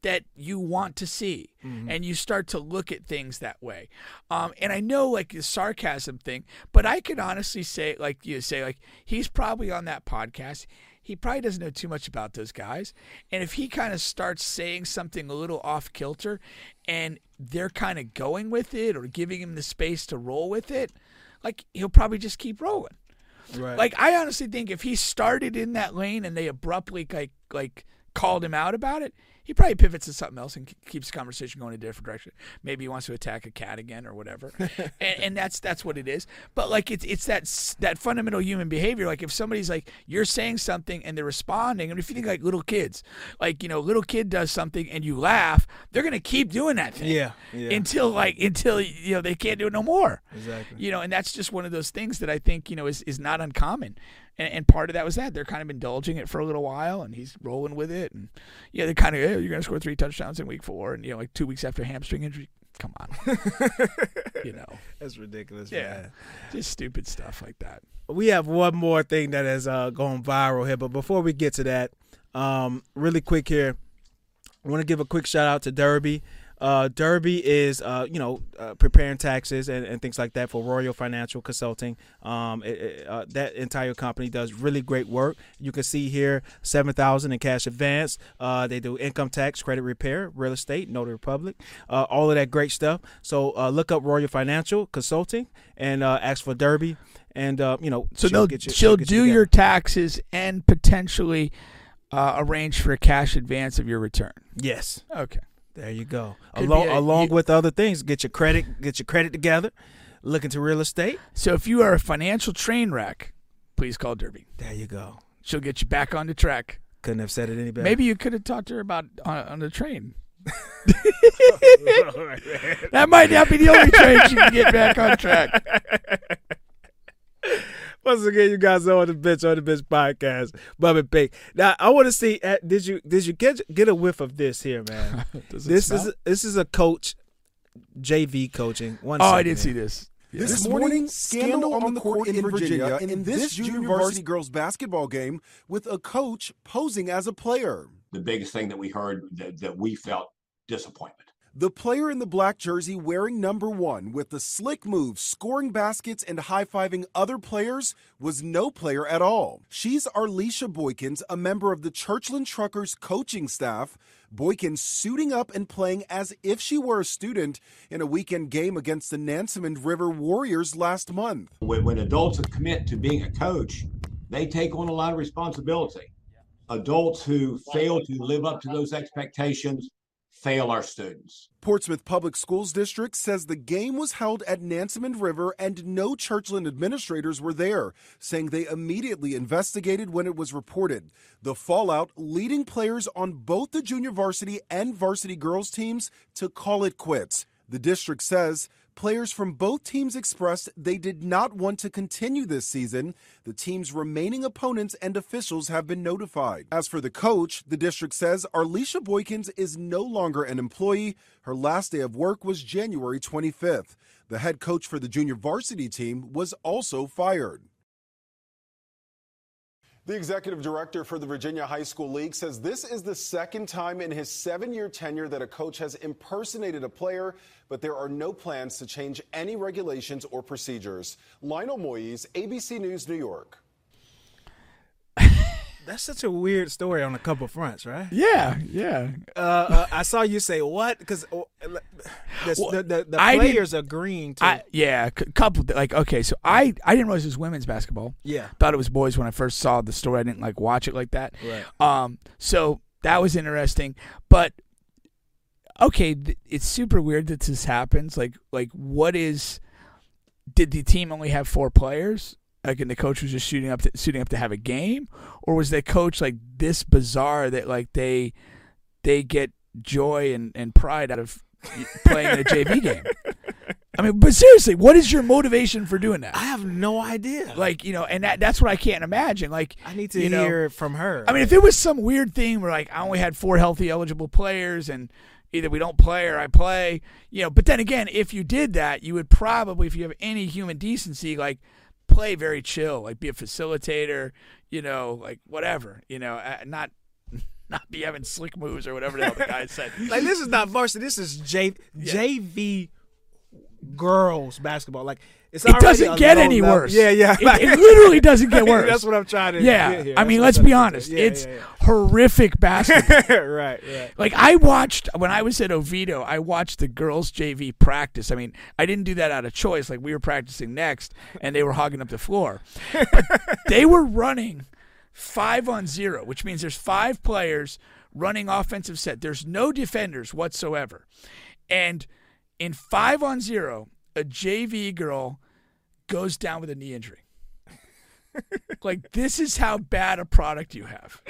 that you want to see. And you start to look at things that way. Um, and i know like the sarcasm thing but i can honestly say like you say like he's probably on that podcast. He probably doesn't know too much about those guys. And if he kind of starts saying something a little off kilter and they're kind of going with it or giving him the space to roll with it like he'll probably just keep rolling. Right. like I honestly think if he started in that lane and they abruptly like like called him out about it, he probably pivots to something else and keeps the conversation going in a different direction. Maybe he wants to attack a cat again or whatever, <laughs> and, and that's that's what it is. But like it's it's that that fundamental human behavior. Like if somebody's like you're saying something and they're responding, and if you think like little kids, like you know, little kid does something and you laugh, they're gonna keep doing that thing. Yeah, yeah. Until like until you know they can't do it no more. Exactly. You know, and that's just one of those things that I think you know is is not uncommon. And, and part of that was that they're kind of indulging it for a little while, and he's rolling with it. And yeah, they're kind of hey, you're going to score three touchdowns in week four, and you know, like two weeks after hamstring injury. Come on, <laughs> you know, That's ridiculous. yeah, man. just stupid stuff like that. We have one more thing that has uh, gone viral here, but before we get to that, um, really quick here, I want to give a quick shout out to Derby. Uh, Derby is, uh, you know, uh, preparing taxes and, and things like that for Royal Financial Consulting. Um, it, it, uh, that entire company does really great work. You can see here seven thousand in cash advance. Uh, they do income tax, credit repair, real estate, notary public, uh, all of that great stuff. So uh, look up Royal Financial Consulting and uh, ask for Derby, and uh, you know, So she'll you- she'll get do you your taxes and potentially uh, arrange for a cash advance of your return. yes. Okay. There you go. Could along a- along you- with other things, get your credit, get your credit together. Look into real estate. So if you are a financial train wreck, please call Derby. There you go. She'll get you back on the track. Couldn't have said it any better. Maybe you could have talked to her about on, on the train. <laughs> that might not be the only train she can get back on track. <laughs> Once again, you guys are on the bitch on the bitch podcast, Bubba Pig. Now, I want to see. uh, Did you did you get get a whiff of this here, man? <laughs> This smell? is this is a coach, JV coaching. One Oh, I second did see here. this. This morning, scandal on the court in Virginia in this junior varsity girls basketball game with a coach posing as a player. the biggest thing that we heard that, that we felt disappointment. The player in the black jersey wearing number one with the slick moves, scoring baskets, and high fiving other players was no player at all. She's Arlisha Boykins, a member of the Churchland Truckers coaching staff. Boykins suiting up and playing as if she were a student in a weekend game against the Nansemond River Warriors last month. When, when adults commit to being a coach, they take on a lot of responsibility. Adults who fail to live up to those expectations fail our students. Portsmouth Public Schools District says the game was held at Nansemond River and no Churchland administrators were there, saying they immediately investigated when it was reported. The fallout leading players on both the junior varsity and varsity girls teams to call it quits. The district says players from both teams expressed they did not want to continue this season. The team's remaining opponents and officials have been notified. As for the coach, the district says Arlisha Boykins is no longer an employee. Her last day of work was January 25th. The head coach for the junior varsity team was also fired. The executive director for the Virginia High School League says this is the second time in his seven year tenure that a coach has impersonated a player, but there are no plans to change any regulations or procedures. Lionel Moise, ABC News, New York. That's such a weird story on a couple fronts, right? Yeah, yeah. Uh, uh, I saw you say what because the, Well, the, the, the players agreeing to. I, yeah, a c- couple like okay, so I I didn't realize it was women's basketball. Yeah. thought it was boys when I first saw the story. I didn't like watch it like that. Right. Um, so that was interesting, but okay, th- it's super weird that this happens. Like like what is? Did the team only have four players? Like, and the coach was just shooting up, to, shooting up to have a game, or was the coach like this bizarre that like they, they get joy and, and pride out of playing in a JV <laughs> game? I mean, but seriously, what is your motivation for doing that? I have no idea. Like, you know, and that, that's what I can't imagine. Like, I need to you know, hear it from her. I mean, if it was some weird thing where like I only had four healthy eligible players and either we don't play or I play, you know, but then again, if you did that, you would probably, if you have any human decency, like play very chill, like be a facilitator, you know, like whatever, you know, not <laughs> not be having slick moves or whatever the hell the guy said. <laughs> like this is not varsity. This is J, JV girls basketball. Like it's It doesn't get any level- worse. Yeah, yeah. It, it literally <laughs> doesn't get worse. That's what I'm trying to. Yeah, get here. I mean, let's be honest. Yeah, it's yeah, yeah. horrific <laughs> basketball. right, right. Like I watched when I was at Oviedo, I watched the girls JV practice. I mean, I didn't do that out of choice. Like we were practicing next, and they were hogging up the floor. But <laughs> they were running five on zero, which means there's five players running offensive set. There's no defenders whatsoever, and in five on zero, a JV girl goes down with a knee injury. <laughs> like this is how bad a product you have.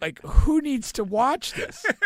Like who needs to watch this? <laughs>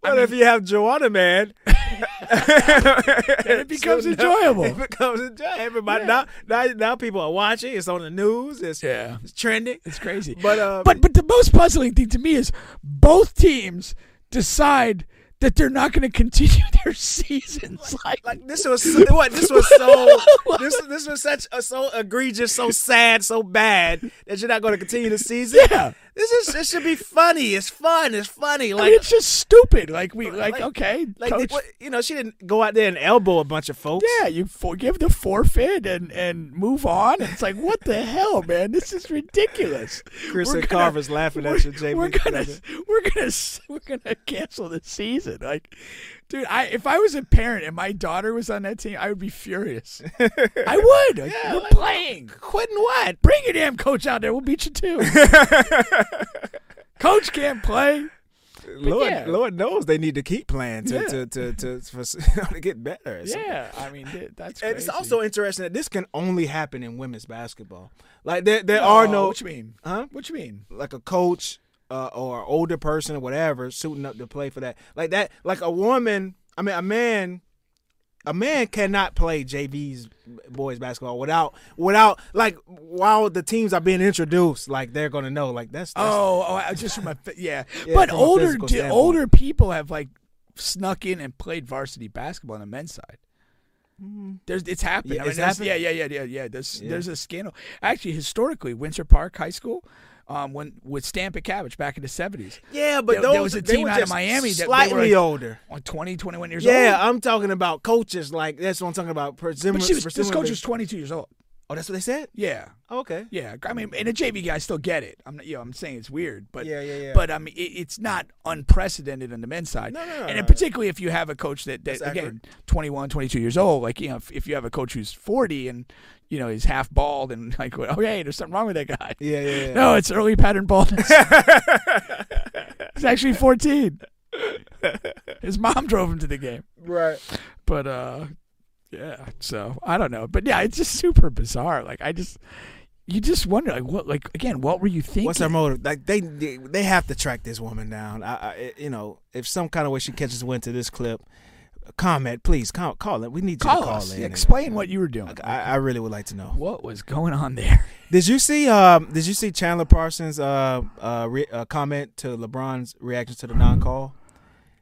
What if you have Joanna, man? <laughs> it becomes enjoyable. It becomes enjoyable. Everybody now, now, now people are watching. It's on the news. It's Yeah. it's trending. It's crazy. But uh, But but the most puzzling thing to me is both teams decide that they're not going to continue their <laughs> seasons. Like, like this was so- what this was so <laughs> this this was such a, so egregious, so sad, so bad that you're not going to continue the season. Yeah. This is this should be funny. It's fun. It's funny. I Like mean, it's just stupid. Like we like, like- okay, like coach. what, you know, she didn't go out there and elbow a bunch of folks. yeah, you forgive the forfeit and and move on. It's like what the hell, man? This is ridiculous. Chris We're and gonna- Carver's laughing we're- at you, JB. We're gonna we're gonna we're gonna cancel the season. Like, dude, I if I was a parent and my daughter was on that team, I would be furious. <laughs> I would. Like, Yeah, we're like, playing. Quitting what? Bring your damn coach out there. We'll beat you too. <laughs> coach can't play. Lord, yeah. Lord knows they need to keep playing to Yeah. to to to, for, <laughs> to get better. So- Yeah, I mean th- that's. And it's also interesting that this can only happen in women's basketball. Like there, there are no What you mean? Huh? What you mean? like a coach uh, or older person or whatever suiting up to play for that. Like that, like a woman. I mean, a man. A man cannot play JV's boys basketball without without like while the teams are being introduced, like they're gonna know like that's, that's Oh, oh, I- just from a yeah. <laughs> Yeah, but older older people have like snuck in and played varsity basketball on the men's side. There's it's happened. Yeah, I mean, it's happened? yeah, yeah, yeah, yeah, yeah. There's Yeah. there's a scandal. Actually, historically, Windsor Park High School, um, when with Stamp and Cabbage back in the seventies. yeah. But there, those there was a team out of Miami that slightly they were like, older. like 20, 21 years Yeah, old. Yeah, I'm talking about coaches. Like that's what I'm talking about. Presumably, but she was, this coach was twenty two years old. Oh, that's what they said. Yeah. Okay. Yeah, I mean, and a JV guy, I still get it. I'm not, you know, I'm saying it's weird, but Yeah, yeah, yeah. But I mean, it, it's not unprecedented on the men's side. No, no, no, and no. particularly if you have a coach that, that That's again, 21, 22 years old, like you know, if, if you have a coach who's 40 and you know he's half bald and <laughs> like, oh hey, there's something wrong with that guy. Yeah, yeah, yeah. No, it's early pattern baldness. <laughs> he's actually 14. His mom drove him to the game. Right. But uh yeah, so I don't know. But yeah, it's just super bizarre. Like I just you just wonder like what like again, what were you thinking? What's her motive? Like they they have to track this woman down. I, I you know if some kind of way she catches wind to this clip, comment please call call it. We need you call to call us. in. Yeah, and- explain what you were doing. I, I really would like to know. what was going on there? <laughs> Did you see um Did you see Chandler Parsons uh uh, re- uh comment to LeBron's reaction to the non call?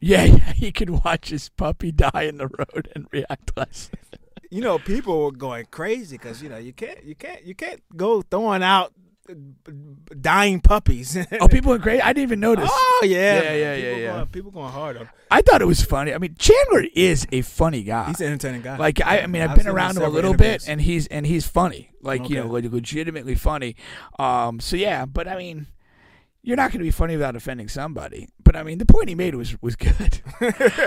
Yeah, <laughs> yeah, he could watch his puppy die in the road and react less. you know, people were going crazy because you know you can't, you can't, you can't go throwing out uh, dying puppies. <laughs> Oh, people went crazy. I didn't even notice. Oh yeah, Yeah, yeah, people yeah, yeah. Going, people going hard on. I thought it was funny. I mean, Chandler is a funny guy. He's an entertaining guy. Like I, I mean, I've I've been around him a little interviews. bit, and he's and he's funny. Like you know, legitimately funny. Um, so yeah, but I mean, you're not going to be funny without offending somebody. But I mean, the point he made was was good. <laughs>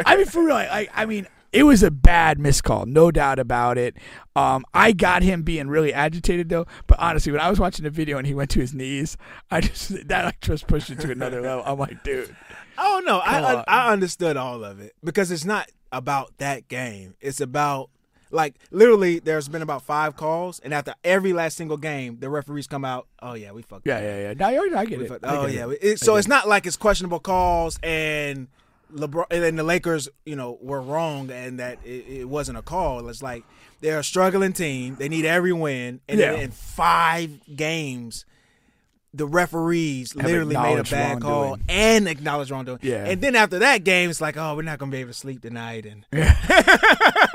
I mean, for real. I, I mean, it was a bad miscall, no doubt about it. Um, I got him being really agitated though. But honestly, when I was watching the video and he went to his knees, I just <laughs> that like just pushed it to another level. I'm like, dude. Oh no, I, I. I understood all of it because it's not about that game. It's about like literally. There's been about five calls, and after every last single game, the referees come out. Oh yeah, we fucked. Yeah, up. yeah, yeah. No, I, get We it. fucked- I Oh get yeah. it. It- so it's get not like it's questionable calls and LeBron and the Lakers, you know, were wrong and that it, it wasn't a call. It's like they're a struggling team. They need every win, and then Yeah. in five games. The referees Have literally made a bad call and acknowledged wrongdoing. Yeah. And then after that game, it's like, oh, we're not gonna be able to sleep tonight. And <laughs>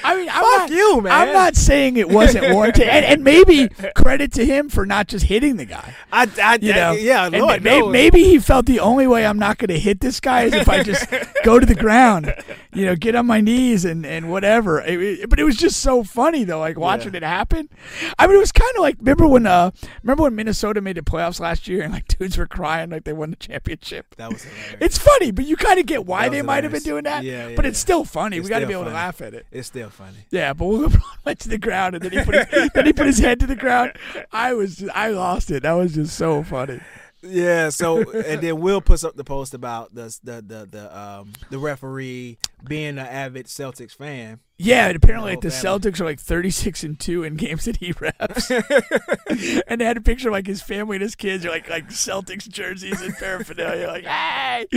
I mean, I'm Fuck not, you, man. I'm not saying it wasn't <laughs> warranted, and, and maybe credit to him for not just hitting the guy. I, I, You know, yeah, Lord may- maybe he felt the only way I'm not going to hit this guy is if I just <laughs> go to the ground, you know, get on my knees and, and whatever. It- it- but it was just so funny though, like watching it happen. I mean, it was kind of like remember when uh remember when Minnesota made the playoffs last year and like dudes were crying like they won the championship. That was hilarious. It's funny, but you kind of get why they might have been doing that. Yeah, yeah, but it's yeah. still funny. It's we got to be able to laugh at it. It's still funny. Yeah, but when LeBron <laughs> went to the ground and then he put his, <laughs> then he put his head to the ground. I was I lost it. That was just so funny. Yeah. So and then Will puts up the post about the the the the um the referee being an avid Celtics fan. Yeah, and apparently like, the family. Celtics are like thirty six and two in games that he refs. <laughs> and they had a picture of like his family and his kids are like like Celtics jerseys and paraphernalia. Like, hey. <laughs>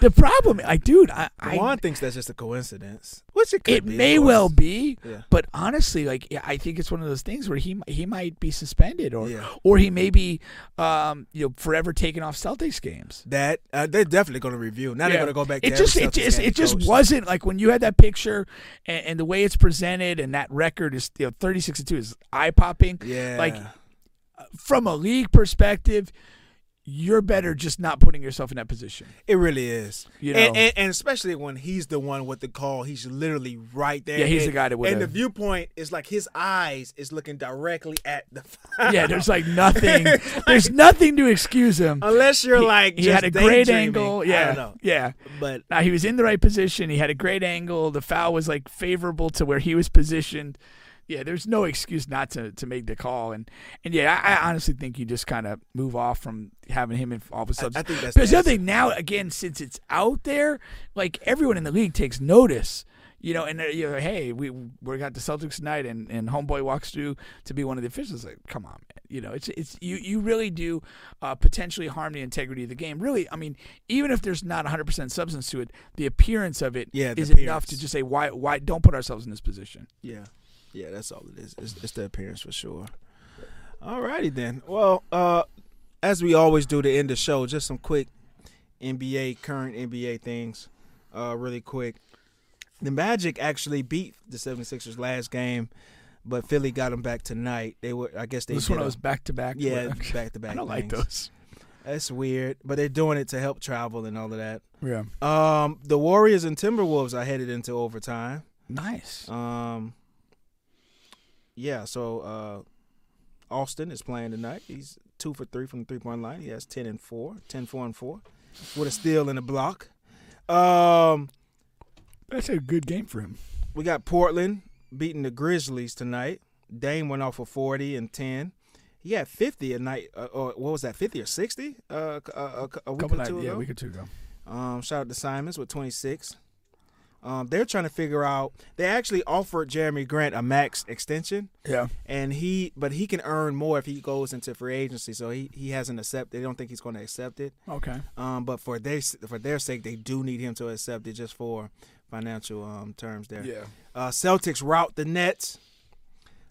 the problem, like, dude, I, I Juan thinks that's just a coincidence, which it could it be. may well be, Yeah. but honestly, like I think it's one of those things where he he might be suspended or Yeah. or he may be um you know forever taken off Celtics games. That uh, they're definitely going to review. Now they're going to go back. It just, it just, it just coached. wasn't like when you had that picture and, and the way it's presented and that record is you know thirty six and two is eye popping. Yeah. Like from a league perspective, you're better just not putting yourself in that position. It really is. You and, know. and, and especially when he's the one with the call, he's literally right there. Yeah, he's and, the guy that And the viewpoint is like his eyes is looking directly at the. <laughs> yeah, there's like <laughs> nothing. there's nothing to excuse him. Unless you're He- like he had a great angle. Yeah, yeah. But Now he was in the right position. He had a great angle. The foul was like favorable to where he was positioned. Yeah, there's no excuse not to, to make the call. And and yeah, I, I honestly think you just kind of move off from having him in all of a sudden. I think that's because the the other thing now again, since it's out there, like everyone in the league takes notice. You know, and uh, you know, hey, we we got the Celtics tonight, and, and homeboy walks through to be one of the officials. Like, come on, man. You know, it's it's you you really do uh, potentially harm the integrity of the game. Really, I mean, even if there's not 100 percent substance to it, the appearance of it is Yeah, the enough to just say why why don't put ourselves in this position. Yeah, yeah, that's all it is. It's, it's the appearance for sure. Alrighty then. Well, uh, as we always do to end the show, just some quick NBA current NBA things, uh, really quick. The Magic actually beat the 76ers last game, but Philly got them back tonight. They were, I guess they. this one was back to back. Yeah, back to back. I don't like those. That's weird, but they're doing it to help travel and all of that. Yeah, Um, the Warriors and Timberwolves are headed into overtime. nice. Um, yeah, so uh, Austin is playing tonight. He's two for three from the three point line. He has 10 and 4, 10, 4 and 4 with a steal in the block. Um, That's a good game for him. we got Portland beating the Grizzlies tonight. Dame went off for 40 and 10. He had 50 a night, uh, or what was that, 50 or 60 uh, a, a, a week Couple or two yeah, ago? a week or two ago. Um, shout out to Simons with 26. Um, they're trying to figure out. They actually offered Jerami Grant a max extension, Yeah, and he, but he can earn more if he goes into free agency. So he, he hasn't accepted. They don't think he's going to accept it. okay. Um, but for their for their sake, they do need him to accept it just for financial um terms. There. Yeah. Uh, Celtics route the Nets.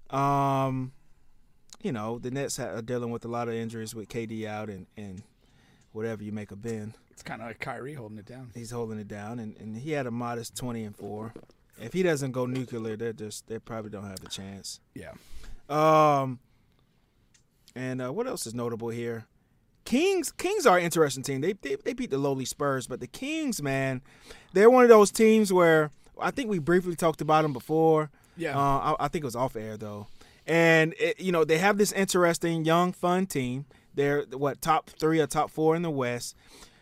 Um, you know the Nets are dealing with a lot of injuries with KD out and and whatever you make of Ben. It's kind of like Kyrie holding it down. He's holding it down, and, and he had a modest twenty and four. If he doesn't go nuclear, they just they probably don't have the chance. Yeah. Um, and uh, what else is notable here? Kings Kings are an interesting team. They, they they beat the lowly Spurs, but the Kings, man, they're one of those teams where I think we briefly talked about them before. Yeah. Uh, I, I think it was off air though, and it, you know they have this interesting young fun team. They're what top three or top four in the West.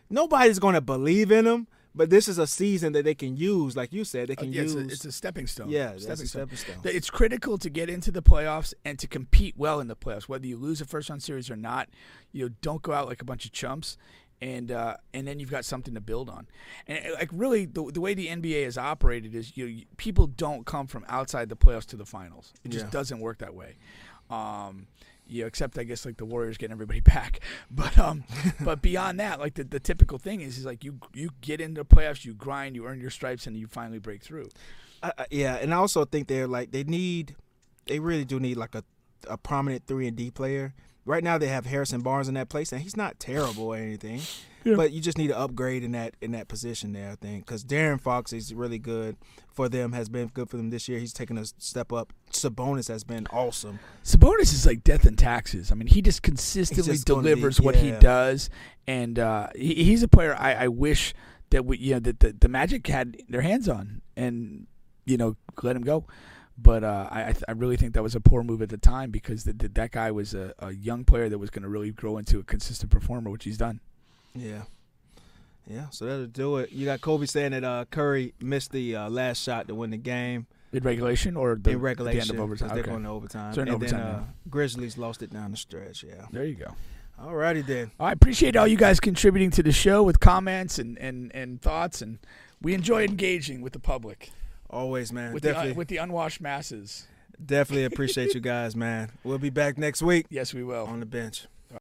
Nobody's going to believe in them, but this is a season that they can use, like you said, they Uh, can yeah, use. it's, a, it's a stepping stone. Yeah, stepping a stone. stepping stone. It's critical to get into the playoffs and to compete well in the playoffs. Whether you lose a first round series or not, you know, don't go out like a bunch of chumps, and uh, and then you've got something to build on. And uh, like really, the, the way the NBA is operated is you, you people don't come from outside the playoffs to the finals. It just Yeah. doesn't work that way. Um, you know, except I guess like the Warriors getting everybody <laughs> back, but um, <laughs> but beyond that, like the, the typical thing is is like you you get into the playoffs, you grind, you earn your stripes, and you finally break through. I- yeah, and I also think they're like they need, they really do need like a, a prominent three and D player. Right now they have Harrison Barnes in that place, and he's not terrible or anything, but you just need to upgrade in that in that position there. I think because De'Aaron Fox is really good for them, has been good for them this year. He's taken a step up. Sabonis has been awesome. Sabonis is like death and taxes. I mean, he just consistently just gonna be- delivers what he does, and uh, he, he's a player I, I wish that we, you know, that the, the Magic had their hands on, and you know, let him go. But uh, I, I really think that was a poor move at the time because the, the, that guy was a, a young player that was going to really grow into a consistent performer, which he's done. Yeah. Yeah, so that'll do it. You got Kobe saying that uh, Curry missed the uh, last shot to win the game. In regulation or the, in regulation, at the end of overtime? they're Okay. going to overtime. So and overtime then uh. Grizzlies lost it down the stretch. Yeah. There you go. Alrighty then. I appreciate all you guys contributing to the show with comments and, and, and thoughts, and we enjoy engaging with the public. Always, man. With the, definitely, uh, with the unwashed masses. definitely appreciate you guys, man. We'll be back next week Yes, we will. on the bench.